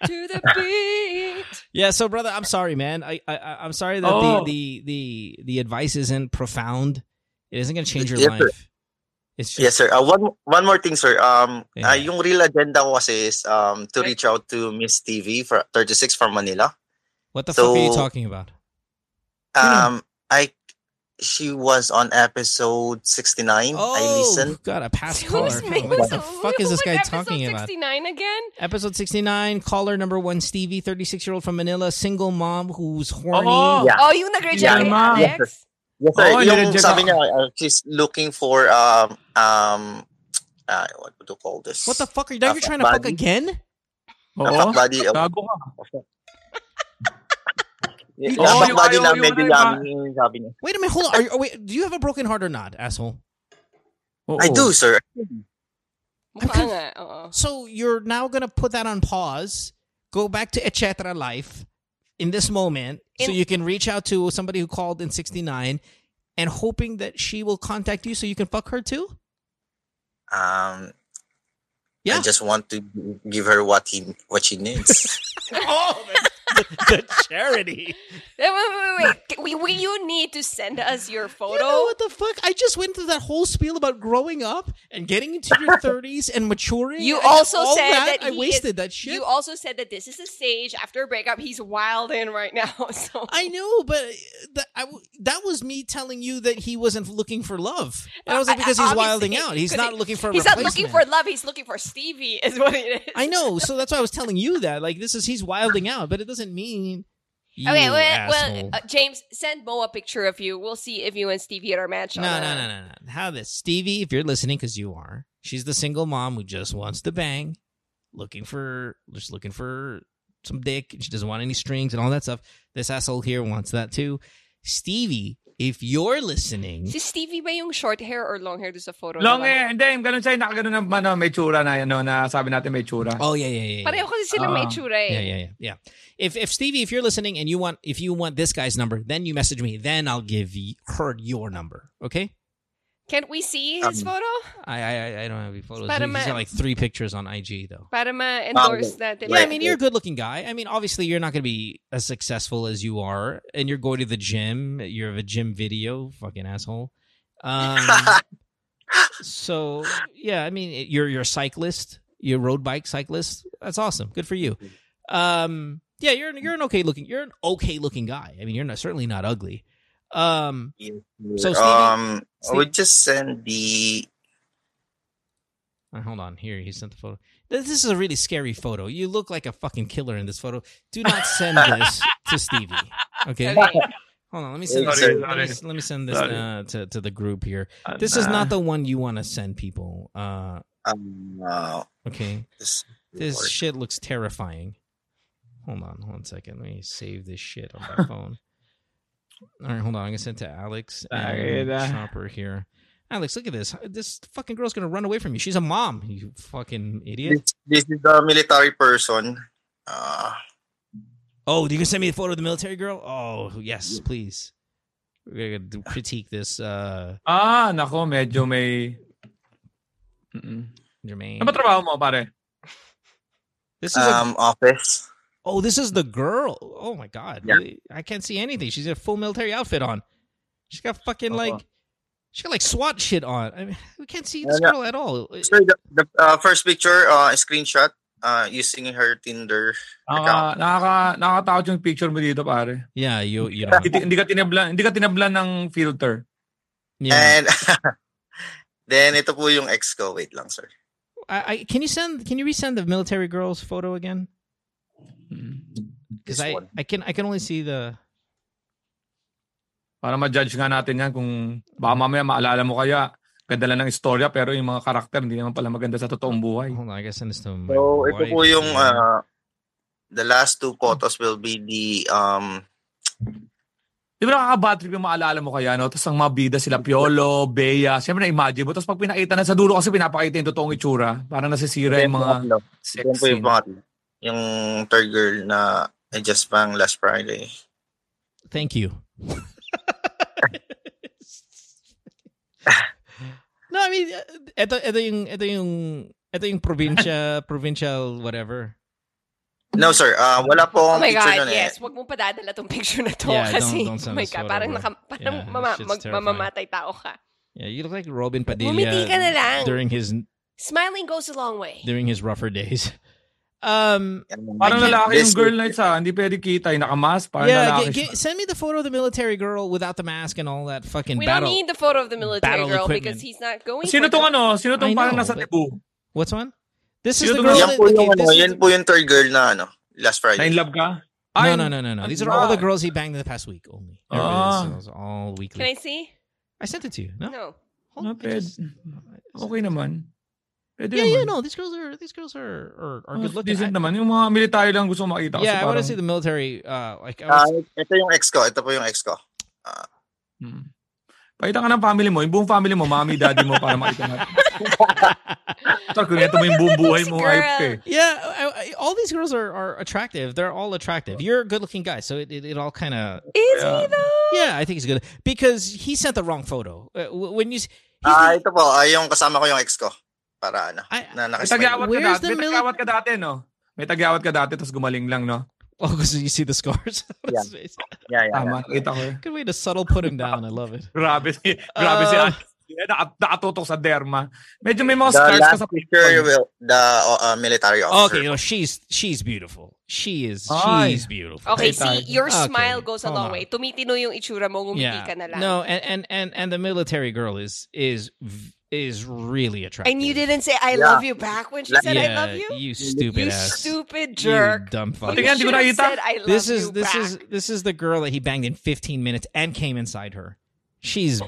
to the beat. Yeah, so brother, I'm sorry, man. I, I I- I'm sorry that Oh. the, the the the advice isn't profound. It isn't going to change your Yes, sir. life. It's just Yes, sir. Uh, one one more thing, sir. Um, Yeah. ah, yung real agenda ko kasi is um to reach out to Miss Stevie for 36 from Manila. what the fuck are you talking about? Um, I she was on episode 69. I Oh, listened. God, a past Who's caller. me? What the Who's- fuck is this what guy episode talking about? 69 again? Episode 69, caller number one, Stevie, 36 year old from Manila, single mom who's horny. Oh. Yeah. Oh, yung nag-reject Yeah, kay ma'am. Alex? Yes, sir. Oo, yung nireject sabi niya, uh, she's looking for um um uh, what do you call this? What the fuck are you? Now Uh, you're trying to fuck again? A Oo. fuck body. Uh, Gago ka. Yeah, Oo, fuck yung body ayaw- na medyo ano, yummy sabi niya. Wait a minute, hold on. Are you, oh, wait, do you have a broken heart or not, asshole? Oo. I do, sir. Mukha nga, oo. So you're now gonna put that on pause, go back to etc. life in this moment, so you can reach out to somebody who called in '69, and hoping that she will contact you so you can fuck her too. Um, Yeah. I just want to give her what he what she needs. oh, the, the charity. Wait, wait, wait, wait. We, we, you need to send us your photo. You know what the fuck? I just went through that whole spiel about growing up and getting into your 30s and maturing. You and also said that, that I wasted is- that shit. You also said that this is a stage after a breakup. He's wild in right now. So I know, but that, I that was me telling you that he wasn't looking for love. And I was like, because he's wilding out. He's not looking for a He's not looking for love. He's looking for Stevie. Is what it is. I know, so that's why I was telling you that. Like, this is he's wilding out, but it doesn't mean. You Okay, well, well uh, James, send Mo a picture of you. We'll see if you and Stevie are a match. no, no, no, no, no. How this, Stevie? If you're listening, because you are, she's the single mom who just wants to bang, looking for just looking for some dick. She doesn't want any strings and all that stuff. This asshole here wants that too. Stevie, if you're listening, Si Stevie ba yung short hair or long hair doon sa photo? Long na eh, hindi, yung ganun sa'yo, nakaganon na ano, may tsura na, ano, na sabi natin may tsura. oh yeah, yeah, yeah, yeah. Pareho kasi sila may Ah. tsura eh. Yeah, yeah, yeah, yeah. If if Stevie, if you're listening and you want if you want this guy's number, then you message me. Then I'll give her your number. Okay? Can't we see his Um, photo? I I I don't have any photos. Para He's ma- got like three pictures on IG though. Para ma-endorse natin. Yeah, I mean you're a good looking guy. I mean obviously you're not going to be as successful as you are, and you're going to the gym. You have a gym video, fucking asshole. Um, so yeah, I mean you're you're a cyclist. You're a road bike cyclist. That's awesome. Good for you. Um, yeah, you're you're an okay looking you're an okay looking guy. I mean, you're not certainly not ugly. Um, so Stevie, um, I would just send the hold on. Here, he sent the photo. This this is a really scary photo. You look like a fucking killer in this photo. Do not send this to Stevie. Okay. Okay. Hold on. Let me send this. Sorry, let, me, sorry. let me send this uh, to to the group here. Uh, This is not the one you want to send people. Uh, um, uh, okay. this, This shit looks terrifying. Hold on, one second. Let me save this shit on my phone. All right, hold on. I'm gonna send it to Alex and Tangina. Chopper here. Alex, look at this. This fucking girl's gonna run away from you. She's a mom. You fucking idiot. this, this is the military person. Uh, Oh, you can send me a photo of the military girl? Oh, yes, please. We're gonna critique this, uh, Ah, nako, medyo may... Mm-mm. Jermaine. Ano ba trabaho mo, pare? This is a, um, office. Oh, this is the girl. Oh my god, Yeah. Really? I can't see anything. She's got a full military outfit on. She's got fucking Uh-huh. like, she got like SWAT shit on. I mean, we can't see this Yeah, yeah. girl at all. Sir, the, the uh, first picture, uh, screenshot, uh, using her Tinder. Nakaka, nakaka, nakakatakot yung picture mo dito, pare. Yeah, you you know. Hindi, hindi ka tinablan, hindi ka tinablan ng filter. Yeah. And then ito po yung ex ko. Wait lang, sir. I, I can you send can you resend the military girl's photo again? Because I one. I can I can only see the Para ma-judge nga natin yan kung baka mamaya maalala mo kaya ganda lang ng istorya pero yung mga karakter hindi naman pala maganda sa totoong buhay. hold on. I guess So, ito wife po yung, uh, the last two photos will be the, um, Di ba nakaka-bad trip yung maalala mo kaya, no? Tapos ang mga bida sila, Piolo, Bea, siyempre na-imagine mo. Tapos pag pinakita na sa dulo kasi pinapakita yung totoong itsura, parang nasisira yung mga sex Yan po yung scene. pangatlo. Yung third girl na I just bang last Friday. Thank you. no, I mean, uh, ito, ito yung, ito yung, ito yung provincia, provincial whatever. No, sir. Uh, wala po Oh my picture God, nun eh. yes. Wag mong padadala tong picture na to Yeah, don't- kasi, don't send oh my God, photo, parang, bro. naka, parang Yeah, mama, shit's mag, mamamatay tao ka. Yeah, you look like Robin Padilla Bumiti ka na lang. during his Smiling goes a long way. during his rougher days. Um, Parang I can't- lalaki yung girl week- na isa, hindi pwede kita, yung nakamas, parang yeah, lalaki g- g- send me the photo of the military girl without the mask and all that fucking We battle. don't need the photo of the military girl equipment. because he's not going Sino for tong the- ano? Sino tong I parang know, nasa but- tibu? What's one? This is Sino the to- girl. Yan that- po okay, yung ano, this is yan the- po yung third girl na ano, last Na Friday. in love ka? No, Ay, no, no, no, no. These are ah. all the girls he banged in the past week only. There it is. It was all weekly. Can I see? I sent it to you. No, No. Hold No, on, I pwede. just- Okay naman. Pwede Yeah, naman. yeah, no. These girls are these girls are are, are Oh, good looking. decent I- naman. Yung mga military lang gusto ko makita. kasi yeah, I want to parang- see the military. Uh, like I Ah, was, ito yung ex ko. Ito po yung ex ko. Hmm. Pakita ka ng family mo, yung buong family mo, mami, daddy mo, para makita natin. Sir, kunento mo yung buong buhay mo, Girl. eh. yeah, I, I, all these girls are, are attractive. They're all attractive. You're a good looking guy, so it, it, it all kind of Is Yeah. he though? yeah. I think he's good because he sent the wrong photo. Uh, when you s- he's Ah, the- ito po. Ah, yung kasama ko yung ex ko. Para ano. I- na May nakasmile. tagyawat ka Where's dati. May mili- tagyawat ka dati, no? May tagyawat ka dati, tapos gumaling lang, no? oh, because you see the scars. Yeah. Yeah, yeah, Tama, yeah. nakita ko eh. Good way to subtle put him down. I love it. Grabe si, grabe si Uh, Ate. Naka, nakatutok sa derma. Medyo may mga The scars ka last sa picture will, the uh, military officer. Okay, no, she's she's beautiful. She is Ay. she's beautiful. Okay, see, your Okay, smile goes a long on. way. Tumitino yung itsura mo, ngumiti Yeah. ka na lang. No, and, and and and the military girl is is v- is really attractive. And you didn't say I Yeah. love you back when she said yeah, I love you? You stupid You ass. stupid You jerk. dumb fuck. Tingnan, di ko should've said I love This is you this back. is this is the girl that he banged in 15 minutes and came inside her. She's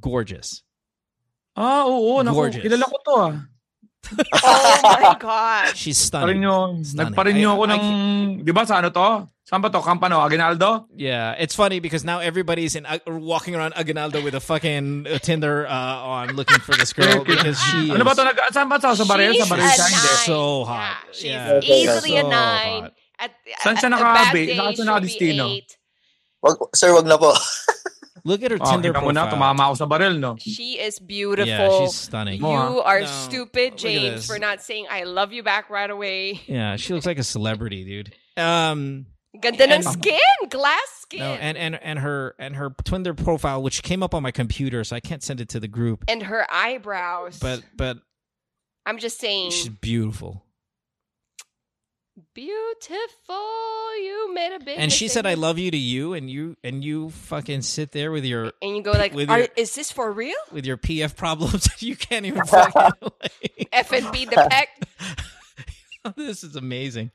gorgeous. Ah, oo, naku, Gorgeous. kilala ko to ah. Oh my god. She's Parin stunning. nyo, Stunning. nagparin nyo ako I ng, di ba sa ano to? Saan ba to? Campano, Aguinaldo? Yeah, it's funny because now everybody's in uh, walking around Aguinaldo with a fucking uh, Tinder uh, on looking for this girl because she Ano ba is to? Nag, saan ba to? Sa baril? Sa She's baril a siya? Hindi. nine. so Yeah, hot. she's Yeah, easily a nine. hot. At, Saan siya at a naka- bad ba- day, saan siya she'll nakadestino? be eight. Wag, sir, wag na po. Look at her Oh, Tinder kita na, profile. tumama ako sa baril, no? She is beautiful. Yeah, she's stunning. You are No, stupid, James, for not saying I love you back right away. Yeah, she looks like a celebrity, dude. Um, Ganda ng And- skin, glass skin. no, and and and her and her Tinder profile, which came up on my computer, so I can't send it to the group. and her eyebrows. But but I'm just saying, She's beautiful. Beautiful. You made a big. And she said, "I love you" to you, and you and you fucking sit there with your And you go like, Are, "Is this for real?" with your PF problems. you can't even fucking. like- F and B the peck. this is amazing.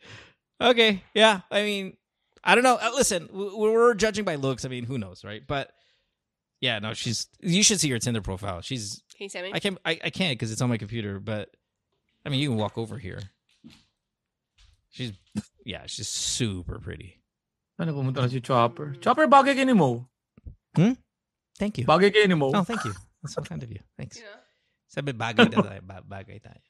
Okay, yeah. I mean, I don't know. Uh, Listen, we're judging by looks. I mean, who knows, right? But yeah, no, she's. You should see her Tinder profile. She's. Can you send me? I can't. I, I can't because it's on my computer. But I mean, you can walk over here. She's. Yeah, she's super pretty. Ano pumunta na si Chopper? Chopper, bagay kay ni Mo. Thank you. Bagay kay ni Mo. Oh, thank you. That's so kind of you. Thanks. Sabi bagay na tayo. Ba- bagay tayo.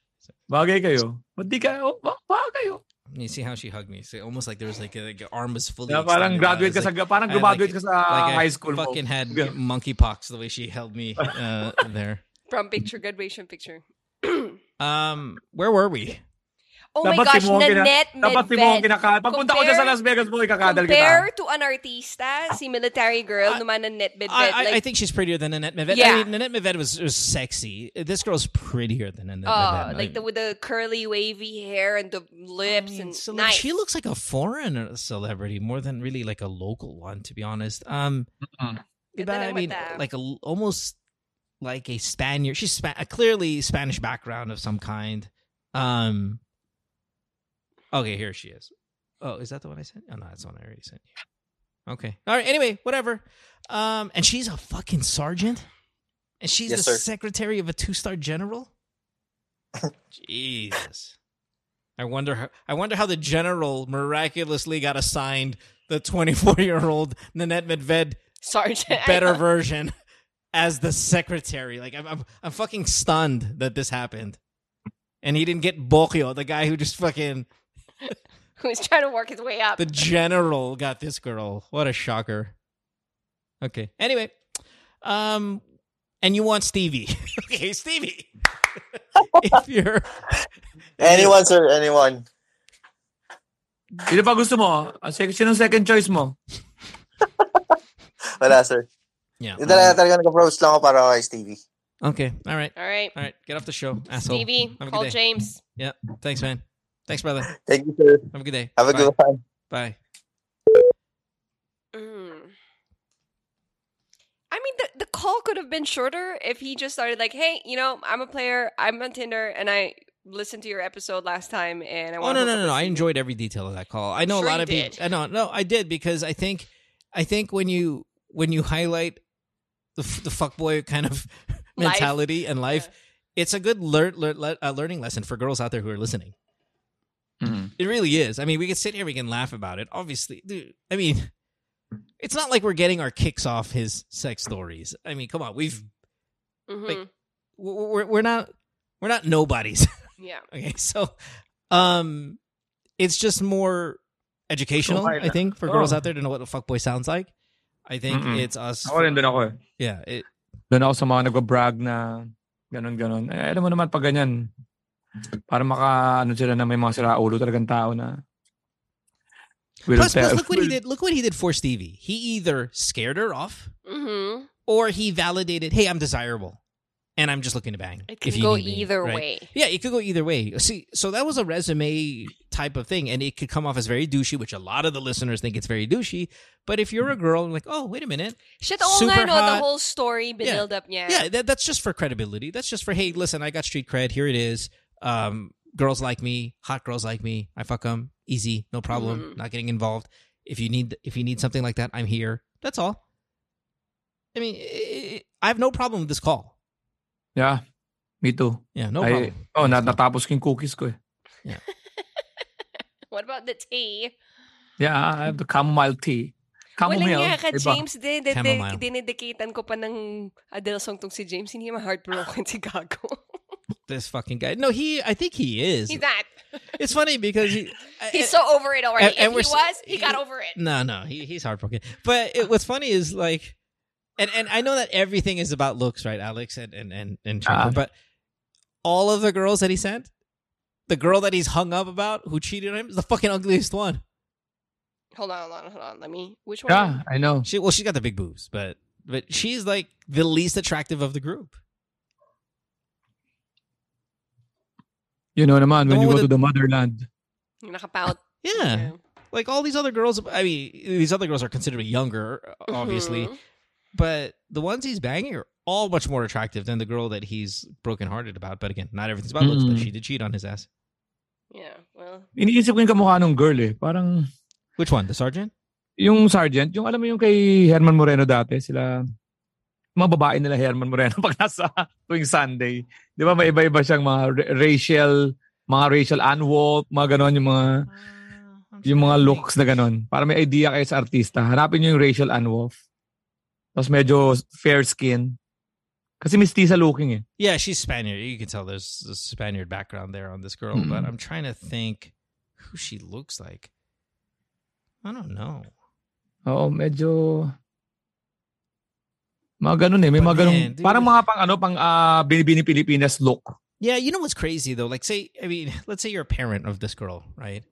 Bagay kayo. Ba't di kayo? Ba- bagay kayo. You see how she hugged me? So almost like there was like a, like your arm was fully. Yeah, parang graduate It's ka sa- like- parang I had, graduate ka sa like high school mo. Fucking had Yeah. monkeypox the way she held me uh, there. From picture graduation picture. Um, where were we? Oh my gosh, si Mo ang kina- Nanette Dapat si Mo ang Medved. kinaka- Pagpunta ko dyan sa Las Vegas mo, ikakadal kita. Compare to an artista, si military girl naman na Net Medved. I, I, like, I think she's prettier than Nanette Medved. Yeah. I mean, Nanette Medved was, was sexy. This girl's prettier than Nanette oh, Medved. like the with the curly wavy hair and the lips and So, nice. She looks like a foreign celebrity more than really like a local one, to be honest. Um, Ganda but, I mean, like a almost like a Spaniard. She's Spa- a clearly Spanish background of some kind. Um. Okay, here she is. Oh, is that the one I sent? Oh no, that's the one I already sent you. Okay. All right. Anyway, whatever. Um, and she's a fucking sergeant, and she's Yes, the sir. secretary of a two-star general. Jesus. I wonder how. I wonder how the general miraculously got assigned the 24-year-old Nanette Medved sergeant better version as the secretary. Like I'm, I'm, I'm fucking stunned that this happened, and he didn't get Bokyo, the guy who just fucking Who's trying to work his way up. the general got this girl. What a shocker. Okay. Anyway, um, and you want Stevie? okay, Stevie. if you're Anyone, sir. Anyone. Sino pa gusto mo? Ah, sec- Sino second choice mo? Wala, sir. Yeah. Yung talaga, talaga nag-approach lang ako para kay Stevie. Okay. All right. All right. All right. Get off the show, asshole. Stevie, Have a good call. James. Yeah. Thanks, man. Thanks, brother. Thank you, sir. Have a good day. Have a Bye. good one. Bye. Mm. I mean, the, the call could have been shorter if he just started like, "Hey, you know, I'm a player. I'm on Tinder, and I listened to your episode last time, and I Oh want." no no no no! I enjoyed every detail of that call. I know Sure a lot you of people. I know no, I did because I think, I think when you when you highlight the f- the fuckboy kind of Life. mentality and life, it's a good learn, learn le- uh, learning lesson for girls out there who are listening. It really is. I mean, we can sit here, we can laugh about it. Obviously, dude, I mean, it's not like we're getting our kicks off his sex stories. I mean, come on, we've Mhm. like we're we're- we're not we're not nobodies. Yeah. Okay, so um it's just more educational, I think, for girls oh. out there to know what the fuckboy sounds like. I think Mm-mm. it's us. Ako rin, doon ako eh. Yeah, it, Doon ako sa mga nag-brag na ganon-ganon. Eh, alam mo naman pag ganyan, para maka, ano sila na may mga sira ulo talagang tao na plus, plus look what he did. Look what he did for Stevie. He either scared her off Mm-hmm. or he validated, "Hey, I'm desirable." And I'm just looking to bang. It if could you go need me, either right? way. Yeah, it could go either way. See, so that was a resume type of thing, and it could come off as very douchey, which a lot of the listeners think it's very douchey. But if you're a girl, like, oh, wait a minute, Shit, all Super nga, no, the whole story build up niya. yeah, that, that's just for credibility. That's just for hey, listen, I got street cred. Here it is. Um, girls like me, hot girls like me. I fuck them, easy, no problem. Mhm. Not getting involved. If you need, if you need something like that, I'm here. That's all. I mean, i I have no problem with this call. Yeah, me too. Yeah, no Ay, problem. Oh, na, natapos ko cookies ko eh. What about the tea? Yeah, I have the chamomile tea. Walang Chamomile. nga ka. James. Din, din, Chamomile. dinidikitan ko pa ng Adele song tong si James. Hindi naman heartbroken si Gago. This fucking guy. No, he. I think he is. He's not. It's funny because he, He's so over it already. and- and if he s- was, he got over it. No, no, he, he's heartbroken. But it, what's funny is like, and and I know that everything is about looks, right, Alex and and and, and Trevor, Ah. but all of the girls that he sent, the girl that he's hung up about who cheated on him is the fucking ugliest one. Hold on, hold on, hold on. Let me. Which one? Yeah, I know. She well, she's got the big boobs, but but she's like the least attractive of the group. You know naman, The when you go with to the motherland. Nakapout. Yeah. Like all these other girls, I mean, these other girls are considerably younger, obviously, Mhm. but the ones he's banging are all much more attractive than the girl that he's brokenhearted about. But again, not everything's about looks, but Mm. she did cheat on his ass. Yeah, well. Iniisip ko yung kamukha ng girl eh. Parang, Which one? The sergeant? yung sergeant, yung alam mo yung kay German Moreno dati, sila, mga babae nila Herman Moreno pag nasa tuwing Sunday. Di ba may iba-iba siyang mga ra- racial, mga racial unwolf, mga ganon, yung mga, yung mga looks na ganon. Para may idea kayo sa artista. Hanapin niyo yung racial unwolf. Tapos medyo fair skin. Kasi mestiza looking eh. Yeah, she's Spaniard. You can tell there's a Spaniard background there on this girl, but Mm. I'm trying to think who she looks like. I don't know. Oo, medyo... Mga ganun eh. May But mga ganun. man, dude- parang mga pang ano, pang ah, binibini Pilipinas look. Yeah, you know what's crazy though? Like say I mean, let's say you're a parent of this girl, right?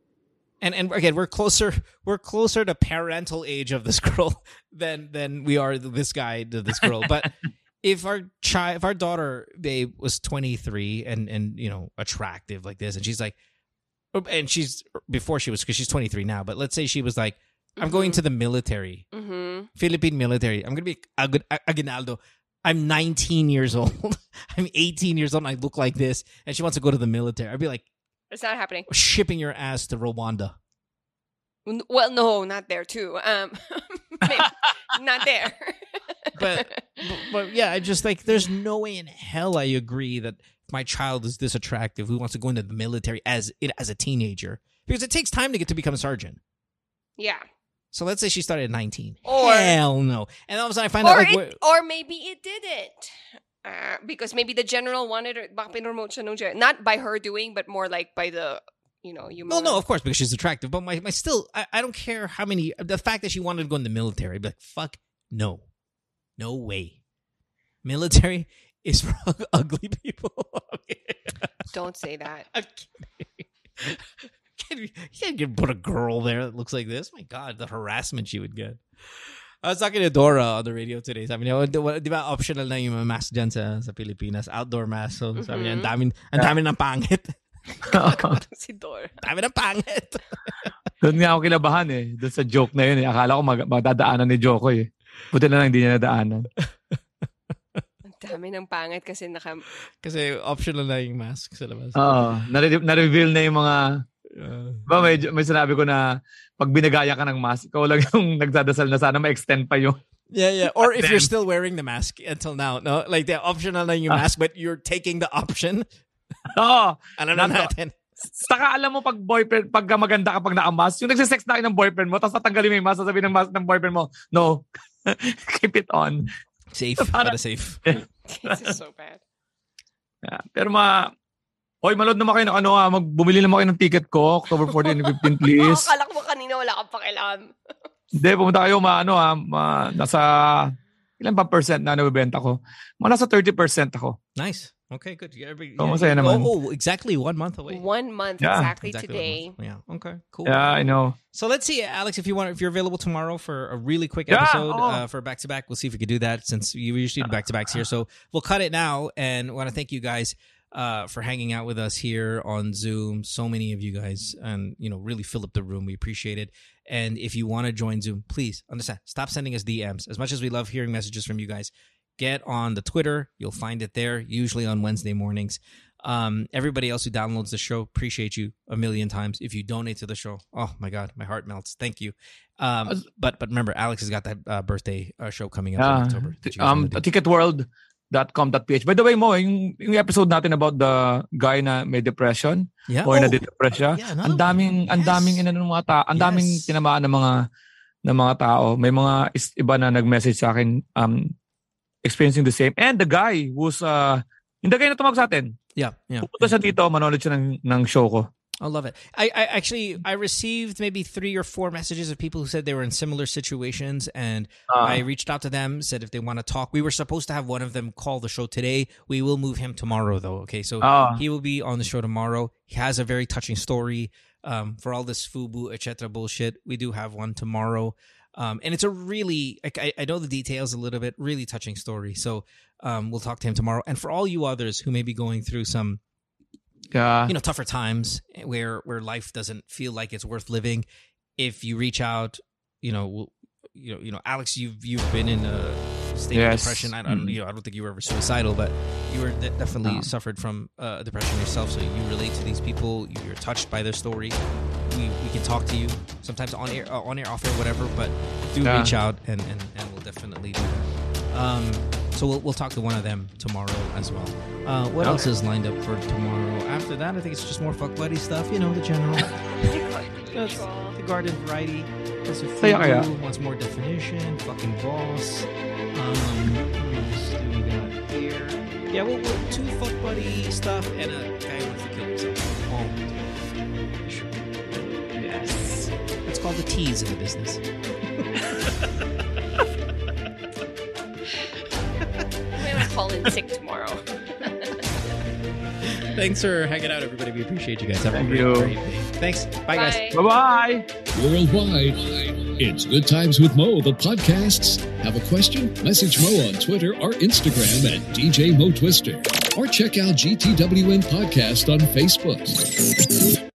And and again, we're closer we're closer to parental age of this girl than than we are this guy to this girl. But if our child if our daughter babe was 23 and and you know, attractive like this and she's like and she's before she was cuz she's 23 now, but let's say she was like I'm going to the military. Mm-hmm. Philippine military. I'm going to be Ag- Ag- Aguinaldo. I'm 19 years old. I'm 18 years old and I look like this. And she wants to go to the military. I'd be like, It's not happening. shipping your ass to Rwanda. Well, no, not there too. Um, not there. But, but, but yeah, I just like, there's no way in hell I agree that my child is this attractive who wants to go into the military as it as a teenager because it takes time to get to become a sergeant. yeah. So let's say she started at 19. Or- Hell no. And all of a sudden I find Or out like, it, or maybe it didn't. Uh, because maybe the general wanted it. Baka pinromote siya nung Not by her doing, but more like by the, you know, you Well, no, of course, because she's attractive. But my, my still, I, I don't care how many. The fact that she wanted to go in the military, I'd be like, fuck, no, no way. Military is for ugly people. Don't say that. I'm. Can't you can't get- put a girl there that looks like this. My God, the harassment she would get. I was talking to Dora on the radio today. Sabi niya, "Oh, di, di ba optional na yung mga mask dyan sa, sa Pilipinas? Outdoor mask. So sabi niya, ang Mhm. dami, ang dami ng pangit. si Dor. dami ng pangit. Doon nga ako kilabahan eh. Doon sa joke na yun eh. Akala ko mag- magdadaanan ni Jo Koy eh. Buti na lang hindi niya nadaanan. Ang dami ng pangit kasi naka... Kasi optional na yung mask sa labas. Oo. Nare- na-reveal na yung mga... Uh, Ba, may, may sinabi ko na pag binagaya ka ng mask, ikaw lang yung nagdadasal na sana ma-extend pa yung... Yeah, yeah. Or if you're still wearing the mask until now, no? Like the optional na yung Ah. mask, but you're taking the option. Oo. Ano na natin? Saka alam mo pag boyfriend, pag maganda ka pag naka-mask, yung nagsisex na kayo ng boyfriend mo, tapos tatanggalin mo yung mask, sasabihin ng mask ng boyfriend mo, no, keep it on. Safe. Para- Para safe. This is so bad. Yeah. Pero ma, Hoy, manood naman kayo ng ano ah, magbumili naman kayo ng ticket ko, October 14 and 15 Oh, please. akala ko kanina wala kang pakialam. Hindi, pumunta kayo ma, ano ah, ma, nasa, ilan pa percent na nabibenta ko? Mga nasa 30% ako. Nice. Okay, good. Yeah, every, Oh, yeah, masaya naman. Oh, oh, exactly one month away. One month Yeah. exactly, Exactly today. month. Yeah. Okay. Cool. Yeah, I know. So let's see, Alex, if you want, if you're available tomorrow for a really quick Yeah, episode oh. uh, for back to back, we'll see if we can do that since you usually do back to backs here. So we'll cut it now, and want to thank you guys uh, for hanging out with us here on Zoom. So many of you guys, and you know, really fill up the room. We appreciate it. And if you want to join Zoom, please understand. Stop sending us DMs. As much as we love hearing messages from you guys, get on the Twitter. You'll find it there, usually on Wednesday mornings. Um, everybody else who downloads the show, appreciate you a million times. If you donate to the show, oh my god, my heart melts. Thank you. Um, but but remember, Alex has got that uh, birthday uh, show coming up in October. that you guys Um, wanna do. ticketworld.com.ph. By the way, mo, yung, yung episode natin about the guy na may depression Yeah. or na Oh, depress siya. yeah, no. Ang daming ang Yes. daming inano ng mga tao, ang daming Yes. tinamaan ng mga ng mga tao. May mga is, iba na nag-message sa akin um experiencing the same. And the guy who's uh yung the guy na tumawag sa atin. yeah, yeah. Pupunta siya dito, manonood siya ng, ng show ko. I love it. I, I actually I received maybe three or four messages of people who said they were in similar situations, and Ah. I reached out to them, said if they want to talk. We were supposed to have one of them call the show today. We will move him tomorrow, though. Okay, so Ah. he will be on the show tomorrow. He has a very touching story. Um, for all this FUBU etc. bullshit, we do have one tomorrow. Um, and it's a really, I, I know the details a little bit, really touching story. So um, we'll talk to him tomorrow. And for all you others who may be going through some Yeah. you know tougher times where where life doesn't feel like it's worth living if you reach out you know you know you know alex you've you've been in a state of depression I, don't Mm. you know i don't think you were ever suicidal but you were de- definitely No. suffered from uh, depression yourself so you relate to these people you- you're touched by their story we, we can talk to you sometimes on air uh, on air off air whatever but do Yeah. reach out and, and and we'll definitely do that um so we'll, we'll talk to one of them tomorrow as well uh, what Okay. else is lined up for tomorrow? After that, I think it's just more fuck buddy stuff. You know, the general. The garden variety. There's a Kaya, kaya. few wants more definition. Fucking boss. Um, what else do we got here? Yeah, well, well, two fuck buddy stuff and a guy who wants to kill himself. Oh, sure. Yes, that's called the tease in the business. call in sick tomorrow. Thanks for hanging out, everybody. We appreciate you guys. Have Thank a great, you. great day. Thanks. Bye, guys. Bye bye. Worldwide, it's Good Times with Mo, the podcasts. Have a question? Message Mo on Twitter or Instagram at DJ Mo Twister. Or check out GTWM Podcast on Facebook.